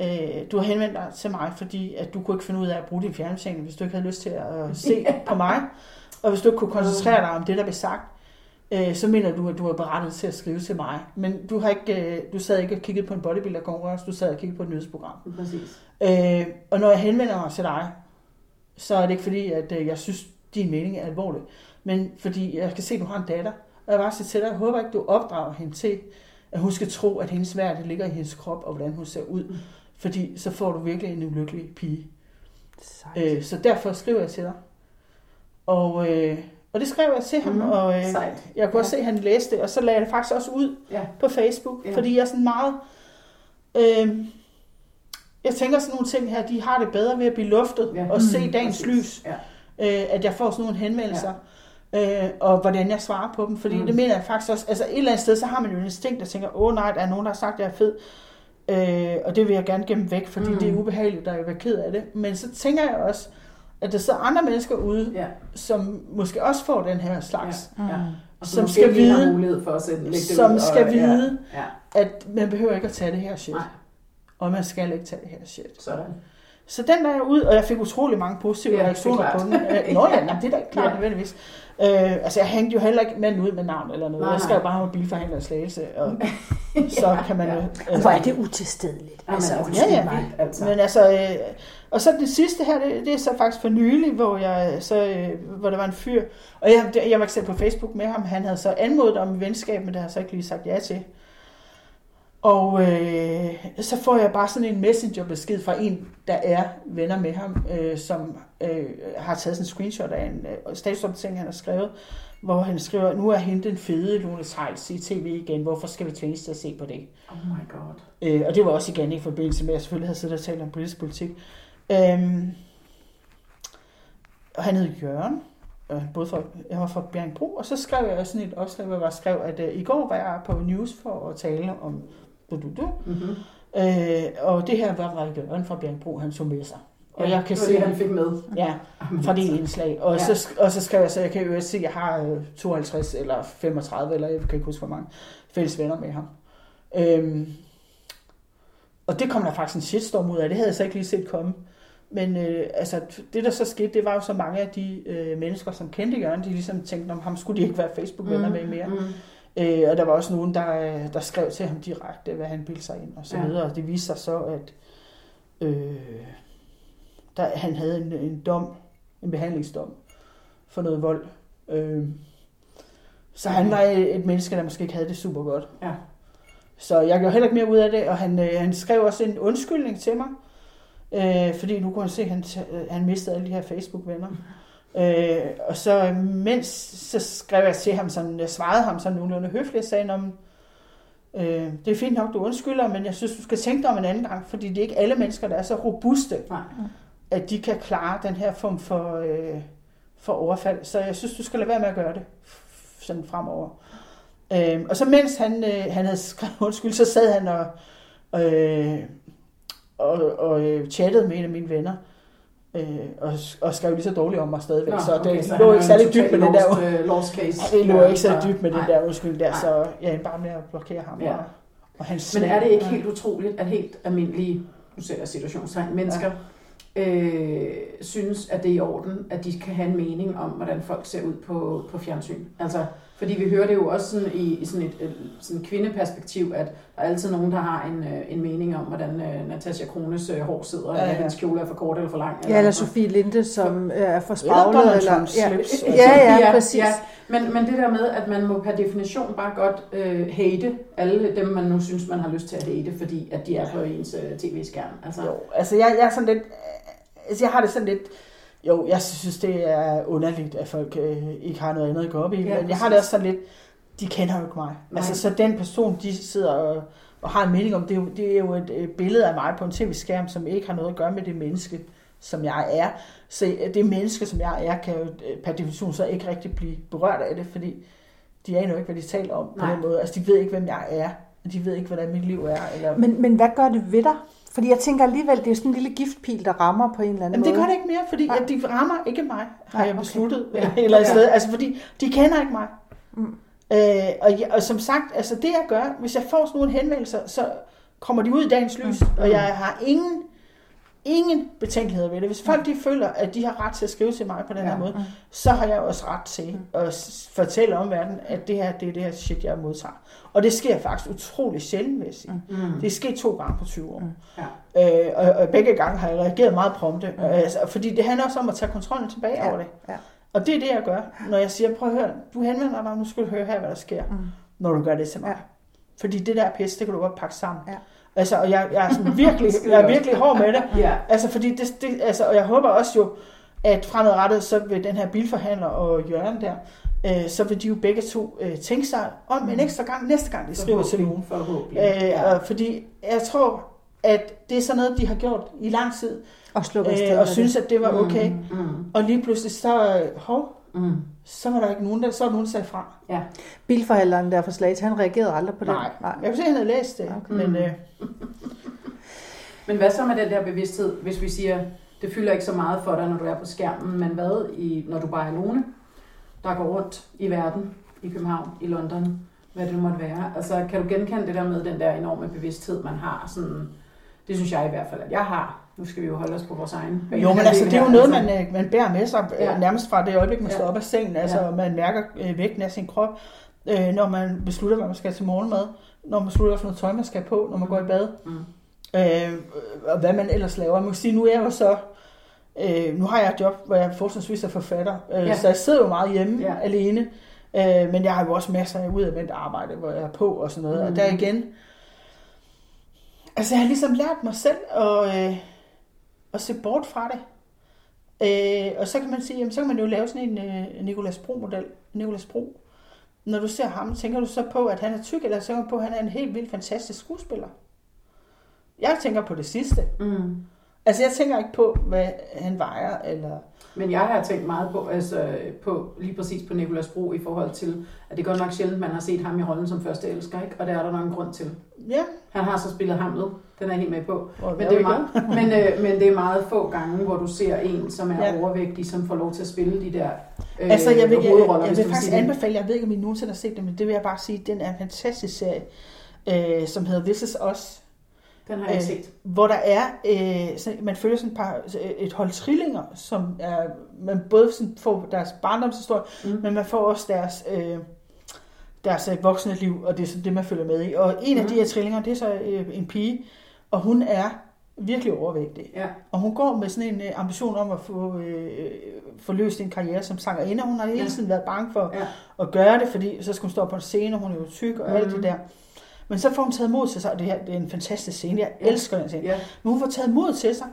[SPEAKER 2] øh, du har henvendt dig til mig, fordi at du kunne ikke finde ud af at bruge din fjernsyn, hvis du ikke havde lyst til at se på mig. Og hvis du ikke kunne koncentrere dig om det, der blev sagt, øh, så mener du, at du er berettet til at skrive til mig. Men du har ikke, øh, du sad ikke og kiggede på en bodybuilder-konkurrence, du sad og kiggede på et nyhedsprogram.
[SPEAKER 1] Præcis.
[SPEAKER 2] Øh, og når jeg henvender mig til dig, så er det ikke fordi, at øh, jeg synes, din mening er alvorlig. Men fordi jeg kan se, at du har en datter, og jeg bare siger til dig, jeg håber ikke, du opdrager hende til, at hun skal tro, at hendes værd ligger i hendes krop, og hvordan hun ser ud. Fordi så får du virkelig en ulykkelig pige.
[SPEAKER 3] Sejt.
[SPEAKER 2] Øh, så derfor skriver jeg til dig. Og, øh, og det skrev jeg til ham,
[SPEAKER 1] Mhm.
[SPEAKER 2] og øh,
[SPEAKER 1] Sejt.
[SPEAKER 2] jeg kunne også
[SPEAKER 1] Ja.
[SPEAKER 2] se, at han læste det, og så lagde jeg det faktisk også ud
[SPEAKER 1] Ja.
[SPEAKER 2] på Facebook,
[SPEAKER 1] Ja.
[SPEAKER 2] fordi jeg er sådan meget... Øh, jeg tænker sådan nogle ting her, de har det bedre ved at blive luftet
[SPEAKER 1] Ja.
[SPEAKER 2] og se
[SPEAKER 1] Mm,
[SPEAKER 2] dagens
[SPEAKER 1] præcis.
[SPEAKER 2] lys,
[SPEAKER 1] Ja.
[SPEAKER 2] øh, at jeg får sådan nogle henvendelser, øh, og hvordan jeg svarer på dem, fordi
[SPEAKER 1] Mm.
[SPEAKER 2] mm. det mener jeg faktisk også, altså et eller andet sted, så har man jo en instinkt, der tænker, åh nej, der er nogen, der har sagt, at jeg er fed, øh, og det vil jeg gerne gemme væk, fordi
[SPEAKER 1] Mm.
[SPEAKER 2] mm. det er ubehageligt, og jeg være ked af det, men så tænker jeg også, at der sidder andre mennesker ude,
[SPEAKER 1] Ja.
[SPEAKER 2] som måske også får den her slags,
[SPEAKER 1] Ja.
[SPEAKER 3] Mm.
[SPEAKER 1] Og
[SPEAKER 2] Som skal vide-
[SPEAKER 1] mulighed for at sætte, lægge det
[SPEAKER 2] som
[SPEAKER 1] ud, og-
[SPEAKER 2] skal vide,
[SPEAKER 1] Ja.
[SPEAKER 2] at man behøver ikke at tage det her shit,
[SPEAKER 1] Nej.
[SPEAKER 2] og man skal ikke tage det her shit.
[SPEAKER 1] Sådan.
[SPEAKER 2] Så den der jeg ud, og jeg fik utrolig mange positive
[SPEAKER 1] Ja,
[SPEAKER 2] ja,
[SPEAKER 1] er
[SPEAKER 2] reaktioner på den. Nå ja, det er da ikke klart
[SPEAKER 1] Ja.
[SPEAKER 2] ja. nødvendigvis. Øh, altså jeg hængte jo heller ikke manden ud med navn eller noget.
[SPEAKER 1] Nej,
[SPEAKER 2] jeg skrev bare om bilforhandler i slagelse, og så kan man jo...
[SPEAKER 1] Ja.
[SPEAKER 2] øh,
[SPEAKER 3] Hvor er det utilstedeligt. Altså,
[SPEAKER 1] altså,
[SPEAKER 2] ja, ja.
[SPEAKER 1] mig, altså.
[SPEAKER 2] Men altså, øh, og så det sidste her, det, det er så faktisk for nylig, hvor, jeg, så, øh, hvor der var en fyr, og jeg, jeg var ikke selv på Facebook med ham, han havde så anmodet om venskab, men det har jeg så ikke lige sagt ja til. Og øh, så får jeg bare sådan en messengerbesked fra en, der er venner med ham, øh, som øh, har taget sådan en screenshot af en øh, statusopdatering, han har skrevet, hvor han skriver, nu er hende den fede Lone Tejls i tv igen, hvorfor skal vi tvinges til at se på det?
[SPEAKER 1] Oh my god.
[SPEAKER 2] Øh, og det var også igen i forbindelse med, at jeg selvfølgelig havde siddet og talt om politisk politik. Øhm, og han hed Jørgen, øh, både fra, jeg var fra Bjergbro, og så skrev jeg sådan et opslag, hvor jeg skrev, at øh, i går var jeg på News for at tale om du, du, du.
[SPEAKER 1] Mm-hmm.
[SPEAKER 2] Øh, og det her var Række Jørgen fra Bjergbro, han tog med sig. Og jeg kan
[SPEAKER 1] det
[SPEAKER 2] se,
[SPEAKER 1] det, han fik med.
[SPEAKER 2] ja, fra det indslag. Og,
[SPEAKER 1] Ja.
[SPEAKER 2] ja. så, og så skrev jeg så, jeg kan jo se, at jeg har øh, 52 eller 35, eller jeg kan ikke huske, hvor mange fælles venner med ham. Øhm, og det kom der faktisk en shitstorm ud af. Det havde jeg så ikke lige set komme. Men øh, altså, det, der så skete, det var jo så mange af de øh, mennesker, som kendte Jørgen, de ligesom tænkte, om ham skulle de ikke være Facebook-venner med mere.
[SPEAKER 1] Mm.
[SPEAKER 2] Øh, og der var også nogen, der, der skrev til ham direkte, hvad han bildte sig ind og så
[SPEAKER 1] Ja.
[SPEAKER 2] videre. Og det viste sig så, at øh, der, han havde en, en dom, en behandlingsdom for noget vold. Øh, så han var et, et menneske, der måske ikke havde det super godt.
[SPEAKER 1] Ja.
[SPEAKER 2] Så jeg gjorde heller ikke mere ud af det, og han, øh, han skrev også en undskyldning til mig, øh, fordi nu kunne han se, at han, øh, han mistede alle de her Facebook-venner. Øh, og så mens, så skrev jeg til ham sådan, jeg svarede ham sådan nogenlunde høfligt, jeg sagde, om, øh, det er fint nok, du undskylder, men jeg synes, du skal tænke dig om en anden gang, fordi det er ikke alle mennesker, der er så robuste,
[SPEAKER 1] Nej.
[SPEAKER 2] at de kan klare den her form for, øh, for overfald. Så jeg synes, du skal lade være med at gøre det sådan fremover. Øh, og så mens han, øh, han havde skrevet undskyld, så sad han og, øh, og, og øh, chattede med en af mine venner. Øh, og, og skrev lige så dårligt om mig stadigvæk.
[SPEAKER 1] Nå,
[SPEAKER 2] så det
[SPEAKER 1] okay, så
[SPEAKER 2] lå ikke særlig dybt med den der
[SPEAKER 1] øh, lost case.
[SPEAKER 2] Ja, det lå ikke
[SPEAKER 1] Ja,
[SPEAKER 2] dybt med den der undskyld der,
[SPEAKER 1] Nej.
[SPEAKER 2] så jeg er bare med at blokere ham.
[SPEAKER 1] Ja.
[SPEAKER 2] Og, og hans
[SPEAKER 1] Men er det ikke helt utroligt, at helt almindelige, nu ser jeg situationstegn, mennesker, øh, synes, at det er i orden, at de kan have en mening om, hvordan folk ser ud på, på fjernsyn? Altså, fordi vi hører det jo også sådan i, i sådan et sådan et kvindeperspektiv, at der er altid nogen, der har en, øh, en mening om, hvordan øh, Natasha Krones øh, hår sidder,
[SPEAKER 2] Ja,
[SPEAKER 1] eller
[SPEAKER 2] ja.
[SPEAKER 1] hendes kjole er for kort eller for lang.
[SPEAKER 3] Ja, eller Sofie Linde, som øh, er for
[SPEAKER 2] Eller
[SPEAKER 3] spraglet.
[SPEAKER 2] Donald
[SPEAKER 3] Eller,
[SPEAKER 2] Trumps
[SPEAKER 3] ja.
[SPEAKER 2] slips.
[SPEAKER 3] ja, ja,
[SPEAKER 1] Ja,
[SPEAKER 3] præcis.
[SPEAKER 1] ja. Men, men det der med, at man må per definition bare godt øh, hate alle dem, man nu synes, man har lyst til at hate, fordi at de er på ens øh, tv-skærm. Altså,
[SPEAKER 2] Jo, altså jeg, jeg er sådan lidt, altså jeg har det sådan lidt, jo, jeg synes det er underligt, at folk øh, ikke har noget andet at gå op i,
[SPEAKER 1] Ja,
[SPEAKER 2] men jeg har det også sådan lidt, de kender jo ikke mig.
[SPEAKER 1] Nej.
[SPEAKER 2] Altså så den person, de sidder og, og har en mening om, det er, jo, det er jo et øh, billede af mig på en tv-skærm, som ikke har noget at gøre med det menneske, som jeg er. Så øh, det menneske, som jeg er, kan jo øh, per definition så ikke rigtig blive berørt af det, fordi de aner jo ikke, hvad de taler om på
[SPEAKER 1] Nej.
[SPEAKER 2] den måde. Altså de ved ikke, hvem jeg er. De ved ikke, hvordan mit liv er. Eller...
[SPEAKER 3] Men, men hvad gør det ved dig? Fordi jeg tænker alligevel, det er sådan en lille giftpil, der rammer på en eller anden
[SPEAKER 2] Jamen, det
[SPEAKER 3] måde.
[SPEAKER 2] gør det ikke mere, fordi
[SPEAKER 3] Nej.
[SPEAKER 2] at de rammer ikke mig, har jeg
[SPEAKER 3] okay.
[SPEAKER 2] besluttet.
[SPEAKER 1] Ja.
[SPEAKER 2] Ja. Eller et
[SPEAKER 1] Ja.
[SPEAKER 2] Altså, fordi de kender ikke mig.
[SPEAKER 3] Mm.
[SPEAKER 2] Øh, og, jeg, og som sagt, altså det jeg gør, hvis jeg får sådan nogle henvendelser, så kommer de ud i dagens lys,
[SPEAKER 3] Mm.
[SPEAKER 2] og jeg har ingen, ingen betænkeligheder ved det. Hvis folk de føler, at de har ret til at skrive til mig på den
[SPEAKER 1] Ja.
[SPEAKER 2] her måde, så har jeg også ret til at fortælle om verden, at det her, det er det her shit, jeg modtager. Og det sker faktisk utrolig sjældent, vil jeg sige.
[SPEAKER 1] Mm.
[SPEAKER 2] Det er sket to gange på 20 år.
[SPEAKER 1] Ja.
[SPEAKER 2] Øh, og, og begge gange har jeg reageret meget prompte.
[SPEAKER 1] Mm.
[SPEAKER 2] Mm. Altså, fordi det handler også om at tage kontrollen tilbage
[SPEAKER 3] Ja.
[SPEAKER 2] over det.
[SPEAKER 3] Ja.
[SPEAKER 2] Og det er det, jeg gør, når jeg siger, prøv at høre, du henvender dig, nu skal du høre her, hvad der sker,
[SPEAKER 3] Mm.
[SPEAKER 2] når du gør det til mig.
[SPEAKER 3] Ja.
[SPEAKER 2] Fordi det der pis, det kan du godt pakke sammen.
[SPEAKER 3] Ja.
[SPEAKER 2] Altså, og jeg, jeg er sådan virkelig, jeg er virkelig hård med det.
[SPEAKER 1] Ja.
[SPEAKER 2] Altså, fordi det, det, altså, og jeg håber også jo, at fremadrettet, så vil den her bilforhandler og Jørgen der, øh, så vil de jo begge to øh, tænke sig om en ekstra gang, næste gang de skriver til nogen.
[SPEAKER 1] Forhåbentlig.
[SPEAKER 2] Øh,
[SPEAKER 1] Ja.
[SPEAKER 2] fordi jeg tror, at det er sådan noget, de har gjort i lang tid,
[SPEAKER 3] Og slukke
[SPEAKER 2] øh, og synes, at det var okay.
[SPEAKER 1] Mm. Mm.
[SPEAKER 2] Og lige pludselig, så, øh, hov,
[SPEAKER 1] Mm.
[SPEAKER 2] så var der ikke nogen, der, så var nogen, der sagde fra.
[SPEAKER 1] Ja.
[SPEAKER 3] Bilforhandleren der for Slagelse, han reagerede aldrig på det.
[SPEAKER 2] Nej. Jeg kunne se, at han havde læst det,
[SPEAKER 3] Okay.
[SPEAKER 2] men øh,
[SPEAKER 1] Men hvad så med den der bevidsthed, hvis vi siger, det fylder ikke så meget for dig, når du er på skærmen, men hvad, i, når du bare er alene, der går rundt i verden, i København, i London, hvad det nu måtte være. Altså, kan du genkende det der med den der enorme bevidsthed, man har? Sådan, det synes jeg i hvert fald, at jeg har. Nu skal vi jo holde os på vores egen bane.
[SPEAKER 2] jo, men altså, det er jo noget, man, øh, man bærer med sig
[SPEAKER 1] Ja.
[SPEAKER 2] ja. nærmest fra det øjeblik, man
[SPEAKER 1] Ja.
[SPEAKER 2] står op af sengen. Altså,
[SPEAKER 1] Ja.
[SPEAKER 2] man mærker øh, vægten af sin krop, øh, når man beslutter, hvad man skal til morgenmad, når man beslutter, hvad for noget tøj, man skal på, når man går i bad.
[SPEAKER 1] Mm.
[SPEAKER 2] øh, og hvad man ellers laver. Man kan sige, nu er jeg jo så, øh, nu har jeg et job, hvor jeg forholdsvis er forfatter, øh,
[SPEAKER 1] Ja.
[SPEAKER 2] så jeg sidder jo meget hjemme
[SPEAKER 1] Ja.
[SPEAKER 2] alene, øh, men jeg har jo også masser af udadvendt arbejde, hvor jeg er på og sådan noget, mm. og der igen, altså jeg har ligesom lært mig selv at, øh, at se bort fra det. Øh, og så kan man sige, jamen, så kan man jo lave sådan en øh, Nicolas Bro-model. Nicolas Bro. Når du ser ham, tænker du så på, at han er tyk, eller tænker du på, at han er en helt vildt fantastisk skuespiller? Jeg tænker på det sidste.
[SPEAKER 1] Mm.
[SPEAKER 2] Altså, jeg tænker ikke på, hvad han vejer, eller...
[SPEAKER 1] Men jeg har tænkt meget på, altså, på lige præcis på Nikolas Bro i forhold til, at det er godt nok sjældent, man har set ham i rollen som første elsker, ikke? og det er der nok en grund til.
[SPEAKER 2] Ja,
[SPEAKER 1] Han har så spillet Hamlet, den er jeg helt med på. Men det, er meget, men, øh, men det er meget få gange, hvor du ser en, som er ja. Overvægtig, som får lov til at spille de der øh,
[SPEAKER 2] Altså, jeg vil, jeg,
[SPEAKER 1] hovedroller,
[SPEAKER 2] jeg
[SPEAKER 1] hvis
[SPEAKER 2] vil
[SPEAKER 1] du
[SPEAKER 2] faktisk anbefale, jeg ved ikke, om I nogensinde har set det, men det vil jeg bare sige, den er en fantastisk serie, øh, som hedder This Is Us,
[SPEAKER 1] Den har jeg
[SPEAKER 2] Øh,
[SPEAKER 1] set.
[SPEAKER 2] hvor der er, øh, sådan, man følger sådan et, par, et hold trillinger, som er, man både sådan får deres barndomshistorie,
[SPEAKER 1] Mm.
[SPEAKER 2] men man får også deres, øh, deres øh, voksne liv, og det er sådan det, man følger med i. Og en af
[SPEAKER 1] Mhm.
[SPEAKER 2] de her trillinger, det er så øh, en pige, og hun er virkelig overvægtig.
[SPEAKER 1] Ja.
[SPEAKER 2] Og hun går med sådan en øh, ambition om at få, øh, få løst en karriere som sangerinde, og hun har hele
[SPEAKER 1] Ja.
[SPEAKER 2] tiden været bange for
[SPEAKER 1] Ja.
[SPEAKER 2] at gøre det, fordi så skal hun stå på en scene, og hun er jo tyk og mm. alt
[SPEAKER 1] Mhm.
[SPEAKER 2] det der. Men så får hun taget mod til sig, og det her det er en fantastisk scene, jeg
[SPEAKER 1] Ja.
[SPEAKER 2] elsker den scene.
[SPEAKER 1] Ja.
[SPEAKER 2] Men hun får taget mod til sig,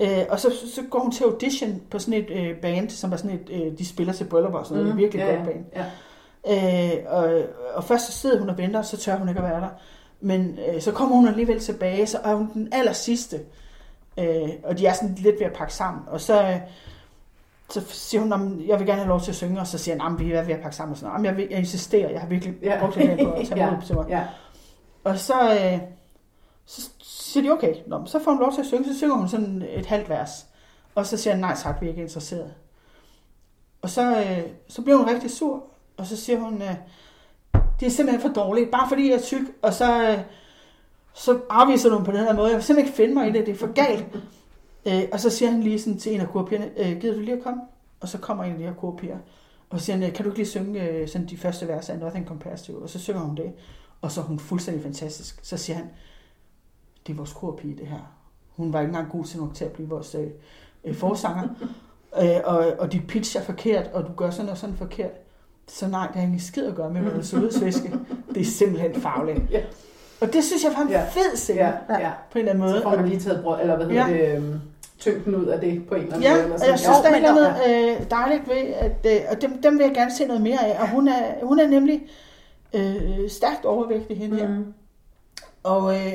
[SPEAKER 2] øh, og så, så går hun til audition på sådan et øh, band, som er sådan et, øh, de spiller til bryllupper og sådan noget, mm. virkelig
[SPEAKER 1] ja,
[SPEAKER 2] godt band.
[SPEAKER 1] Ja.
[SPEAKER 2] Øh, og, og først så sidder hun og venter, og så tør hun ikke at være der. Men øh, så kommer hun alligevel tilbage, så er hun den aller sidste. Øh, og de er sådan lidt ved at pakke sammen. Og så, øh, så siger hun, "Nå, men jeg vil gerne have lov til at synge, og så siger han, "Nå, vi er ved at pakke sammen. Og sådan, "Nå, men jeg, vil, jeg insisterer, jeg har virkelig
[SPEAKER 1] Ja.
[SPEAKER 2] brugt det her på at tage
[SPEAKER 1] Ja.
[SPEAKER 2] mod til mig.
[SPEAKER 1] ja.
[SPEAKER 2] Og så, øh, så siger de, okay, Nå, så får hun lov til at synge, så synger hun sådan et halvt vers. Og så siger han, nej tak, vi er ikke interesseret. Og så, øh, så bliver hun rigtig sur, og så siger hun, øh, det er simpelthen for dårligt, bare fordi jeg er tyk, og så, øh, så afviser du dem på den her måde. Jeg vil simpelthen ikke finde mig i det, det er for galt. Øh, og så siger han lige sådan til en af korpigerne, øh, gider du lige at komme? Og så kommer en af de her korpiger, og så siger han, kan du ikke lige synge øh, sådan de første vers af Nothing Compares to? Og så synger hun det, og så er hun fuldstændig fantastisk. Så siger han, det er vores korpige det her. Hun var ikke engang god til nok til at blive vores øh, øh, forsanger. øh, og, og dit pitch er forkert, og du gør sådan og sådan forkert. Så nej, det har ingen skid at gøre med, hvad du så udsviske. Det er simpelthen fagligt.
[SPEAKER 1] Ja.
[SPEAKER 2] Og det synes jeg var en
[SPEAKER 1] Ja.
[SPEAKER 2] fed scene,
[SPEAKER 1] Ja, ja.
[SPEAKER 2] på en eller anden
[SPEAKER 1] Så
[SPEAKER 2] måde.
[SPEAKER 1] får man lige taget brød, eller hvad hedder
[SPEAKER 2] Ja.
[SPEAKER 1] det, øhm, tyngden ud af det på en eller anden
[SPEAKER 2] Ja,
[SPEAKER 1] måde. Eller
[SPEAKER 2] og jeg
[SPEAKER 1] sådan.
[SPEAKER 2] synes,
[SPEAKER 1] Jo,
[SPEAKER 2] der er noget øh, dejligt ved, at øh, og dem, dem vil jeg gerne se noget mere af. Og hun er, hun er nemlig øh, stærkt overvægtig hende her.
[SPEAKER 1] Mhm.
[SPEAKER 2] Og, øh,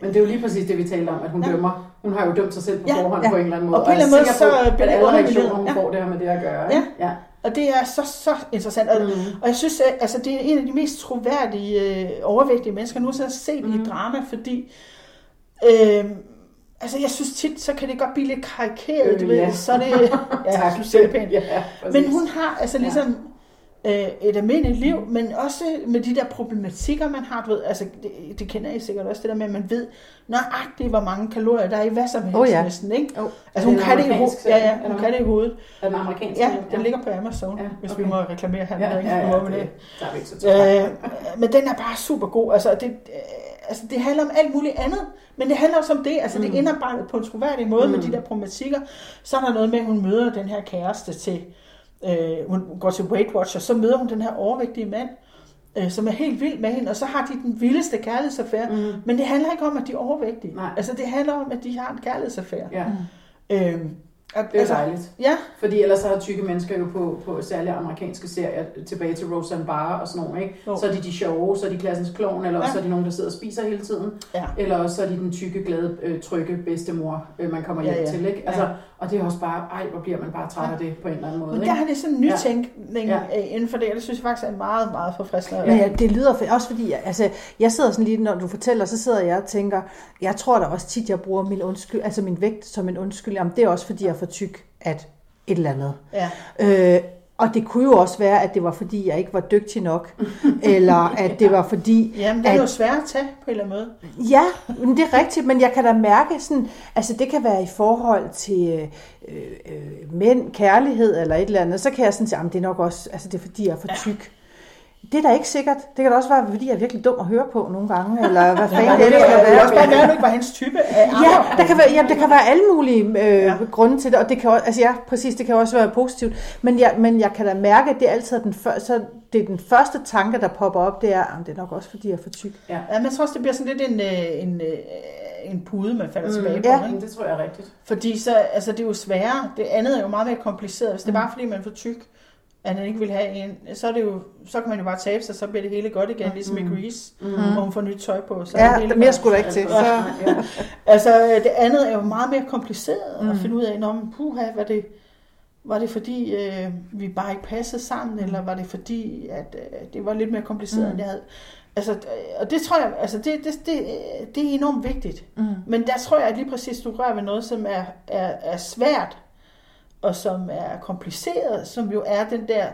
[SPEAKER 1] Men det er jo lige præcis det, vi talte om, at hun
[SPEAKER 2] Ja.
[SPEAKER 1] dømmer. Hun har jo dømt sig selv på
[SPEAKER 2] Ja,
[SPEAKER 1] forhånd
[SPEAKER 3] ja.
[SPEAKER 1] på en eller anden måde.
[SPEAKER 2] Og på en eller anden måde, så bliver det
[SPEAKER 1] alle
[SPEAKER 2] undermineret.
[SPEAKER 1] reaktioner, hun
[SPEAKER 2] Ja.
[SPEAKER 1] får, det har med det at gøre.
[SPEAKER 2] Ja.
[SPEAKER 1] ikke? ja.
[SPEAKER 2] Og det er så, så interessant. Og,
[SPEAKER 1] Mm.
[SPEAKER 2] og jeg synes, at altså, det er en af de mest troværdige, øh, overvægtige mennesker, nu har jeg set mm. i drama, fordi øh, altså, jeg synes tit, så kan det godt blive lidt karikeret,
[SPEAKER 1] Øh,
[SPEAKER 2] du ved,
[SPEAKER 1] ja.
[SPEAKER 2] så er det, ja,
[SPEAKER 1] Tak.
[SPEAKER 2] siger det pænt.
[SPEAKER 1] Ja, præcis.
[SPEAKER 2] Men hun har altså ligesom øh, et almindeligt liv, men også med de der problematikker, man har. Du ved, altså, det, det kender I sikkert også, det der med, at man ved nøjagtigt, hvor mange kalorier der er i hvad som helst
[SPEAKER 3] Oh ja.
[SPEAKER 2] næsten. Ikke?
[SPEAKER 1] Jo.
[SPEAKER 2] Altså hun kan det i hovedet. Ja, ja, hun kan det i hovedet.
[SPEAKER 1] Er den amerikansk?
[SPEAKER 2] Ja, den ligger på Amazon,
[SPEAKER 1] Ja,
[SPEAKER 2] hvis vi
[SPEAKER 1] okay.
[SPEAKER 2] må reklamere her.
[SPEAKER 1] Ja,
[SPEAKER 2] Ja,
[SPEAKER 1] ja, ja,
[SPEAKER 2] ja,
[SPEAKER 1] det
[SPEAKER 2] det.
[SPEAKER 1] tager vi ikke så travlt.
[SPEAKER 2] Øh, men den er bare super god. Altså det, øh, altså, det handler om alt muligt andet, men det handler også om det. Altså, mm. det er indarbejdet på en troværdig måde mm. med de der problematikker. Så er der noget med, at hun møder den her kæreste til, øh, hun går til Weight Watch, og så møder hun den her overvægtige mand, øh, som er helt vild med hende, og så har de den vildeste kærlighedsaffære. Mm. Men det handler ikke om, at de er overvægtige.
[SPEAKER 1] Nej.
[SPEAKER 2] Altså, det handler om, at de har en kærlighedsaffære.
[SPEAKER 1] Ja,
[SPEAKER 2] Øh,
[SPEAKER 1] det er jo dejligt.
[SPEAKER 2] Ja,
[SPEAKER 1] Fordi ellers så har tykke mennesker jo på, på særlige amerikanske serier, tilbage til Roseanne Barr og sådan nogle, ikke?
[SPEAKER 2] Jo.
[SPEAKER 1] Så er de de sjove, så er de klassens klovn, eller også
[SPEAKER 2] Ja.
[SPEAKER 1] så er de nogen, der sidder og spiser hele tiden.
[SPEAKER 2] ja.
[SPEAKER 1] Eller også så er de den tykke, glade, øh, trygge bedstemor, øh, man kommer hjem
[SPEAKER 2] Ja, ja.
[SPEAKER 1] til, ikke? Altså,
[SPEAKER 2] Ja.
[SPEAKER 1] Og det er også bare, ej, hvor bliver man bare træt af det på en eller anden måde,
[SPEAKER 2] Men
[SPEAKER 1] ikke?
[SPEAKER 2] der er det sådan en nytænkning
[SPEAKER 1] Ja.
[SPEAKER 2] ja. inden for det, og det synes jeg faktisk er meget, meget forfriskende.
[SPEAKER 3] Men ja, det lyder for, også fordi, altså, jeg sidder sådan lige, når du fortæller, så sidder jeg og tænker, jeg tror da også tit, jeg bruger min, undskyld, altså min vægt som en undskyld. Jamen, det er også fordi, jeg for tyk at et eller andet.
[SPEAKER 2] Ja.
[SPEAKER 3] Øh, og det kunne jo også være, at det var fordi, jeg ikke var dygtig nok, eller at det var fordi,
[SPEAKER 2] Jamen, det er
[SPEAKER 3] at-
[SPEAKER 2] jo svært at tage på en eller anden måde.
[SPEAKER 3] Ja, men det er rigtigt, men jeg kan da mærke sådan, altså det kan være i forhold til øh, øh, mænd, kærlighed eller et eller andet, så kan jeg sådan sige, at det er nok også, altså det er fordi, jeg er for tyk. Det er da ikke sikkert. Det kan da også være, fordi jeg er virkelig dum at høre på nogle gange, eller hvad fanden
[SPEAKER 2] Ja,
[SPEAKER 3] det
[SPEAKER 2] det,
[SPEAKER 3] kan være.
[SPEAKER 2] også bare være, at du ikke var hendes type af
[SPEAKER 3] Ja, der kan være, jamen, der kan være alle mulige øh,
[SPEAKER 2] Ja.
[SPEAKER 3] ja. grunde til det, og det kan også, altså ja, præcis, det kan også være positivt, men jeg, men jeg kan da mærke, at det er altid den, før, så det er den første tanke, der popper op, det er, at det er nok også, fordi jeg er for tyk.
[SPEAKER 2] Ja, men jeg tror også, det bliver sådan lidt en, øh, en, øh, en pude, man falder mm. tilbage på.
[SPEAKER 3] Ja.
[SPEAKER 2] Ikke?
[SPEAKER 1] Det tror jeg er rigtigt.
[SPEAKER 2] Fordi så, altså, det er jo sværere. Det andet er jo meget mere kompliceret. Hvis det er bare fordi, man er for tyk, at han ikke vil have en, så, er det jo, så kan man jo bare tabe sig, så bliver det hele godt igen, ligesom i Grease, mm. hvor hun får nyt tøj på. Så er det
[SPEAKER 3] Ja,
[SPEAKER 2] hele
[SPEAKER 3] mere skulle der ikke til. Så,
[SPEAKER 1] Ja.
[SPEAKER 2] Altså, det andet er jo meget mere kompliceret mm. at finde ud af, når puha, var det, var det fordi, øh, vi bare ikke passede sammen, mm. eller var det fordi, at øh, det var lidt mere kompliceret, mm. end jeg havde. Altså, og det tror jeg, altså det, det, det, det er enormt vigtigt. Mm. Men der tror jeg, at lige præcis du rører ved noget, som er, er, er svært, og som er kompliceret, som jo er den der,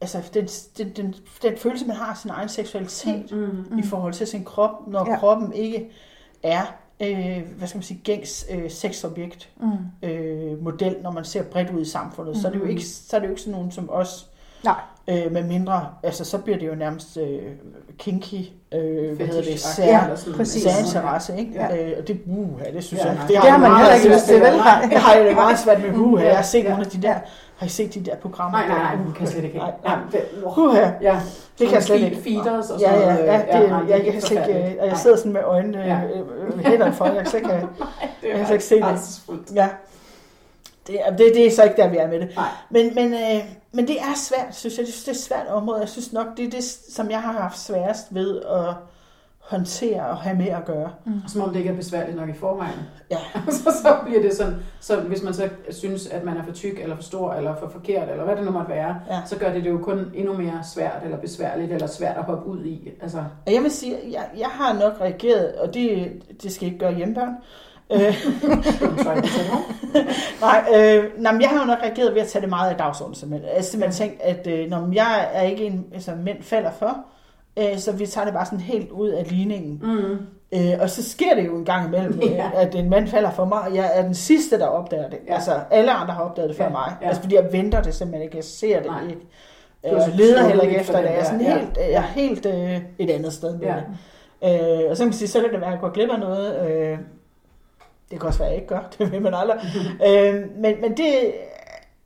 [SPEAKER 2] altså den, den, den, den følelse, man har sin egen seksualitet mm, mm. i forhold til sin krop, når ja.
[SPEAKER 3] Ja.
[SPEAKER 2] kroppen ikke er, øh, hvad skal man sige, gængs øh, sexobjekt mm. øh, model, når man ser bredt ud i samfundet, mm. så, er det jo ikke, så er det jo ikke sådan nogen som os,
[SPEAKER 3] nej.
[SPEAKER 2] øh, med mindre, altså så bliver det jo nærmest øh, kinky, øh, hvad hedder det, sær,
[SPEAKER 1] eller sådan.
[SPEAKER 3] præcis.
[SPEAKER 2] særinteresse, ikke?
[SPEAKER 1] Ja.
[SPEAKER 2] Øh, og det, uh, det synes
[SPEAKER 1] Ja,
[SPEAKER 2] jeg, det
[SPEAKER 3] Det har
[SPEAKER 2] jeg
[SPEAKER 3] man
[SPEAKER 2] meget
[SPEAKER 3] heller ikke
[SPEAKER 2] svært
[SPEAKER 3] lyst til, vel?
[SPEAKER 2] Nej, det har jeg det meget svært med, uh, jeg har set
[SPEAKER 1] Ja.
[SPEAKER 2] nogle af de der, har I set de der programmer?
[SPEAKER 1] Nej, nej, nej, hun kan slet ikke.
[SPEAKER 2] Nej,
[SPEAKER 1] Nej,
[SPEAKER 2] Uh, ja.
[SPEAKER 1] ja.
[SPEAKER 2] Det kan jeg slet ikke.
[SPEAKER 1] Feeders og
[SPEAKER 2] Ja,
[SPEAKER 1] sådan
[SPEAKER 2] ja,
[SPEAKER 1] noget.
[SPEAKER 2] ja, det,
[SPEAKER 1] nej,
[SPEAKER 2] jeg, jeg, kan slet ikke, og jeg sidder sådan med øjnene
[SPEAKER 1] Ja.
[SPEAKER 2] øh, øh, hænderne for, jeg kan slet ikke
[SPEAKER 1] er
[SPEAKER 2] jeg kan slet ikke se det. Ja. Det, er- det, det er så ikke der, vi er med det. Men, men, øh, men det er svært, synes jeg. Jeg synes, det er et svært område. Jeg synes nok, det er det, som jeg har haft sværest ved at håndtere og have med at gøre. Mm.
[SPEAKER 1] Som om det ikke er besværligt nok i forvejen.
[SPEAKER 2] Ja.
[SPEAKER 1] så, så bliver det sådan, så hvis man så synes, at man er for tyk, eller for stor, eller for forkert, eller hvad det nu måtte være,
[SPEAKER 2] Ja.
[SPEAKER 1] så gør det det jo kun endnu mere svært, eller besværligt, eller svært at hoppe ud i. Altså,
[SPEAKER 2] jeg vil sige, jeg, jeg har nok reageret, og det, det skal ikke gøre hjemmebørn. Øh, nej, øh, nej, men jeg har jo nok reageret ved at tage det meget af dagsordenen. Simpelthen. Jeg har simpelthen tænkt, at øh, når jeg er ikke en, altså, mænd falder for, øh, så vi tager det bare sådan helt ud af ligningen.
[SPEAKER 1] Mm.
[SPEAKER 2] Øh, og så sker det jo en gang imellem,
[SPEAKER 1] Ja.
[SPEAKER 2] ja. at en mand falder for mig, og jeg er den sidste, der opdager det.
[SPEAKER 1] Ja.
[SPEAKER 2] Altså, alle andre har opdaget det før
[SPEAKER 1] Ja,
[SPEAKER 2] mig.
[SPEAKER 1] ja.
[SPEAKER 2] Altså, fordi jeg venter det simpelthen ikke. Jeg ser det
[SPEAKER 1] Nej.
[SPEAKER 2] ikke. Jeg leder
[SPEAKER 1] slukket
[SPEAKER 2] heller ikke efter det. Jeg er sådan
[SPEAKER 1] Ja.
[SPEAKER 2] helt, jeg er helt øh, et andet sted med
[SPEAKER 1] Ja.
[SPEAKER 2] det. Øh, og så kan man sige, så kan det være, at jeg går glip af noget. Øh, det kan også være, at jeg ikke gør. Det vil man aldrig. øh, men, men det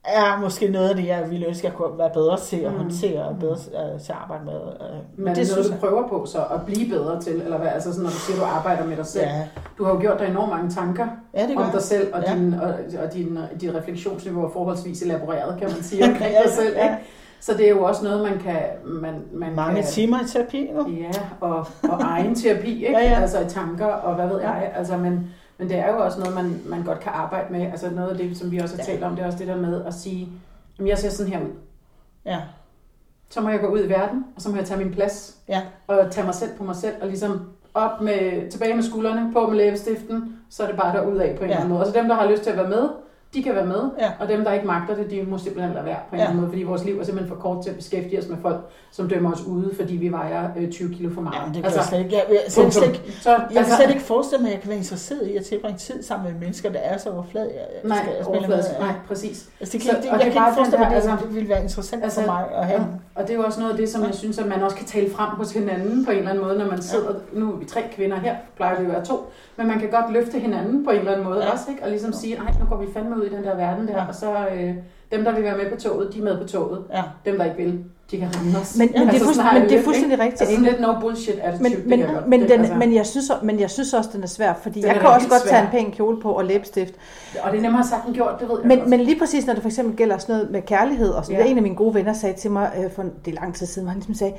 [SPEAKER 2] er måske noget af det, jeg ville ønske, at jeg kunne være bedre til at
[SPEAKER 1] Mm.
[SPEAKER 2] håndtere og bedre øh, til at arbejde med. Øh,
[SPEAKER 1] Men det er noget, du prøver på så at blive bedre til, eller hvad? Altså sådan, når du siger, at du arbejder med dig selv.
[SPEAKER 2] Ja,
[SPEAKER 1] Du har jo gjort dig enormt mange tanker
[SPEAKER 2] ja det gør
[SPEAKER 1] om dig selv, og,
[SPEAKER 2] Ja.
[SPEAKER 1] din, og, og din, dit refleksionsniveau er forholdsvis elaboreret, kan man sige, omkring dig selv.
[SPEAKER 2] ja.
[SPEAKER 1] Ikke? Så det er jo også noget, man kan... Man, man
[SPEAKER 2] Mange
[SPEAKER 1] kan,
[SPEAKER 2] timer i terapi nu.
[SPEAKER 1] Ja, og, og egen terapi, ikke?
[SPEAKER 2] Ja, ja.
[SPEAKER 1] Altså i tanker, og hvad ved jeg. Altså, men, men det er jo også noget, man, man godt kan arbejde med. Altså noget af det, som vi også har
[SPEAKER 2] Ja.
[SPEAKER 1] talt om, det er også det der med at sige, jamen jeg ser sådan her ud.
[SPEAKER 2] Ja,
[SPEAKER 1] Så må jeg gå ud i verden, og så må jeg tage min plads.
[SPEAKER 2] ja.
[SPEAKER 1] Og tage mig selv på mig selv, og ligesom op med, tilbage med skuldrene, på med læbestiften, så er det bare derud af på en
[SPEAKER 2] Ja.
[SPEAKER 1] eller anden måde. Og så dem, der har lyst til at være med, de kan være med,
[SPEAKER 2] Ja.
[SPEAKER 1] og dem, der ikke magter det, de må simpelthen lade være på en
[SPEAKER 2] Ja.
[SPEAKER 1] eller anden måde, fordi vores liv er simpelthen for kort til at beskæftige os med folk, som dømmer os ude, fordi vi vejer øh, 20 kilo for meget.
[SPEAKER 2] Ja, det kan altså, jeg slet ikke. Jeg, jeg, jeg,
[SPEAKER 1] punktum.
[SPEAKER 2] slet ikke,
[SPEAKER 1] Så,
[SPEAKER 2] jeg kan slet ikke forestille mig, at jeg kan være interesseret i at tilbringe tid sammen med mennesker, der er så overfladiske. Jeg
[SPEAKER 1] Nej,
[SPEAKER 2] skal-
[SPEAKER 1] overfladisk.
[SPEAKER 2] med-
[SPEAKER 1] Nej, præcis.
[SPEAKER 2] Altså, det
[SPEAKER 1] Så-
[SPEAKER 2] kan, det,
[SPEAKER 1] og
[SPEAKER 2] jeg
[SPEAKER 1] det
[SPEAKER 2] kan ikke forestille mig, at det,
[SPEAKER 1] altså-
[SPEAKER 2] det ville være interessant
[SPEAKER 1] Altså,
[SPEAKER 2] for mig at have.
[SPEAKER 1] Ja, og det er jo også noget af det, som jeg synes, at man også kan tale frem hos hinanden på en eller anden måde, når man sidder, nu er vi tre kvinder her, plejer vi at være to, men man kan godt løfte hinanden på en eller anden måde
[SPEAKER 2] Ja.
[SPEAKER 1] også, ikke? og ligesom sige, nej, nu går vi fandme ud i den der verden der,
[SPEAKER 2] Ja.
[SPEAKER 1] og så øh, dem, der vil være med på toget, de er med på toget.
[SPEAKER 2] Ja.
[SPEAKER 1] Dem, der ikke vil, de kan ramme os.
[SPEAKER 3] Men, men, det, er men det er fuldstændig
[SPEAKER 1] ikke?
[SPEAKER 3] rigtigt.
[SPEAKER 1] Altså sådan lidt no bullshit attitude,
[SPEAKER 3] Men,
[SPEAKER 1] det
[SPEAKER 3] men,
[SPEAKER 1] godt.
[SPEAKER 3] men,
[SPEAKER 1] Det-
[SPEAKER 3] den,
[SPEAKER 1] altså,
[SPEAKER 3] men, jeg synes, men jeg synes også, den er svær, fordi
[SPEAKER 1] Den
[SPEAKER 3] jeg kan også godt tage en pæn kjole på og læbestift.
[SPEAKER 1] Og det er nemmere sagt end gjort, det ved jeg
[SPEAKER 3] Men,
[SPEAKER 1] godt.
[SPEAKER 3] men lige præcis, når det for eksempel gælder sådan noget med kærlighed, og så
[SPEAKER 1] Ja.
[SPEAKER 3] ja. en af mine gode venner sagde til mig øh, for det er lang tid siden, hvor han ligesom sagde,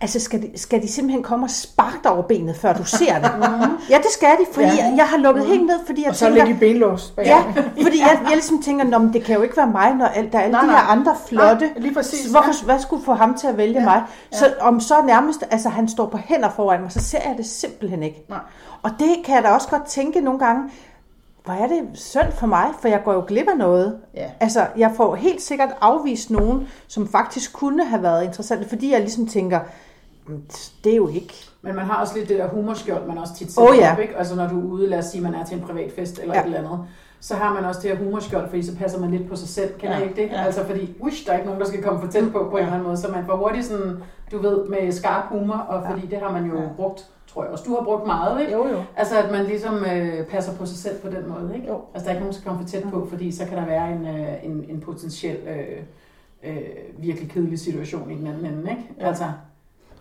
[SPEAKER 3] altså skal de, skal de simpelthen komme og sparke dig over benet, før du ser det? ja, det skal de, fordi
[SPEAKER 2] Ja.
[SPEAKER 3] ja. jeg, jeg har lukket helt ned, fordi jeg
[SPEAKER 2] Og så
[SPEAKER 3] tænker,
[SPEAKER 2] lægge i benlås.
[SPEAKER 3] Ja, fordi jeg, jeg ligesom tænker, Nå, men det kan jo ikke være mig, når alt, der er alle
[SPEAKER 2] Nej,
[SPEAKER 3] de
[SPEAKER 2] nej.
[SPEAKER 3] her andre flotte.
[SPEAKER 2] Nej, lige præcis,
[SPEAKER 3] Hvorfor, hvad skulle få ham til at vælge
[SPEAKER 2] Ja,
[SPEAKER 3] ja, mig?
[SPEAKER 2] ja.
[SPEAKER 3] Så om så nærmest, altså han står på hænder foran mig, så ser jeg det simpelthen ikke.
[SPEAKER 2] Nej.
[SPEAKER 3] Og det kan jeg da også godt tænke nogle gange, hvor er det synd for mig, for jeg går jo glip af noget.
[SPEAKER 2] Ja.
[SPEAKER 3] Altså, jeg får helt sikkert afvist nogen, som faktisk kunne have været interessante, fordi jeg ligesom tænker, "Mm, det er jo ikke...
[SPEAKER 1] Men man har også lidt det der humorskjold, man også tit sætter
[SPEAKER 3] Åh, ja.
[SPEAKER 1] op, ikke? Altså når du er ude, lad os sige, man er til en privat fest eller
[SPEAKER 3] Ja.
[SPEAKER 1] et eller andet, så har man også det her humorskjold, fordi så passer man lidt på sig selv. Kender
[SPEAKER 2] Ja,
[SPEAKER 1] ikke det?
[SPEAKER 2] ja.
[SPEAKER 1] Altså fordi, ush, der er ikke nogen, der skal komme for tæt på på en eller anden måde, så man får hurtigt sådan, du ved, med skarp humor, og fordi det har man jo
[SPEAKER 2] Ja.
[SPEAKER 1] brugt, tror jeg også, du har brugt meget, ikke?
[SPEAKER 2] Jo, jo.
[SPEAKER 1] Altså at man ligesom øh, passer på sig selv på den måde, ikke?
[SPEAKER 2] Jo.
[SPEAKER 1] Altså der er ikke nogen, der skal komme for tæt på, fordi så kan der være en, øh, en, en potentiel øh, øh, virkelig kedelig situation i den anden ende, ikke?
[SPEAKER 2] Ja.
[SPEAKER 1] Altså,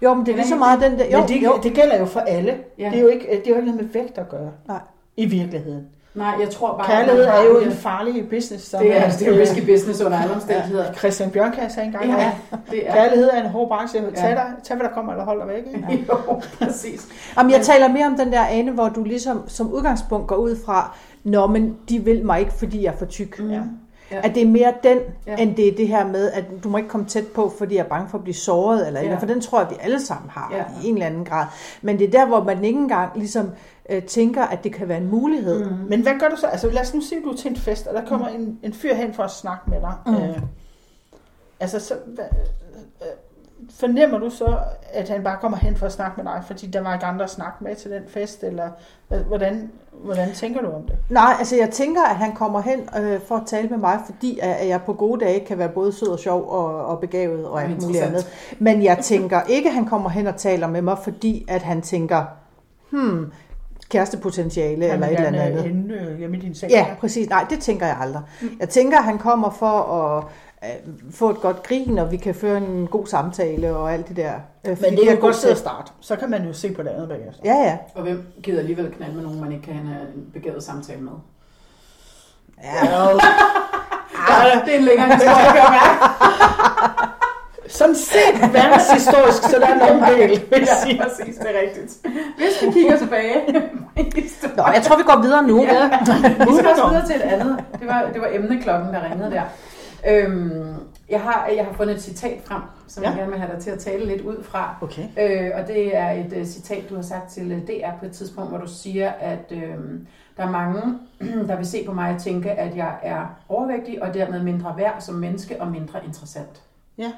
[SPEAKER 3] Jo, men det er lige så meget den der... Jo,
[SPEAKER 2] Men det,
[SPEAKER 3] jo.
[SPEAKER 2] det gælder jo for alle.
[SPEAKER 1] Ja.
[SPEAKER 2] Det, er jo ikke, det er jo ikke noget med vægt at gøre.
[SPEAKER 3] Nej.
[SPEAKER 2] I virkeligheden.
[SPEAKER 1] Nej, jeg tror bare...
[SPEAKER 2] Kærlighed
[SPEAKER 1] at
[SPEAKER 2] er jo en farlig business. Som
[SPEAKER 1] Det er,
[SPEAKER 2] er-
[SPEAKER 1] det er jo risky business under alle omstændigheder.
[SPEAKER 2] Christian Bjørnkær sagde engang,
[SPEAKER 1] Ja,
[SPEAKER 2] ja.
[SPEAKER 1] det er.
[SPEAKER 2] kærlighed er en hård branche. Tag,
[SPEAKER 1] Ja.
[SPEAKER 2] dig, tag hvad der kommer, eller hold dig væk. Ikke?
[SPEAKER 1] Jo, præcis.
[SPEAKER 3] Jamen, jeg taler mere om den der ane, hvor du ligesom som udgangspunkt går ud fra, Nå, men de vil mig ikke, fordi jeg er for tyk.
[SPEAKER 1] Mm.
[SPEAKER 2] Ja.
[SPEAKER 1] Ja.
[SPEAKER 3] At det er mere den,
[SPEAKER 1] Ja.
[SPEAKER 3] ja. end det er det her med, at du må ikke komme tæt på, fordi jeg er bange for at blive såret, eller,
[SPEAKER 1] Ja.
[SPEAKER 3] ja. for den tror jeg, vi alle sammen har
[SPEAKER 1] Ja.
[SPEAKER 3] ja. i en eller anden grad. Men det er der, hvor man ikke engang ligesom øh, tænker, at det kan være en mulighed. Mm.
[SPEAKER 2] Men hvad gør du så? Altså lad os nu sige, at du er til en fest, og der kommer en, en fyr hen for at snakke med dig.
[SPEAKER 3] Mm.
[SPEAKER 2] Øh, altså så, hvad, øh, fornemmer du så, at han bare kommer hen for at snakke med dig, fordi der var ikke andre at snakke med til den fest, eller hvordan, hvordan tænker du om det?
[SPEAKER 3] Nej, altså jeg tænker, at han kommer hen øh, for at tale med mig, fordi at jeg på gode dage kan være både sød og sjov og, og begavet og alt muligt andet. Men jeg tænker ikke, at han kommer hen og taler med mig, fordi at han tænker, hmm, kærestepotentiale eller et eller andet.
[SPEAKER 2] Ende, øh, hjemme i din seng.
[SPEAKER 3] Ja, præcis. Nej, det tænker jeg aldrig. Jeg tænker, at han kommer for at øh, få et godt grin, og vi kan føre en god samtale og alt det der. Øh,
[SPEAKER 2] Men det er jo godt sted at starte. Så kan man jo se på det andet bagefter.
[SPEAKER 3] Ja, ja.
[SPEAKER 1] Og hvem gider alligevel knalde med nogen, man ikke kan have en begavet samtale med?
[SPEAKER 3] ja.
[SPEAKER 1] Ja, det er en længere historie, kan jeg mærke.
[SPEAKER 2] Sådan set verdenshistorisk, så der er nogen del.
[SPEAKER 1] Ja, præcis, det er rigtigt. Hvis vi kigger tilbage.
[SPEAKER 3] Nå, jeg tror, vi går videre nu.
[SPEAKER 1] Ja. Vi skal også videre til et andet. Det var, det var emneklokken, der ringede der. Øhm, jeg, har, jeg har fundet et citat frem, som ja.
[SPEAKER 2] Ja.
[SPEAKER 1] jeg gerne vil have dig til at tale lidt ud fra.
[SPEAKER 2] Okay.
[SPEAKER 1] Øh, og det er et uh, citat, du har sagt til uh, DR på et tidspunkt, hvor du siger, at øh, der er mange, der vil se på mig og tænke, at jeg er overvægtig og dermed mindre værd som menneske og mindre interessant.
[SPEAKER 2] Ja.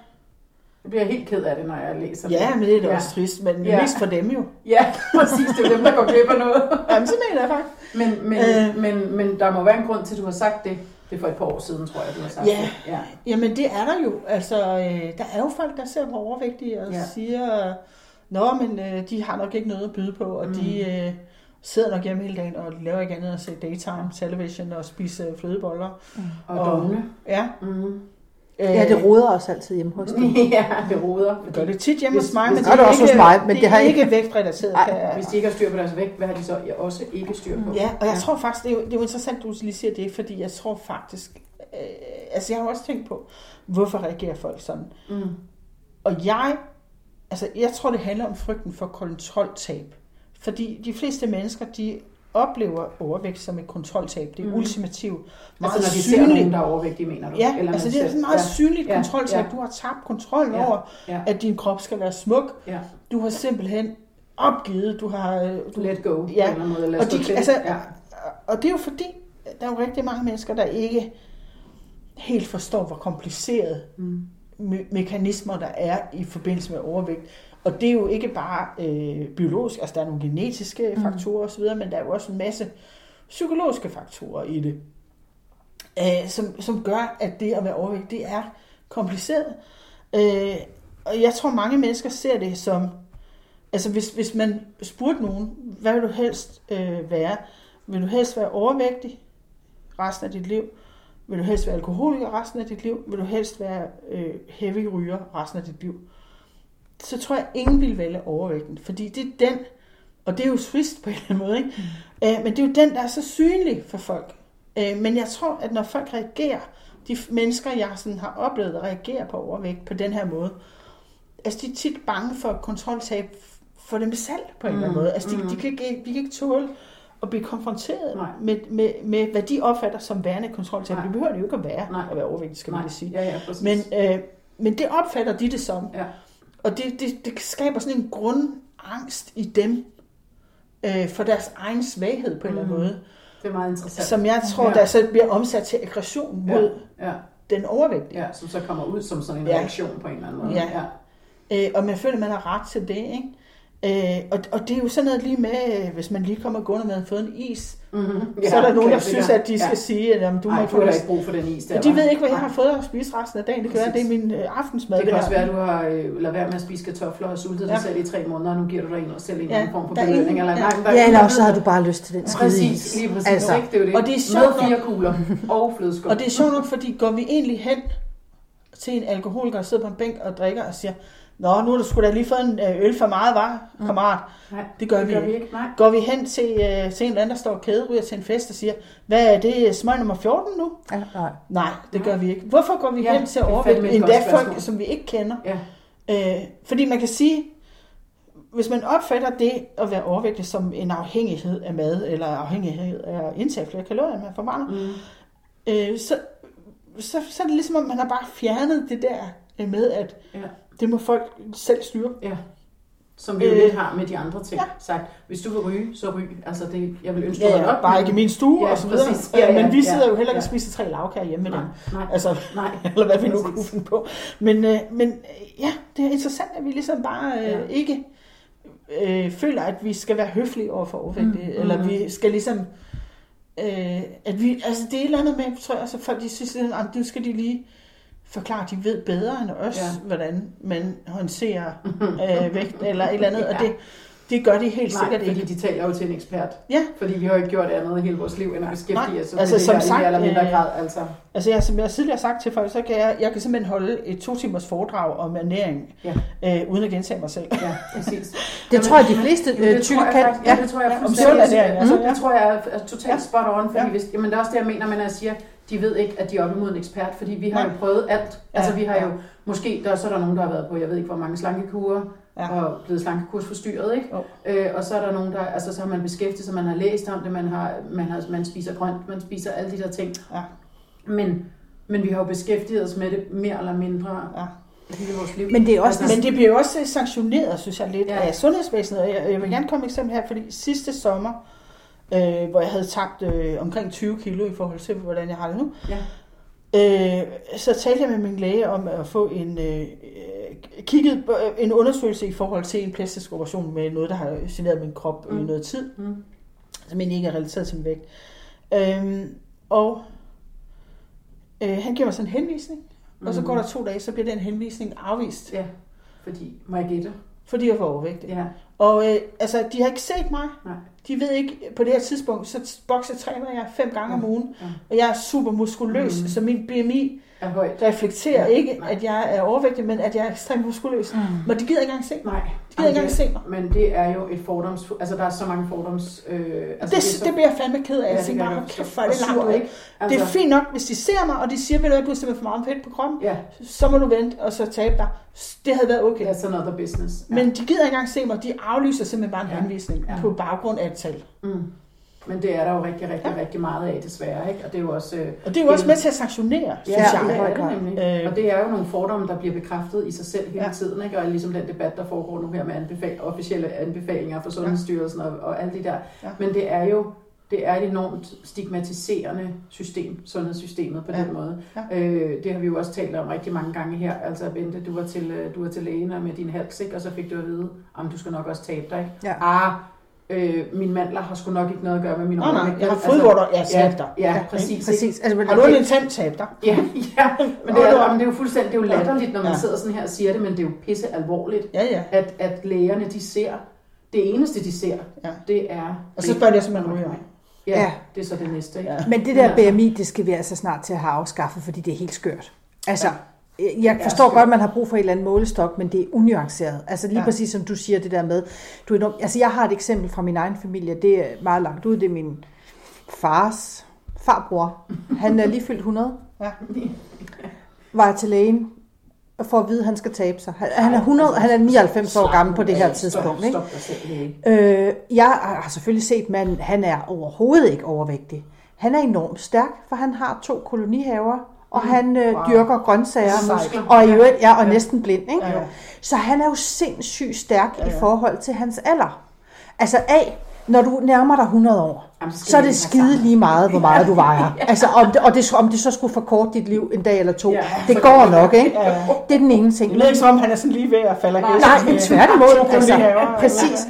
[SPEAKER 1] Jeg bliver helt ked af det, når jeg læser
[SPEAKER 2] Ja, men det er da
[SPEAKER 1] Ja.
[SPEAKER 2] også trist, men
[SPEAKER 1] Ja.
[SPEAKER 2] mest for dem jo.
[SPEAKER 1] Ja, præcis. Det er dem, der går glip af noget.
[SPEAKER 2] Jamen, så mener jeg faktisk.
[SPEAKER 1] Men, men,
[SPEAKER 2] Øh.
[SPEAKER 1] men, men der må være en grund til, at du har sagt det. Det er for et par år siden, tror jeg, du har sagt
[SPEAKER 2] Ja.
[SPEAKER 1] det. Ja.
[SPEAKER 2] Jamen, det er der jo. Altså, øh, der er jo folk, der ser på overvægtige og
[SPEAKER 1] Ja.
[SPEAKER 2] siger, Nå, men øh, de har nok ikke noget at byde på, og mm. de øh, sidder nok hjemme hele dagen og laver ikke andet end at se daytime television og spise øh, flødeboller.
[SPEAKER 1] Og
[SPEAKER 2] Og-
[SPEAKER 1] dogne.
[SPEAKER 2] Ja.
[SPEAKER 1] Mm.
[SPEAKER 3] Ja, det roder også altid hjemme hos dem.
[SPEAKER 1] ja, det roder.
[SPEAKER 2] Jeg gør det tit hjemme
[SPEAKER 1] Hvis-
[SPEAKER 2] hos mig, men
[SPEAKER 3] Det det også
[SPEAKER 2] ikke,
[SPEAKER 3] hos mig, men
[SPEAKER 2] det,
[SPEAKER 3] det har
[SPEAKER 2] er
[SPEAKER 3] ikke-
[SPEAKER 2] ikke vægtrelateret.
[SPEAKER 3] Ej,
[SPEAKER 1] Hvis de ikke har styr på deres vægt, hvad har de så også ikke styr på?
[SPEAKER 2] Ja, og jeg tror faktisk, det er, jo, det er jo interessant, du lige siger det, fordi jeg tror faktisk, øh, altså jeg har også tænkt på, hvorfor reagerer folk sådan?
[SPEAKER 1] Mm.
[SPEAKER 2] Og jeg, altså jeg tror, det handler om frygten for kontroltab. Fordi de fleste mennesker, de oplever overvægt som et kontroltab. Det er mm. ultimativt. Meget
[SPEAKER 1] Altså når de ser
[SPEAKER 2] synligt.
[SPEAKER 1] nogen, der er overvægtige, mener du?
[SPEAKER 2] Ja,
[SPEAKER 1] Eller
[SPEAKER 2] altså det er sådan meget
[SPEAKER 1] ja.
[SPEAKER 2] synligt
[SPEAKER 1] Ja,
[SPEAKER 2] kontroltab.
[SPEAKER 1] ja.
[SPEAKER 2] Du har tabt kontrollen
[SPEAKER 1] Ja,
[SPEAKER 2] over,
[SPEAKER 1] ja.
[SPEAKER 2] at din krop skal være smuk.
[SPEAKER 1] Ja.
[SPEAKER 2] Du har simpelthen opgivet. Du har, øh, du,
[SPEAKER 1] Let go. på
[SPEAKER 2] Ja.
[SPEAKER 1] en eller måde, eller
[SPEAKER 2] Og de- altså-
[SPEAKER 1] ja.
[SPEAKER 2] Og det er jo fordi, der er jo rigtig mange mennesker, der ikke helt forstår, hvor kompliceret
[SPEAKER 1] Mm.
[SPEAKER 2] me- mekanismer, der er i forbindelse med overvægt. Og det er jo ikke bare øh, biologisk, altså der er nogle genetiske
[SPEAKER 1] Mm.
[SPEAKER 2] faktorer osv., men der er jo også en masse psykologiske faktorer i det, øh, som, som gør, at det at være overvægt, det er kompliceret. Øh, og jeg tror, mange mennesker ser det som, altså hvis, hvis man spurgte nogen, hvad vil du helst øh, være? Vil du helst være overvægtig resten af dit liv? Vil du helst være alkoholiker resten af dit liv? Vil du helst være øh, heavy ryger resten af dit liv? Så tror jeg, ingen vil vælge overvægten, fordi det er den, og det er jo trist på en eller anden måde, ikke? Mm. Øh, men det er jo den, der er så synlig for folk. Øh, men jeg tror, at når folk reagerer, de mennesker, jeg sådan har oplevet at reagere på overvægt på den her måde, altså de er tit bange for kontroltab for dem selv på en eller anden
[SPEAKER 1] Mm,
[SPEAKER 2] måde. Altså de,
[SPEAKER 1] mm.
[SPEAKER 2] de, kan ikke, de kan ikke tåle at blive konfronteret
[SPEAKER 1] Nej.
[SPEAKER 2] med, med, med, hvad de opfatter som værende kontroltab. Det behøver det jo ikke at være,
[SPEAKER 1] Nej.
[SPEAKER 2] at være overvægtig, skal man
[SPEAKER 1] Nej,
[SPEAKER 2] lige sige.
[SPEAKER 1] ja, ja, præcis.
[SPEAKER 2] Men, øh, men det opfatter de det som.
[SPEAKER 1] ja.
[SPEAKER 2] Og det, det, det skaber sådan en grundangst i dem øh, for deres egen svaghed på en eller anden
[SPEAKER 1] Mhm.
[SPEAKER 2] måde,
[SPEAKER 1] det er meget interessant.
[SPEAKER 2] som jeg tror,
[SPEAKER 1] Ja.
[SPEAKER 2] der så bliver omsat til aggression mod
[SPEAKER 1] ja,
[SPEAKER 2] den overvægtige.
[SPEAKER 1] ja, som så kommer ud som sådan en
[SPEAKER 2] Ja.
[SPEAKER 1] reaktion på en eller anden måde.
[SPEAKER 2] Ja. Øh, og man føler, at man har ret til det. Ikke? Øh, og, og det er jo sådan noget lige med, øh, hvis man lige kommer gående med at få en is,
[SPEAKER 1] Mm-hmm.
[SPEAKER 2] ja, så er der nogen, der synes, at de skal sige, at jamen, du
[SPEAKER 1] du
[SPEAKER 2] må
[SPEAKER 1] Ej,
[SPEAKER 2] få
[SPEAKER 1] ikke brug for den is der.
[SPEAKER 2] Og de ved ikke, hvad jeg har fået at spise resten af dagen. Det kan være, at det er min øh, aftensmad.
[SPEAKER 1] Det kan også være, at du har øh, lavet være med at spise kartofler og sultet dig
[SPEAKER 2] Ja.
[SPEAKER 1] selv i tre måneder, og nu giver du dig ind og selv en
[SPEAKER 2] Ja,
[SPEAKER 1] form for belønning.
[SPEAKER 2] ingen-
[SPEAKER 1] Eller,
[SPEAKER 2] ja.
[SPEAKER 1] nej,
[SPEAKER 3] Ja,
[SPEAKER 1] ingen,
[SPEAKER 3] eller også har du bare lyst til den skide
[SPEAKER 1] Præcis,
[SPEAKER 3] is.
[SPEAKER 1] lige præcis.
[SPEAKER 3] Altså.
[SPEAKER 1] ikke? Det er jo det.
[SPEAKER 2] Og det er sjovt
[SPEAKER 1] Med fire kugler og flødeskum.
[SPEAKER 2] Og det er sjovt nok, fordi går vi egentlig hen til en alkoholiker, der sidder på en bænk og drikker og siger, Nå, nu har du sgu da lige fået en øh, øl for meget, var, kammerat?
[SPEAKER 1] Nej,
[SPEAKER 2] Det gør
[SPEAKER 1] det
[SPEAKER 2] vi
[SPEAKER 1] gør
[SPEAKER 2] ikke.
[SPEAKER 1] vi ikke. Nej.
[SPEAKER 2] Går vi hen til, øh, til en eller anden, der står kæderyger til en fest og siger, hvad er det, smøg nummer 14 nu?
[SPEAKER 3] Ja, nej.
[SPEAKER 2] Nej, det gør vi ikke. Hvorfor går vi
[SPEAKER 1] Ja,
[SPEAKER 2] hen til
[SPEAKER 1] fandme et
[SPEAKER 2] Endda folk, som vi ikke kender.
[SPEAKER 1] Ja.
[SPEAKER 2] Øh, fordi man kan sige, hvis man opfatter det at være overvægtig som en afhængighed af mad, eller afhængighed af at indtage flere kalorier, man forbrænder,
[SPEAKER 1] Mm.
[SPEAKER 2] øh, så, så, så er det ligesom, at man har bare fjernet det der øh, med, at
[SPEAKER 1] Ja.
[SPEAKER 2] Det må folk selv styre.
[SPEAKER 1] Ja. Som vi jo
[SPEAKER 2] Øh.
[SPEAKER 1] lidt har med de andre ting
[SPEAKER 2] Ja.
[SPEAKER 1] sagt. Hvis du vil ryge, så ryg. Altså det, jeg vil ønske,
[SPEAKER 2] Ja,
[SPEAKER 1] du
[SPEAKER 2] ja,
[SPEAKER 1] op.
[SPEAKER 2] bare ikke i min stue
[SPEAKER 1] Ja,
[SPEAKER 2] og så videre.
[SPEAKER 1] præcis. Ja,
[SPEAKER 2] Øh,
[SPEAKER 1] ja,
[SPEAKER 2] Men vi
[SPEAKER 1] ja,
[SPEAKER 2] sidder jo heller ikke og
[SPEAKER 1] ja.
[SPEAKER 2] spiser tre lavkager hjemme med
[SPEAKER 1] Nej,
[SPEAKER 2] dem.
[SPEAKER 1] nej,
[SPEAKER 2] Altså,
[SPEAKER 1] nej.
[SPEAKER 2] eller hvad vi nu kunne finde på. Men, øh, men øh, ja, det er interessant, at vi ligesom bare øh,
[SPEAKER 1] Ja.
[SPEAKER 2] ikke øh, føler, at vi skal være høflige over for overvægtige,
[SPEAKER 1] Mm,
[SPEAKER 2] mm, eller
[SPEAKER 1] mm.
[SPEAKER 2] vi skal ligesom... Øh, at vi, altså det er et eller andet med, tror jeg, altså folk de synes, at nu skal de lige forklare, de ved bedre end os,
[SPEAKER 1] Ja.
[SPEAKER 2] hvordan man håndterer øh, vægt eller et eller andet, ja. Og det, det gør de helt
[SPEAKER 1] Nej,
[SPEAKER 2] sikkert
[SPEAKER 1] fordi
[SPEAKER 2] ikke.
[SPEAKER 1] de taler jo til en ekspert.
[SPEAKER 2] Ja.
[SPEAKER 1] Fordi vi har jo ikke gjort andet hele vores liv, end at beskæftige os med
[SPEAKER 2] altså,
[SPEAKER 1] det
[SPEAKER 2] som
[SPEAKER 1] her
[SPEAKER 2] sagt,
[SPEAKER 1] i eller mindre
[SPEAKER 2] øh,
[SPEAKER 1] grad. Altså.
[SPEAKER 2] Altså jeg, som jeg tidligere har sagt til folk, så kan jeg, jeg kan simpelthen holde et to timers foredrag om ernæring,
[SPEAKER 1] Ja.
[SPEAKER 2] øh, uden at gentage mig selv.
[SPEAKER 1] Ja, præcis.
[SPEAKER 3] Det tror jeg, de fleste
[SPEAKER 1] Jamen,
[SPEAKER 3] øh, tykke
[SPEAKER 1] jeg
[SPEAKER 3] kan.
[SPEAKER 1] Ja, det tror jeg
[SPEAKER 2] Ja, om sund ernæring, altså,
[SPEAKER 1] Mm,
[SPEAKER 2] ja.
[SPEAKER 1] Det tror jeg er totalt spot on, fordi
[SPEAKER 2] Ja.
[SPEAKER 1] hvis, jamen, det er også det, jeg mener, men jeg siger, de ved ikke, at de er op imod en ekspert, fordi vi har
[SPEAKER 2] Nej.
[SPEAKER 1] jo prøvet alt.
[SPEAKER 2] Ja,
[SPEAKER 1] Altså vi har
[SPEAKER 2] ja.
[SPEAKER 1] jo, måske, der, så er der nogen, der har været på, jeg ved ikke, hvor mange slankekurer,
[SPEAKER 2] Ja.
[SPEAKER 1] og blevet slankekurs forstyrret, ikke?
[SPEAKER 2] Jo.
[SPEAKER 1] Øh, og så er der nogen, der, altså så har man beskæftiget sig, man har læst om det, man, har, man, har, man spiser grønt, man spiser alle de der ting.
[SPEAKER 2] Ja.
[SPEAKER 1] Men, men vi har jo beskæftiget os med det mere eller mindre
[SPEAKER 2] Ja.
[SPEAKER 1] hele vores liv.
[SPEAKER 3] Men det er også
[SPEAKER 1] Altså,
[SPEAKER 2] Men det bliver også sanktioneret, synes jeg lidt,
[SPEAKER 1] Ja.
[SPEAKER 2] ja. af sundhedsvæsenet. Jeg, jeg vil gerne komme et eksempel her, fordi sidste sommer, øh, hvor jeg havde tabt øh, omkring 20 kilo i forhold til, hvordan jeg har det nu,
[SPEAKER 1] Ja.
[SPEAKER 2] øh, så talte jeg med min læge om at få en, øh, øh, kigget øh, en undersøgelse i forhold til en plastisk operation med noget, der har generet min krop mm. i
[SPEAKER 1] Mm.
[SPEAKER 2] noget tid.
[SPEAKER 1] Mm.
[SPEAKER 2] som egentlig ikke er relateret til min vægt. Øhm, og øh, han giver mig sådan en henvisning, mm. og så
[SPEAKER 1] Mhm.
[SPEAKER 2] går der to dage, så bliver den henvisning afvist,
[SPEAKER 1] Ja, fordi, må jeg gætte?
[SPEAKER 2] fordi jeg var overvægtig.
[SPEAKER 1] Ja,
[SPEAKER 2] Og øh, altså, de har ikke set mig.
[SPEAKER 1] nej.
[SPEAKER 2] De ved ikke, på det her tidspunkt, så boksetræner jeg fem gange om ugen,
[SPEAKER 1] Ja.
[SPEAKER 2] og jeg er super muskuløs,
[SPEAKER 1] Mhm.
[SPEAKER 2] så min BMI
[SPEAKER 1] Er højt.
[SPEAKER 2] reflekterer
[SPEAKER 1] Ja,
[SPEAKER 2] ikke,
[SPEAKER 1] nej.
[SPEAKER 2] at jeg er overvægtig, men at jeg er ekstremt muskuløs.
[SPEAKER 3] Mm.
[SPEAKER 2] Men de gider ikke engang se mig.
[SPEAKER 1] Nej.
[SPEAKER 2] De gider ikke engang se mig.
[SPEAKER 1] Men det er jo et fordoms... Altså, der er så mange fordoms... Øh, altså,
[SPEAKER 2] Det,
[SPEAKER 1] så,
[SPEAKER 2] det bliver jeg fandme ked af.
[SPEAKER 1] Ja,
[SPEAKER 2] Jeg
[SPEAKER 1] det
[SPEAKER 2] tænker bare,
[SPEAKER 1] jeg
[SPEAKER 2] kæft, hvor er det langt ud.
[SPEAKER 1] ikke? Altså,
[SPEAKER 2] Det er fint nok, hvis de ser mig, og de siger, ved du du har simpelthen for meget fedt på kroppen.
[SPEAKER 1] Ja,
[SPEAKER 2] så må du vente og så tabe dig. Det havde været okay.
[SPEAKER 1] that's another business. Ja.
[SPEAKER 2] Men de gider ikke engang se mig. De aflyser simpelthen bare en
[SPEAKER 1] Ja.
[SPEAKER 2] henvisning
[SPEAKER 1] Ja.
[SPEAKER 2] på baggrund af et tal.
[SPEAKER 1] Mm. Men det er der jo rigtig, rigtig, ja. rigtig meget af, desværre. Ikke? Og det er jo også... Øh,
[SPEAKER 2] Og det er jo også med til at sanktionere, synes
[SPEAKER 1] Ja,
[SPEAKER 2] jeg.
[SPEAKER 1] det er det nemlig.
[SPEAKER 2] Øh.
[SPEAKER 1] Og det er jo nogle fordomme, der bliver bekræftet i sig selv hele
[SPEAKER 2] Ja.
[SPEAKER 1] tiden, ikke? og ligesom den debat, der foregår nu her med anbefal- officielle anbefalinger fra Sundhedsstyrelsen og, og alle de der.
[SPEAKER 2] Ja.
[SPEAKER 1] Men det er jo det er et enormt stigmatiserende system, sundhedssystemet på
[SPEAKER 2] Ja.
[SPEAKER 1] den måde.
[SPEAKER 2] Ja.
[SPEAKER 1] Øh, det har vi jo også talt om rigtig mange gange her. Altså, Bente, du var til, øh, du var til lægen med din hals, ikke? og så fik du at vide, om du skal nok også tabe dig.
[SPEAKER 3] Ja.
[SPEAKER 1] Ah, øh, min mandler har sgu nok ikke noget at gøre med min
[SPEAKER 2] Nej, nej,
[SPEAKER 1] overvægt.
[SPEAKER 2] jeg har
[SPEAKER 1] Altså,
[SPEAKER 2] fodvorter, jeg
[SPEAKER 1] ja,
[SPEAKER 2] taber dig.
[SPEAKER 1] ja, præcis.
[SPEAKER 3] Præcis. Altså, men
[SPEAKER 2] Har du
[SPEAKER 3] det-
[SPEAKER 2] en tand tab dig?
[SPEAKER 1] Ja, ja, men det er,
[SPEAKER 2] nå.
[SPEAKER 1] men det er jo fuldstændig det er jo latterligt, når man
[SPEAKER 2] Ja.
[SPEAKER 1] sidder sådan her og siger det, men det er jo pisse alvorligt,
[SPEAKER 2] Ja, ja.
[SPEAKER 1] at, at lægerne de ser, det eneste de ser,
[SPEAKER 2] Ja.
[SPEAKER 1] det er...
[SPEAKER 2] Og så spørger de også, om man ryger.
[SPEAKER 1] Ja,
[SPEAKER 3] Ja.
[SPEAKER 1] det er så det næste. Ikke?
[SPEAKER 2] Ja.
[SPEAKER 3] Men det der BMI, det skal vi altså snart til at have afskaffet, fordi det er helt skørt. Altså, jeg forstår godt, at man har brug for et eller andet målestok, men det er unuanceret. Altså lige
[SPEAKER 2] Ja.
[SPEAKER 3] præcis som du siger det der med, du er enormt, altså jeg har et eksempel fra min egen familie, det er meget langt ud, det er min fars farbror. Han er lige fyldt 100,
[SPEAKER 2] Ja.
[SPEAKER 3] var til lægen for at vide, at han skal tabe sig. Han- Han er, 100, han er 99 år gammel på det her tidspunkt. Ikke? Øh, jeg har selvfølgelig set manden, han er overhovedet ikke overvægtig. Han er enormt stærk, for han har to kolonihaver, og han øh,
[SPEAKER 2] Wow.
[SPEAKER 3] dyrker grøntsager, og i øvrigt, ja, og
[SPEAKER 1] Ja.
[SPEAKER 3] næsten blind. Ikke?
[SPEAKER 2] Ja, ja.
[SPEAKER 3] Så han er jo sindssygt stærk
[SPEAKER 2] Ja,
[SPEAKER 3] i
[SPEAKER 2] ja.
[SPEAKER 3] forhold til hans alder. Altså A, når du nærmer dig 100 år,
[SPEAKER 1] Jamen, så
[SPEAKER 3] er det skide lige meget, hvor meget du vejer. Altså, om det, og det, om det så skulle forkorte dit liv en dag eller to,
[SPEAKER 1] Ja,
[SPEAKER 3] det går
[SPEAKER 1] det-
[SPEAKER 3] nok, ikke?
[SPEAKER 2] Ja, ja.
[SPEAKER 3] Det er den ene ting.
[SPEAKER 2] Det lyder ikke som om, han er sådan lige ved at falde af
[SPEAKER 1] Nej,
[SPEAKER 3] men tværtimod. Altså, præcis.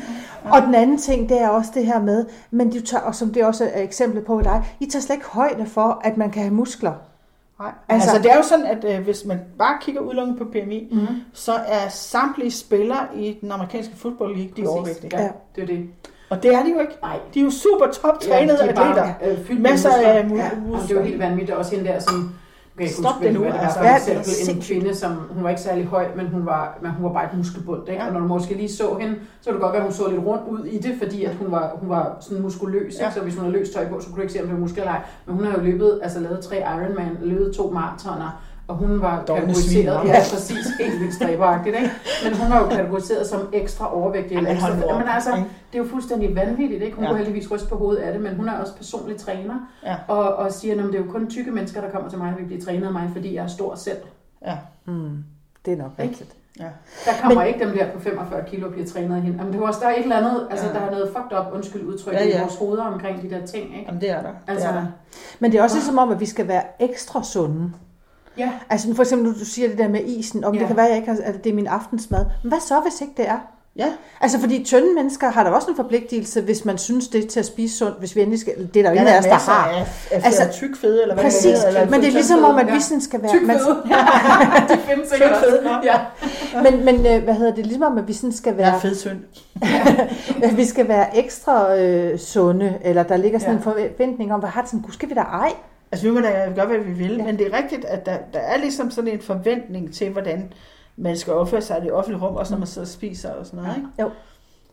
[SPEAKER 3] Og den anden ting, det er også det her med, men du tager, og som det også er eksemplet på i dig, I tager slet ikke højde for, at man kan have muskler.
[SPEAKER 2] Nej.
[SPEAKER 3] Altså-
[SPEAKER 2] Altså, det er jo sådan, at øh, hvis man bare kigger udelukkende på PMI,
[SPEAKER 1] Mhm.
[SPEAKER 2] så er samtlige spillere i den amerikanske fodbold league, de er overvægtige.
[SPEAKER 1] Ja,
[SPEAKER 3] Ja.
[SPEAKER 1] det er det.
[SPEAKER 2] Og det er de jo ikke.
[SPEAKER 1] Nej.
[SPEAKER 2] De er jo super top trænede
[SPEAKER 1] de bare,
[SPEAKER 2] atleter.
[SPEAKER 1] øh,
[SPEAKER 2] Masser
[SPEAKER 1] muskler.
[SPEAKER 2] af mu-
[SPEAKER 1] ja, jamen, det er
[SPEAKER 2] muskler.
[SPEAKER 1] jo helt vanvittigt. Også hende der, som... Okay,
[SPEAKER 2] Stop det nu,
[SPEAKER 1] hvad det var
[SPEAKER 2] altså.
[SPEAKER 1] for eksempel en kvinde, som hun var ikke særlig høj, men hun var, men hun var bare et muskelbund. Ikke?
[SPEAKER 2] Ja.
[SPEAKER 1] Og når du måske lige så hende, så kunne det godt være, at hun så lidt rundt ud i det, fordi at hun var, hun var sådan muskuløs. Ikke?
[SPEAKER 2] Ja.
[SPEAKER 1] Så hvis hun havde løst tøj på, så kunne du ikke se, om det var muskler eller ej. Men hun har jo løbet, altså lavet tre Ironman, løbet to maratoner, og hun var
[SPEAKER 2] Dårlig
[SPEAKER 1] kategoriseret, ja, præcis, helt vildt stræberagtigt, ikke? Men hun var jo kategoriseret som ekstra overvægtig. Eller ekstra,
[SPEAKER 2] op,
[SPEAKER 1] men altså, det er jo fuldstændig vanvittigt, ikke? Hun
[SPEAKER 2] Ja.
[SPEAKER 1] ja. kunne heldigvis ryste på hovedet af det, men hun er også personlig træner,
[SPEAKER 2] Ja.
[SPEAKER 1] og, og siger, at det er jo kun tykke mennesker, der kommer til mig og vil blive trænet af mig, fordi jeg er stor selv.
[SPEAKER 2] Ja.
[SPEAKER 3] Mm, det er nok
[SPEAKER 1] Ikke?
[SPEAKER 3] rigtigt.
[SPEAKER 2] Ja.
[SPEAKER 1] Der kommer men, ikke dem der på 45 kilo og bliver trænet af hende. Jamen, det var også, der er et eller andet, altså
[SPEAKER 2] Ja.
[SPEAKER 1] der er noget fucked up, undskyld udtryk,
[SPEAKER 2] Ja,
[SPEAKER 1] ja,
[SPEAKER 2] ja.
[SPEAKER 1] i vores hoveder omkring de der ting, ikke?
[SPEAKER 2] Jamen, det er der.
[SPEAKER 1] Altså,
[SPEAKER 2] det er der.
[SPEAKER 3] Men det er også som om, at vi skal være ekstra sunde.
[SPEAKER 1] Ja,
[SPEAKER 3] Altså for eksempel, nu du siger det der med isen, om ja.
[SPEAKER 1] Ja.
[SPEAKER 3] det kan være, at, jeg ikke har, at det er min aftensmad. Men hvad så, hvis ikke det er?
[SPEAKER 2] Ja.
[SPEAKER 3] Altså fordi tynde mennesker har der også en forpligtelse, hvis man synes det er til at spise sundt, hvis vi endelig skal, det er der
[SPEAKER 2] Ja,
[SPEAKER 3] ingen af os, der har.
[SPEAKER 2] af, af
[SPEAKER 3] Altså,
[SPEAKER 2] altså, tykfede, eller hvad
[SPEAKER 3] Præcis,
[SPEAKER 2] det hedder. eller
[SPEAKER 3] men det er ligesom om, at vi
[SPEAKER 1] Ja.
[SPEAKER 3] sådan skal være...
[SPEAKER 1] tyk
[SPEAKER 3] Man,
[SPEAKER 1] fed. de findes sikkert
[SPEAKER 2] Tyk
[SPEAKER 1] også. Ja.
[SPEAKER 3] men, men øh, hvad hedder det? Ligesom om, at vi sådan skal være,
[SPEAKER 2] fedtynd.
[SPEAKER 3] at vi skal være ekstra øh, sunde, eller der ligger sådan
[SPEAKER 1] Ja.
[SPEAKER 3] en forventning om, hvad har det sådan, gud skal vi da ej?
[SPEAKER 2] Altså, vi må da gøre, hvad vi vil,
[SPEAKER 3] Ja.
[SPEAKER 2] ja. men det er rigtigt, at der, der er ligesom sådan en forventning til, hvordan man skal opføre sig i det offentlige rum, også når man sidder og spiser og sådan noget, ikke?
[SPEAKER 3] Jo.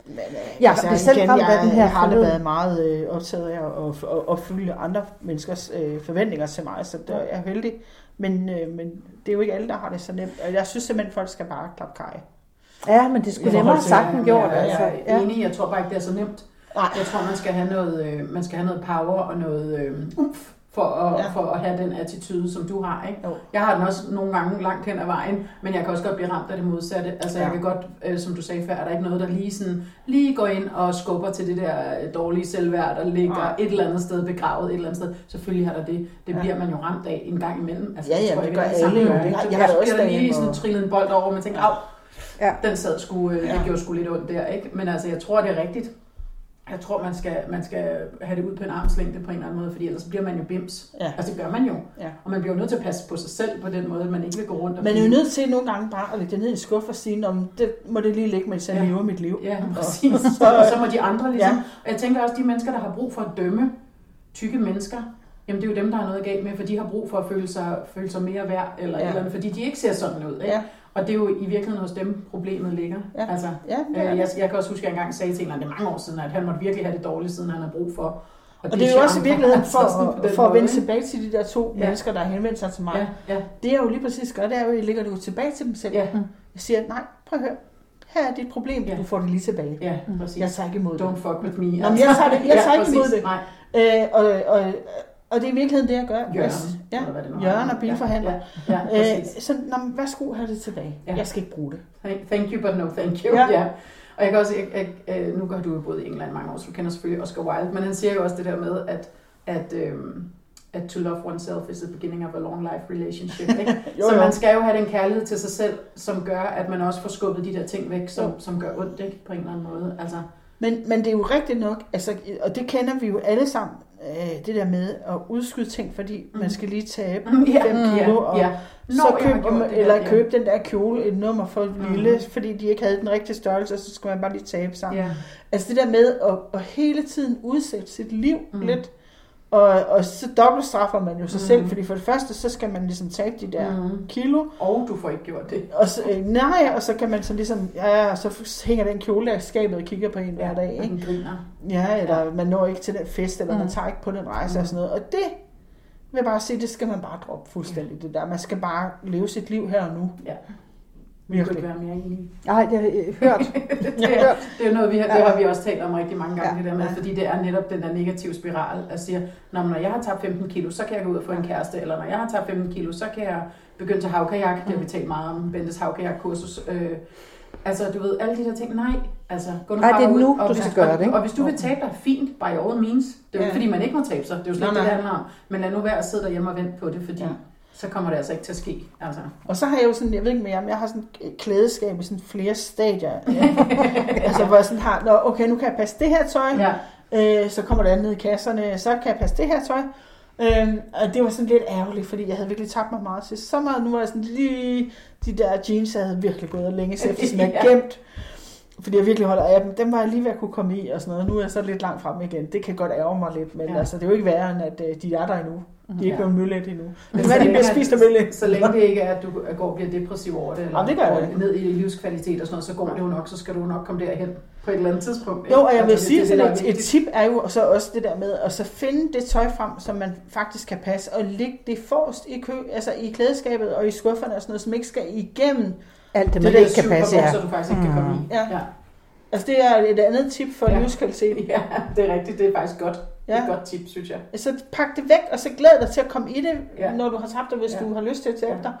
[SPEAKER 2] Men, øh,
[SPEAKER 3] Jeg blev selv ramt af
[SPEAKER 2] jeg,
[SPEAKER 3] den her
[SPEAKER 2] jeg har aldrig
[SPEAKER 3] forleden.
[SPEAKER 2] været meget øh, optaget af at, at, at opfylde andre menneskers øh, forventninger til mig, så der er jeg heldig. Men, øh, men det er jo ikke alle, der har det så nemt. Og jeg synes simpelthen, folk skal bare klappe kaj.
[SPEAKER 3] Ja, men det skulle nemmere sagt end gjort.
[SPEAKER 1] Jeg,
[SPEAKER 3] Altså.
[SPEAKER 1] jeg er
[SPEAKER 3] Ja.
[SPEAKER 1] enig, jeg tror bare ikke, det er så nemt.
[SPEAKER 2] Nej.
[SPEAKER 1] Jeg tror, man skal have noget, øh, man skal have noget power og noget øh, umf for at,
[SPEAKER 2] Ja.
[SPEAKER 1] for at have den attitude, som du har. Ikke?
[SPEAKER 2] Jo.
[SPEAKER 1] Jeg har den også nogle gange langt hen ad vejen, men jeg kan også godt blive ramt af det modsatte. Altså, ja. Jeg kan godt, øh, som du sagde før, er der ikke noget, der lige, sådan, lige går ind og skubber til det der øh, dårlige selvværd, der ligger
[SPEAKER 2] Nej.
[SPEAKER 1] et eller andet sted begravet et eller andet sted. Selvfølgelig har der det. Det
[SPEAKER 2] Ja.
[SPEAKER 1] bliver man jo ramt af en gang imellem. Altså,
[SPEAKER 2] Ja, ja,
[SPEAKER 1] tror
[SPEAKER 2] det
[SPEAKER 1] ikke,
[SPEAKER 2] gør alle
[SPEAKER 1] sammen
[SPEAKER 2] jo. Det har- jeg har
[SPEAKER 1] bliver
[SPEAKER 2] også
[SPEAKER 1] der lige sådan trillet en bold over, og man tænker,
[SPEAKER 3] Ja.
[SPEAKER 1] den sad sgu, øh, det
[SPEAKER 2] Ja.
[SPEAKER 1] gjorde sgu lidt ondt der, ikke? Men altså, jeg tror, det er rigtigt. Jeg tror, man skal, man skal have det ud på en armslængde på en eller anden måde, fordi ellers bliver man jo bims.
[SPEAKER 2] Ja.
[SPEAKER 1] Altså, det gør man jo.
[SPEAKER 2] Ja.
[SPEAKER 1] Og man bliver jo nødt til at passe på sig selv på den måde, at man ikke vil gå rundt og
[SPEAKER 2] Man er jo nødt til nogle gange bare at lægge det ned i en skuffe og sige, om det må det lige ligge, mens jeg
[SPEAKER 1] Ja.
[SPEAKER 2] lever mit liv.
[SPEAKER 1] Ja, præcis.
[SPEAKER 2] og så-
[SPEAKER 1] må de andre ligesom...
[SPEAKER 2] Ja.
[SPEAKER 1] Og jeg tænker også, de mennesker, der har brug for at dømme tykke mennesker, jamen det er jo dem, der har noget galt med, for de har brug for at føle sig, føle sig mere værd, eller,
[SPEAKER 2] ja.
[SPEAKER 1] eller andet, fordi de ikke ser sådan ud. Ikke?
[SPEAKER 2] Ja.
[SPEAKER 1] Og det er jo i virkeligheden hos dem, problemet ligger.
[SPEAKER 2] Ja.
[SPEAKER 1] Altså,
[SPEAKER 2] Ja, det
[SPEAKER 1] Øh,
[SPEAKER 2] det.
[SPEAKER 1] jeg, jeg kan også huske, at jeg engang sagde til en, eller anden, det er mange år siden, at han måtte virkelig have det dårligt, siden han har brug for.
[SPEAKER 2] Og det er jo også i virkeligheden for,
[SPEAKER 1] Altså,
[SPEAKER 2] for at vende tilbage til de der to
[SPEAKER 1] Ja.
[SPEAKER 2] mennesker, der har henvendt sig til mig.
[SPEAKER 1] Ja, ja,
[SPEAKER 2] Det er jo lige præcis gør, det er jo, at I lægger det jo tilbage til dem selv.
[SPEAKER 1] ja,
[SPEAKER 2] Jeg siger, nej, prøv at høre. Her er dit problem,
[SPEAKER 1] Ja.
[SPEAKER 2] du får det lige tilbage.
[SPEAKER 1] ja, præcis.
[SPEAKER 2] Jeg tager ikke imod det.
[SPEAKER 1] Don't fuck with me.
[SPEAKER 2] men jeg tager det- jeg tager ikke imod det.
[SPEAKER 1] Nej,
[SPEAKER 2] Øh, og, og, og det er i virkeligheden det, jeg gør.
[SPEAKER 1] Jørgen.
[SPEAKER 2] Ja,
[SPEAKER 1] eller hvad det nu er.
[SPEAKER 2] Jørgen og bilforhandler.
[SPEAKER 1] Ja, ja, ja
[SPEAKER 2] Øh,
[SPEAKER 1] præcis.
[SPEAKER 2] så nå, værsgo, have det tilbage.
[SPEAKER 1] Ja.
[SPEAKER 2] Jeg skal ikke bruge det.
[SPEAKER 1] Thank- you, but no thank you.
[SPEAKER 2] Ja.
[SPEAKER 1] Ja. ja. Og jeg kan også, jeg, jeg, øh, nu har du jo boet i England mange år, så du kender selvfølgelig Oscar Wilde, men han siger jo også det der med, at, at, øhm, at to love oneself is the beginning of a long life relationship. Ikke?
[SPEAKER 2] Jo,
[SPEAKER 1] så
[SPEAKER 2] jo.
[SPEAKER 1] man skal jo have den kærlighed til sig selv, som gør, at man også får skubbet de der ting væk, som, som gør ondt ikke? på en eller anden måde. Altså,
[SPEAKER 2] Men, men det er jo rigtigt nok, altså, og det kender vi jo alle sammen, øh, det der med at udskyde ting, fordi
[SPEAKER 1] Mm.
[SPEAKER 2] man skal lige tabe
[SPEAKER 1] ja,
[SPEAKER 2] 5 kilo, og
[SPEAKER 1] ja.
[SPEAKER 2] så
[SPEAKER 1] Når jeg har
[SPEAKER 2] køb,
[SPEAKER 1] gjort det der,
[SPEAKER 2] eller
[SPEAKER 1] ja.
[SPEAKER 2] købe den der kjole, et nummer for
[SPEAKER 1] Mm.
[SPEAKER 2] lille, fordi de ikke havde den rigtige størrelse, og så skal man bare lige tabe sammen.
[SPEAKER 1] Ja.
[SPEAKER 2] Altså det der med at, at hele tiden udsætte sit liv
[SPEAKER 1] Mm.
[SPEAKER 2] mm. lidt, og, og så dobbeltstraffer man jo sig
[SPEAKER 1] Mm.
[SPEAKER 2] mm. selv, fordi for det første, så skal man ligesom tabe de der
[SPEAKER 1] Mm.
[SPEAKER 2] mm. kilo,
[SPEAKER 1] Og du får ikke gjort det.
[SPEAKER 2] og så, øh, nej, og så kan man så ligesom, ja, og så hænger den kjole i skabet og kigger på en hver dag, ikke?
[SPEAKER 1] den griner.
[SPEAKER 2] Ja, eller man når ikke til den fest, eller mm. man
[SPEAKER 3] Mm.
[SPEAKER 2] tager ikke på den rejse mm. og sådan noget. Og det vil jeg bare sige, det skal man bare droppe fuldstændig, det der. Man skal bare leve sit liv her og nu.
[SPEAKER 1] Ja. Vi kunne
[SPEAKER 2] Virkelig.
[SPEAKER 1] ikke være mere enige.
[SPEAKER 3] Nej, det har jeg hørt.
[SPEAKER 1] det, er, det er noget, vi har, det har vi også talt om rigtig mange gange,
[SPEAKER 3] Ja.
[SPEAKER 1] det der med,
[SPEAKER 2] Ja.
[SPEAKER 1] fordi det er netop den der negative spiral, at siger, når, når jeg har tabt 15 kilo, så kan jeg gå ud og få en kæreste, eller når jeg har tabt 15 kilo, så kan jeg begynde til havkajak, det har vi talt meget om, Bentes havkajakkursus. Øh, altså, du ved, alle de der ting, nej, altså, gå nu bare
[SPEAKER 3] det er
[SPEAKER 1] ud,
[SPEAKER 3] nu,
[SPEAKER 1] og
[SPEAKER 3] du
[SPEAKER 1] hvis,
[SPEAKER 3] skal gøre det, ikke?
[SPEAKER 1] Og, og hvis du vil tabe dig, fint, by all means. Det er jo
[SPEAKER 2] Ja.
[SPEAKER 1] fordi man ikke må tabe sig, det er jo slet ikke det, det handler om. Men lad nu være at sidde derhjemme og vente på det, fordi
[SPEAKER 2] Ja.
[SPEAKER 1] Så kommer det altså ikke til at ske. Altså.
[SPEAKER 2] Og så har jeg jo sådan, jeg ved ikke med jer, men jeg har sådan et klædeskab i sådan flere stadier. altså, hvor jeg sådan har, Nå, okay, nu kan jeg passe det her tøj,
[SPEAKER 1] Ja,
[SPEAKER 2] øh, så kommer det andet i kasserne, så kan jeg passe det her tøj. Øh, og det var sådan lidt ærgerligt, fordi jeg havde virkelig tabt mig meget til sommer. Nu var jeg sådan lige, de der jeans, jeg havde virkelig gået og længe efter, som jeg
[SPEAKER 1] Ja.
[SPEAKER 2] gemt. Fordi jeg virkelig holder af dem. Dem var jeg lige ved at kunne komme i og sådan noget. Nu er jeg så lidt langt frem igen. Det kan godt ærge mig lidt, men
[SPEAKER 1] Ja.
[SPEAKER 2] ja. altså, det er jo ikke værre, end at øh, de er der endnu. De er ikke
[SPEAKER 1] Ja.
[SPEAKER 2] blevet møllet endnu.
[SPEAKER 1] Men
[SPEAKER 2] hvad de bliver spist af mølle?
[SPEAKER 1] Så længe det ikke er, at du går og bliver depressiv over det, eller
[SPEAKER 2] Jamen, det gør
[SPEAKER 1] går ned i livskvalitet og sådan noget, så går det jo nok, så skal du nok komme derhen på et eller andet tidspunkt.
[SPEAKER 2] Jo, og jeg vil
[SPEAKER 1] Altså,
[SPEAKER 2] sige,
[SPEAKER 1] det, er det,
[SPEAKER 2] sådan
[SPEAKER 1] er
[SPEAKER 2] et, et tip er jo så også det der med at så finde det tøj frem, som man faktisk kan passe, og lægge det forrest i, kø, altså i klædeskabet og i skufferne og sådan noget, som ikke skal igennem.
[SPEAKER 3] Alt det,
[SPEAKER 2] Det
[SPEAKER 3] man
[SPEAKER 2] der
[SPEAKER 3] ikke kan passe, ja.
[SPEAKER 1] bukser, du faktisk ikke kan komme i.
[SPEAKER 2] Ja.
[SPEAKER 1] ja.
[SPEAKER 2] Altså det er et andet tip for
[SPEAKER 1] Ja.
[SPEAKER 2] ja. livskvalitet.
[SPEAKER 1] Ja, det er rigtigt. Det er faktisk godt. Det er
[SPEAKER 2] Ja.
[SPEAKER 1] et godt tip, synes jeg.
[SPEAKER 2] Så pak det væk, og så glæd dig til at komme i det,
[SPEAKER 1] Ja.
[SPEAKER 2] ja. når du har tabt dig, hvis
[SPEAKER 1] Ja.
[SPEAKER 2] ja. du har lyst til at tabe
[SPEAKER 1] Ja.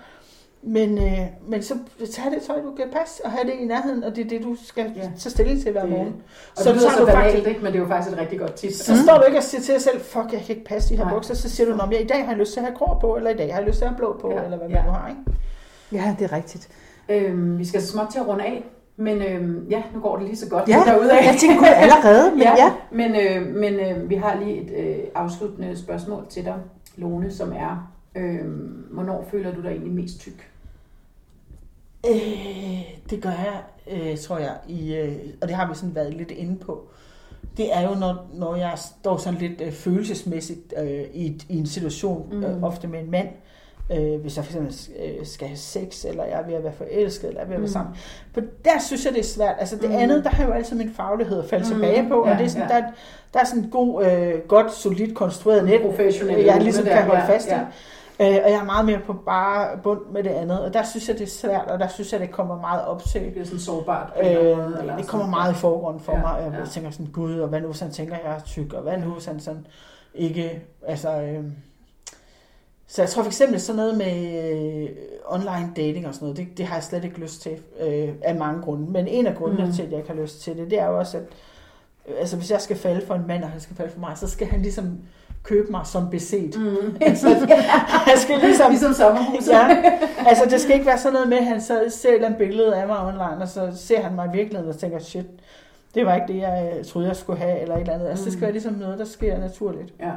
[SPEAKER 2] Men, øh, men så tag det tøj, du kan passe, og have det i nærheden, og det er det, du skal
[SPEAKER 1] Ja.
[SPEAKER 2] ja. tage stilling til hver
[SPEAKER 1] Det-
[SPEAKER 2] morgen.
[SPEAKER 1] Og
[SPEAKER 2] Så
[SPEAKER 1] det lyder
[SPEAKER 2] tager
[SPEAKER 1] så
[SPEAKER 2] du
[SPEAKER 1] banalt,
[SPEAKER 2] faktisk-
[SPEAKER 1] ikke? men det er jo faktisk et rigtig godt tip.
[SPEAKER 2] Så står du ikke og siger til dig selv, fuck, jeg kan ikke passe de her
[SPEAKER 1] Nej.
[SPEAKER 2] bukser. Så siger du, om jeg i dag har jeg lyst til at have grå på, eller i dag har jeg lyst til at have blå på,
[SPEAKER 1] Ja.
[SPEAKER 2] ja. eller hvad
[SPEAKER 1] Ja.
[SPEAKER 2] man nu har. Ikke?
[SPEAKER 3] Ja, det er rigtigt.
[SPEAKER 1] Øhm, vi skal så småt til at runde af, men øhm, ja, nu går det lige så godt
[SPEAKER 3] Ja,
[SPEAKER 1] derude af.
[SPEAKER 3] jeg tænker kun allerede, men ja.
[SPEAKER 1] Men, øh, men øh, vi har lige et øh, afsluttende spørgsmål til dig, Lone, som er, øh, hvornår føler du dig egentlig mest tyk?
[SPEAKER 2] Øh, det gør jeg, øh, tror jeg, i, øh, og det har vi sådan været lidt inde på. Det er jo, når, når jeg står sådan lidt øh, følelsesmæssigt øh, i, i en situation,
[SPEAKER 1] Mm.
[SPEAKER 2] mm. øh, ofte med en mand, øh, hvis jeg for eksempel øh, skal have sex, eller jeg er ved at være forelsket, eller jeg er ved at være
[SPEAKER 1] Mm.
[SPEAKER 2] sammen. For der synes jeg, det er svært. Altså det
[SPEAKER 1] Mm.
[SPEAKER 2] andet, der har jeg jo altid min faglighed at falde
[SPEAKER 1] Mm.
[SPEAKER 2] tilbage på, og
[SPEAKER 1] Ja,
[SPEAKER 2] det er sådan,
[SPEAKER 1] ja.
[SPEAKER 2] der, der er sådan en god, øh, godt, solidt konstrueret net,
[SPEAKER 1] Professionelle
[SPEAKER 2] jeg
[SPEAKER 1] Lone
[SPEAKER 2] ligesom kan holde fast i.
[SPEAKER 1] ja.
[SPEAKER 2] Øh, og jeg er meget mere på bare bund med det andet, og der synes jeg, det er svært, og der synes jeg, det kommer meget op til.
[SPEAKER 1] Det bliver sådan sårbart.
[SPEAKER 2] Øh,
[SPEAKER 1] eller
[SPEAKER 2] det
[SPEAKER 1] sådan.
[SPEAKER 2] kommer meget i forgrunden for
[SPEAKER 1] Ja,
[SPEAKER 2] mig, og jeg
[SPEAKER 1] ja.
[SPEAKER 2] tænker sådan, gud, og hvad nu hvis han tænker, jeg er tyk, og hvad nu hvis han sådan ikke, altså... Øh, så jeg tror for eksempel sådan noget med øh, online dating og sådan noget, det, det har jeg slet ikke lyst til øh, af mange grunde. Men en af grundene
[SPEAKER 1] Mm.
[SPEAKER 2] mm. til, at jeg ikke har lyst til det, det er jo også, at øh, altså, hvis jeg skal falde for en mand, og han skal falde for mig, så skal han ligesom købe mig som beset.
[SPEAKER 1] Mm.
[SPEAKER 2] Altså, han skal ligesom...
[SPEAKER 1] ligesom sommerhuset.
[SPEAKER 2] Ja, altså det skal ikke være sådan noget med, at han så ser et billede af mig online, og så ser han mig i virkeligheden og tænker, shit, det var ikke det, jeg øh, troede, jeg skulle have, eller et eller andet. Altså det skal
[SPEAKER 1] Mm.
[SPEAKER 2] være ligesom noget, der sker naturligt.
[SPEAKER 1] Ja.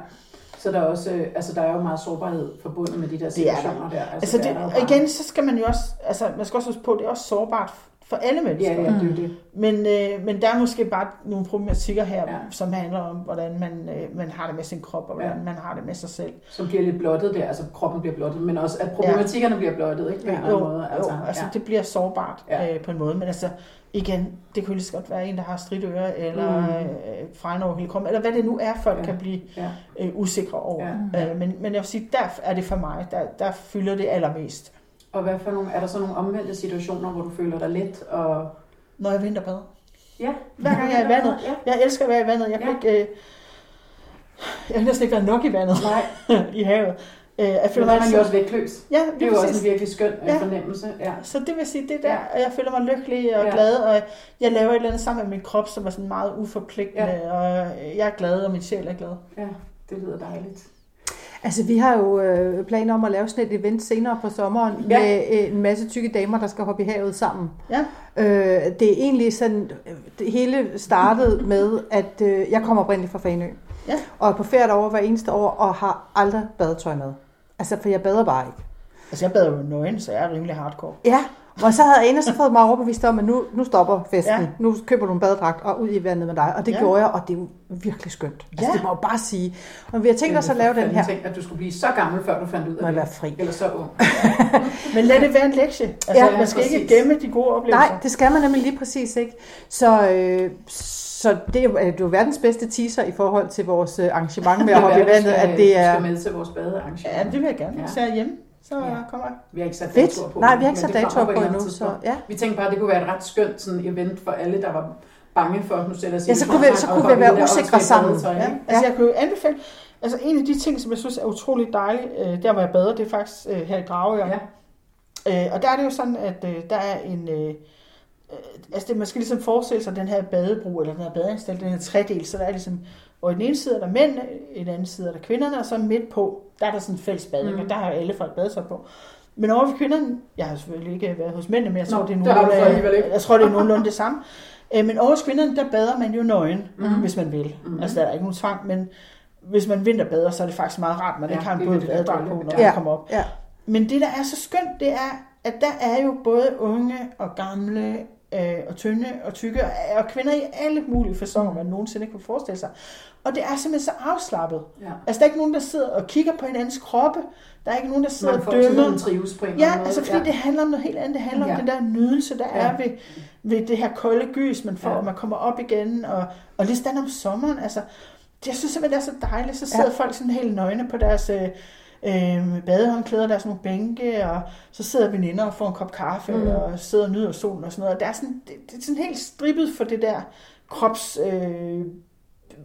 [SPEAKER 1] Så der er også, øh, altså der er jo meget sårbarhed forbundet med de der
[SPEAKER 2] Det er der.
[SPEAKER 1] situationer der.
[SPEAKER 2] Altså
[SPEAKER 1] det
[SPEAKER 2] det,
[SPEAKER 1] er der
[SPEAKER 2] igen, så skal man jo også, altså man skal også huske på, det er også sårbart for alle mennesker.
[SPEAKER 1] Ja, ja, det er det.
[SPEAKER 2] Men, øh, men der er måske bare nogle problematikker her,
[SPEAKER 1] Ja.
[SPEAKER 2] ja. som handler om, hvordan man, øh, man har det med sin krop, og hvordan
[SPEAKER 1] Ja.
[SPEAKER 2] man har det med sig selv.
[SPEAKER 1] Som bliver lidt blottet der, altså kroppen bliver blottet, men også at problematikkerne bliver blottet, ikke? På anden
[SPEAKER 2] jo,
[SPEAKER 1] måde.
[SPEAKER 2] altså, jo, altså
[SPEAKER 1] ja.
[SPEAKER 2] det bliver sårbart
[SPEAKER 1] Ja.
[SPEAKER 2] ja. øh, på en måde, men altså igen, det kunne lige så godt være en, der har stridøre, eller
[SPEAKER 1] Mm.
[SPEAKER 2] mm. øh, fregn over hele kroppen, eller hvad det nu er, folk
[SPEAKER 1] Ja.
[SPEAKER 2] ja. kan blive
[SPEAKER 1] Ja.
[SPEAKER 2] øh, usikre over.
[SPEAKER 1] Ja.
[SPEAKER 2] Ja. Øh, men, men jeg vil sige, der er det for mig, der, der fylder det allermest,
[SPEAKER 1] Og hvad for nogle, er der så nogle omvendte situationer, hvor du føler dig let og...
[SPEAKER 2] når jeg vinterbad.
[SPEAKER 1] Ja.
[SPEAKER 2] Hver gang jeg er i vandet.
[SPEAKER 1] Ja.
[SPEAKER 2] Jeg elsker at være i vandet. Jeg
[SPEAKER 1] Ja.
[SPEAKER 2] ikke... Øh, jeg har næsten ikke været nok i vandet
[SPEAKER 1] Nej.
[SPEAKER 2] i havet. Øh, jeg føler
[SPEAKER 1] er
[SPEAKER 2] mig
[SPEAKER 1] man jo også vægtløs.
[SPEAKER 2] Ja,
[SPEAKER 1] Det er jo også en virkelig skøn ja.
[SPEAKER 2] Ja.
[SPEAKER 1] fornemmelse. Ja.
[SPEAKER 2] Så det vil sige, det der,
[SPEAKER 1] Ja.
[SPEAKER 2] og jeg føler mig lykkelig og
[SPEAKER 1] Ja.
[SPEAKER 2] glad, og jeg laver et eller andet sammen med min krop, som er sådan meget uforpligtende, ja. og jeg er glad, og min sjæl er glad.
[SPEAKER 1] ja, det lyder dejligt.
[SPEAKER 3] Altså, vi har jo øh, planer om at lave sådan et event senere på sommeren
[SPEAKER 1] Ja.
[SPEAKER 3] med øh, en masse tykke damer, der skal hoppe i havet sammen.
[SPEAKER 2] Ja.
[SPEAKER 3] Øh, det er egentlig sådan, det hele startede med, at øh, jeg kommer oprindeligt fra Fanø.
[SPEAKER 2] Ja.
[SPEAKER 3] Og er på ferie over hver eneste år, og har aldrig badetøj med. Altså, for jeg bader bare ikke.
[SPEAKER 2] Altså, jeg bader jo nøgen, så jeg er rimelig hardcore.
[SPEAKER 3] Ja, og så havde Ane så fået mig overbevist om, at nu, nu stopper festen.
[SPEAKER 2] Ja.
[SPEAKER 3] Nu køber du en badedragt og ud i vandet med dig. Og det
[SPEAKER 2] Ja.
[SPEAKER 3] gjorde jeg, og det er jo virkelig skønt. Altså,
[SPEAKER 2] Ja.
[SPEAKER 3] det må jeg bare sige. Og vi har tænkt os at lave den her.
[SPEAKER 1] Tænk, at du skulle blive så gammel, før du fandt ud af
[SPEAKER 3] jeg
[SPEAKER 1] det.
[SPEAKER 3] være fri.
[SPEAKER 1] Eller så ung.
[SPEAKER 2] Men lad det være en lektie. Altså,
[SPEAKER 3] Ja,
[SPEAKER 2] man skal ikke gemme de gode oplevelser.
[SPEAKER 3] Nej, det skal man nemlig lige præcis ikke. Så, øh, så det, er jo, det er jo verdens bedste teaser i forhold til vores øh, arrangement med at hoppe i vandet,
[SPEAKER 1] skal-
[SPEAKER 3] at det er
[SPEAKER 1] skal med til vores badearrangement.
[SPEAKER 2] Ja, det vil jeg gerne.
[SPEAKER 1] Ja.
[SPEAKER 2] Er hjemme, så
[SPEAKER 1] Ja.
[SPEAKER 2] kommer jeg.
[SPEAKER 1] Vi har ikke sat datoer på.
[SPEAKER 3] Nej, vi har ikke sat datoer på endnu. Så,
[SPEAKER 1] tidspunkt.
[SPEAKER 3] ja.
[SPEAKER 1] Vi tænkte bare, at det kunne være et ret skønt sådan event for alle, der var bange for, nu sætter
[SPEAKER 3] Ja, så kunne vi- så kunne vi være usikre sammen.
[SPEAKER 2] Ja.
[SPEAKER 1] Ja.
[SPEAKER 2] Altså, jeg kunne jo anbefale... Altså, en af de ting, som jeg synes er utrolig dejligt, øh, der hvor jeg bader, det er faktisk øh, her i Dragør.
[SPEAKER 1] Ja.
[SPEAKER 2] Øh, og der er det jo sådan, at øh, der er en... Øh, altså, det, man skal ligesom forestille sig den her badebro, eller den her badeanstalt, den her tredel, så der er ligesom... Og i den ene side er der mænd, i den anden side er der kvinderne, og så midt på, der er der sådan en fælles bading,
[SPEAKER 1] Mm.
[SPEAKER 2] og der har alle folk badetøj på. Men over ved kvinderne, jeg har selvfølgelig ikke været hos mændene, men jeg tror,
[SPEAKER 1] Nå,
[SPEAKER 2] det er nogenlunde,
[SPEAKER 1] ikke.
[SPEAKER 2] jeg tror, det er nogenlunde det samme. Øh, Men over hos kvinderne, der bader man jo nøgen, mm. hvis man vil. Mm. Altså, der er ikke nogen tvang, men hvis man vinterbader, så er det faktisk meget rart, man
[SPEAKER 1] Ja,
[SPEAKER 2] ikke har en
[SPEAKER 1] det
[SPEAKER 2] båd
[SPEAKER 1] virkelig
[SPEAKER 2] badedragt på, når
[SPEAKER 3] Ja.
[SPEAKER 2] man kommer op.
[SPEAKER 3] Ja.
[SPEAKER 2] Men det, der er så skønt, det er, at der er jo både unge og gamle øh, og tynde og tykke, og, og kvinder i alle mulige fasoner, man nogensinde kunne forestille sig. Og det er simpelthen så afslappet.
[SPEAKER 1] Ja.
[SPEAKER 2] Altså, der er ikke nogen, der sidder og kigger på hinandens kroppe. Der er ikke nogen, der sidder
[SPEAKER 1] Man
[SPEAKER 2] og
[SPEAKER 1] får
[SPEAKER 2] dømmer.
[SPEAKER 1] sådan en trives på en
[SPEAKER 2] Ja,
[SPEAKER 1] måde.
[SPEAKER 2] altså fordi ja. det handler om noget helt andet. Det handler ja. Om den der nydelse, der
[SPEAKER 1] Ja.
[SPEAKER 2] er ved, ved det her kolde gys, man får,
[SPEAKER 1] Ja.
[SPEAKER 2] og man kommer op igen. Og, og lige sådan om sommeren, altså, jeg synes simpelthen, det er så dejligt. Så sidder
[SPEAKER 3] ja.
[SPEAKER 2] folk sådan helt nøgne på deres øh, øh, badehåndklæder, der er sådan nogle bænke, og så sidder veninder og får en kop kaffe,
[SPEAKER 1] Mm.
[SPEAKER 2] og sidder og nyder solen og sådan noget. Og det er, sådan, det, det er sådan helt strippet for det der krops... Øh,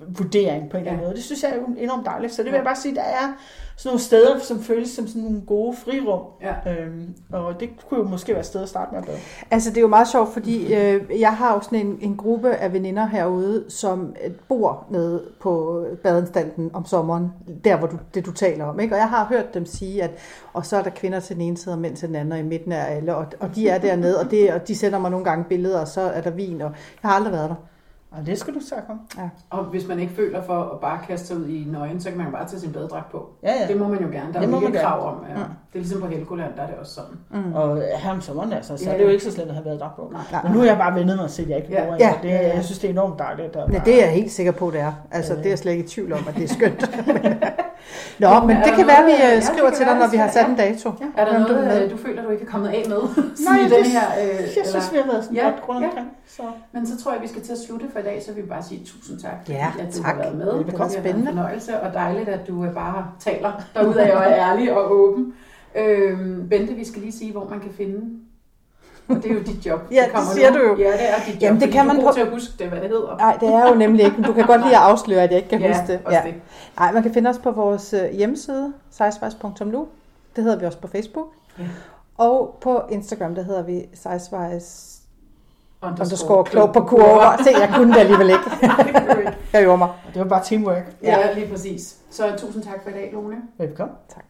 [SPEAKER 2] vurdering på en eller anden
[SPEAKER 1] Ja.
[SPEAKER 2] måde. Det synes jeg er enormt dejligt. Så det vil jeg bare sige, der er sådan nogle steder, som føles som sådan nogle gode frirum.
[SPEAKER 1] Ja.
[SPEAKER 2] Øhm, og det kunne jo måske være et sted at starte med at.
[SPEAKER 3] Altså, det er jo meget sjovt, fordi øh, jeg har jo sådan en, en gruppe af veninder herude, som øh, bor nede på badeanstalten om sommeren, der hvor du, det du taler om. Ikke? Og jeg har hørt dem sige, at og så er der kvinder til den ene side og mænd til den anden, og i midten er alle, og, og de er dernede, og, det, og de sender mig nogle gange billeder, og så er der vin, og jeg har aldrig været der.
[SPEAKER 2] Og det skal du så komme.
[SPEAKER 1] Og hvis man ikke føler for at bare kaste sig ud i nøgen, så kan man jo bare tage sin badedragt på.
[SPEAKER 2] Ja, ja.
[SPEAKER 1] Det må man jo gerne. Der er
[SPEAKER 2] Det
[SPEAKER 1] jo
[SPEAKER 2] må
[SPEAKER 1] ikke krav om. Ja. Det er ligesom på Helgoland, der er det også sådan.
[SPEAKER 3] Mm.
[SPEAKER 2] Og her om sommeren, altså, så
[SPEAKER 1] Ja.
[SPEAKER 2] er det jo ikke så slemt at have været dragt på.
[SPEAKER 1] Nej.
[SPEAKER 2] Men nu er jeg bare vendet mig til, at jeg ikke
[SPEAKER 1] Ja.
[SPEAKER 2] bruger
[SPEAKER 3] Ja.
[SPEAKER 2] det. det. Jeg synes, det er enormt dejligt. Der
[SPEAKER 3] Ja, det er jeg helt sikker på, det er. Altså, det er jeg slet ikke i tvivl om, at det er skønt. Nå,
[SPEAKER 1] Men
[SPEAKER 3] men det kan være, at vi
[SPEAKER 1] noget- ja,
[SPEAKER 3] øh, skriver til
[SPEAKER 1] være,
[SPEAKER 3] dig, når
[SPEAKER 1] vi
[SPEAKER 3] har sat en dato.
[SPEAKER 1] Er der
[SPEAKER 3] du
[SPEAKER 1] noget,
[SPEAKER 3] vil med?
[SPEAKER 1] øh, du føler, du ikke er kommet af med?
[SPEAKER 2] Nej,
[SPEAKER 1] i
[SPEAKER 2] det-
[SPEAKER 1] den her, øh,
[SPEAKER 2] Jeg synes, vi har været sådan
[SPEAKER 1] Ja,
[SPEAKER 2] godt rundt
[SPEAKER 1] ja.
[SPEAKER 2] omkring. Så.
[SPEAKER 1] Men så tror jeg, vi skal til at slutte for i dag, så vi vil bare sige tusind tak, fordi
[SPEAKER 3] Ja,
[SPEAKER 1] at du
[SPEAKER 3] tak.
[SPEAKER 1] har været med.
[SPEAKER 3] Det var
[SPEAKER 1] Det været
[SPEAKER 3] spændende.
[SPEAKER 1] en fornøjelse, og dejligt, at du øh, bare taler derudad og er ærlig og åben. Øhm, Bente, vi skal lige sige, hvor man kan finde. Og det er jo dit job.
[SPEAKER 3] Ja, det
[SPEAKER 1] kommer
[SPEAKER 3] siger
[SPEAKER 1] nu.
[SPEAKER 3] du jo.
[SPEAKER 1] Ja, det er dit job.
[SPEAKER 3] Jamen, det kan
[SPEAKER 1] du er
[SPEAKER 3] man
[SPEAKER 1] god
[SPEAKER 3] på-
[SPEAKER 1] til at huske det, hvad det hedder.
[SPEAKER 3] Nej, det er jo nemlig ikke. men Du kan godt lide at afsløre, at jeg ikke kan
[SPEAKER 1] ja,
[SPEAKER 3] huske det. Ja.
[SPEAKER 1] det.
[SPEAKER 3] Nej, man kan finde os på vores øh, hjemmeside, sejsvejs.nu. Det hedder vi også på Facebook.
[SPEAKER 1] Ja.
[SPEAKER 3] Og på Instagram, der hedder vi sejsvejs underscore
[SPEAKER 1] klog
[SPEAKER 3] klog på kurver. Se, jeg kunne det alligevel ikke.
[SPEAKER 1] Det.
[SPEAKER 3] Jeg øver mig.
[SPEAKER 2] Det var bare teamwork.
[SPEAKER 1] Ja, lige præcis. Så tusind tak for i dag, Lone.
[SPEAKER 2] Velkommen.
[SPEAKER 3] Tak.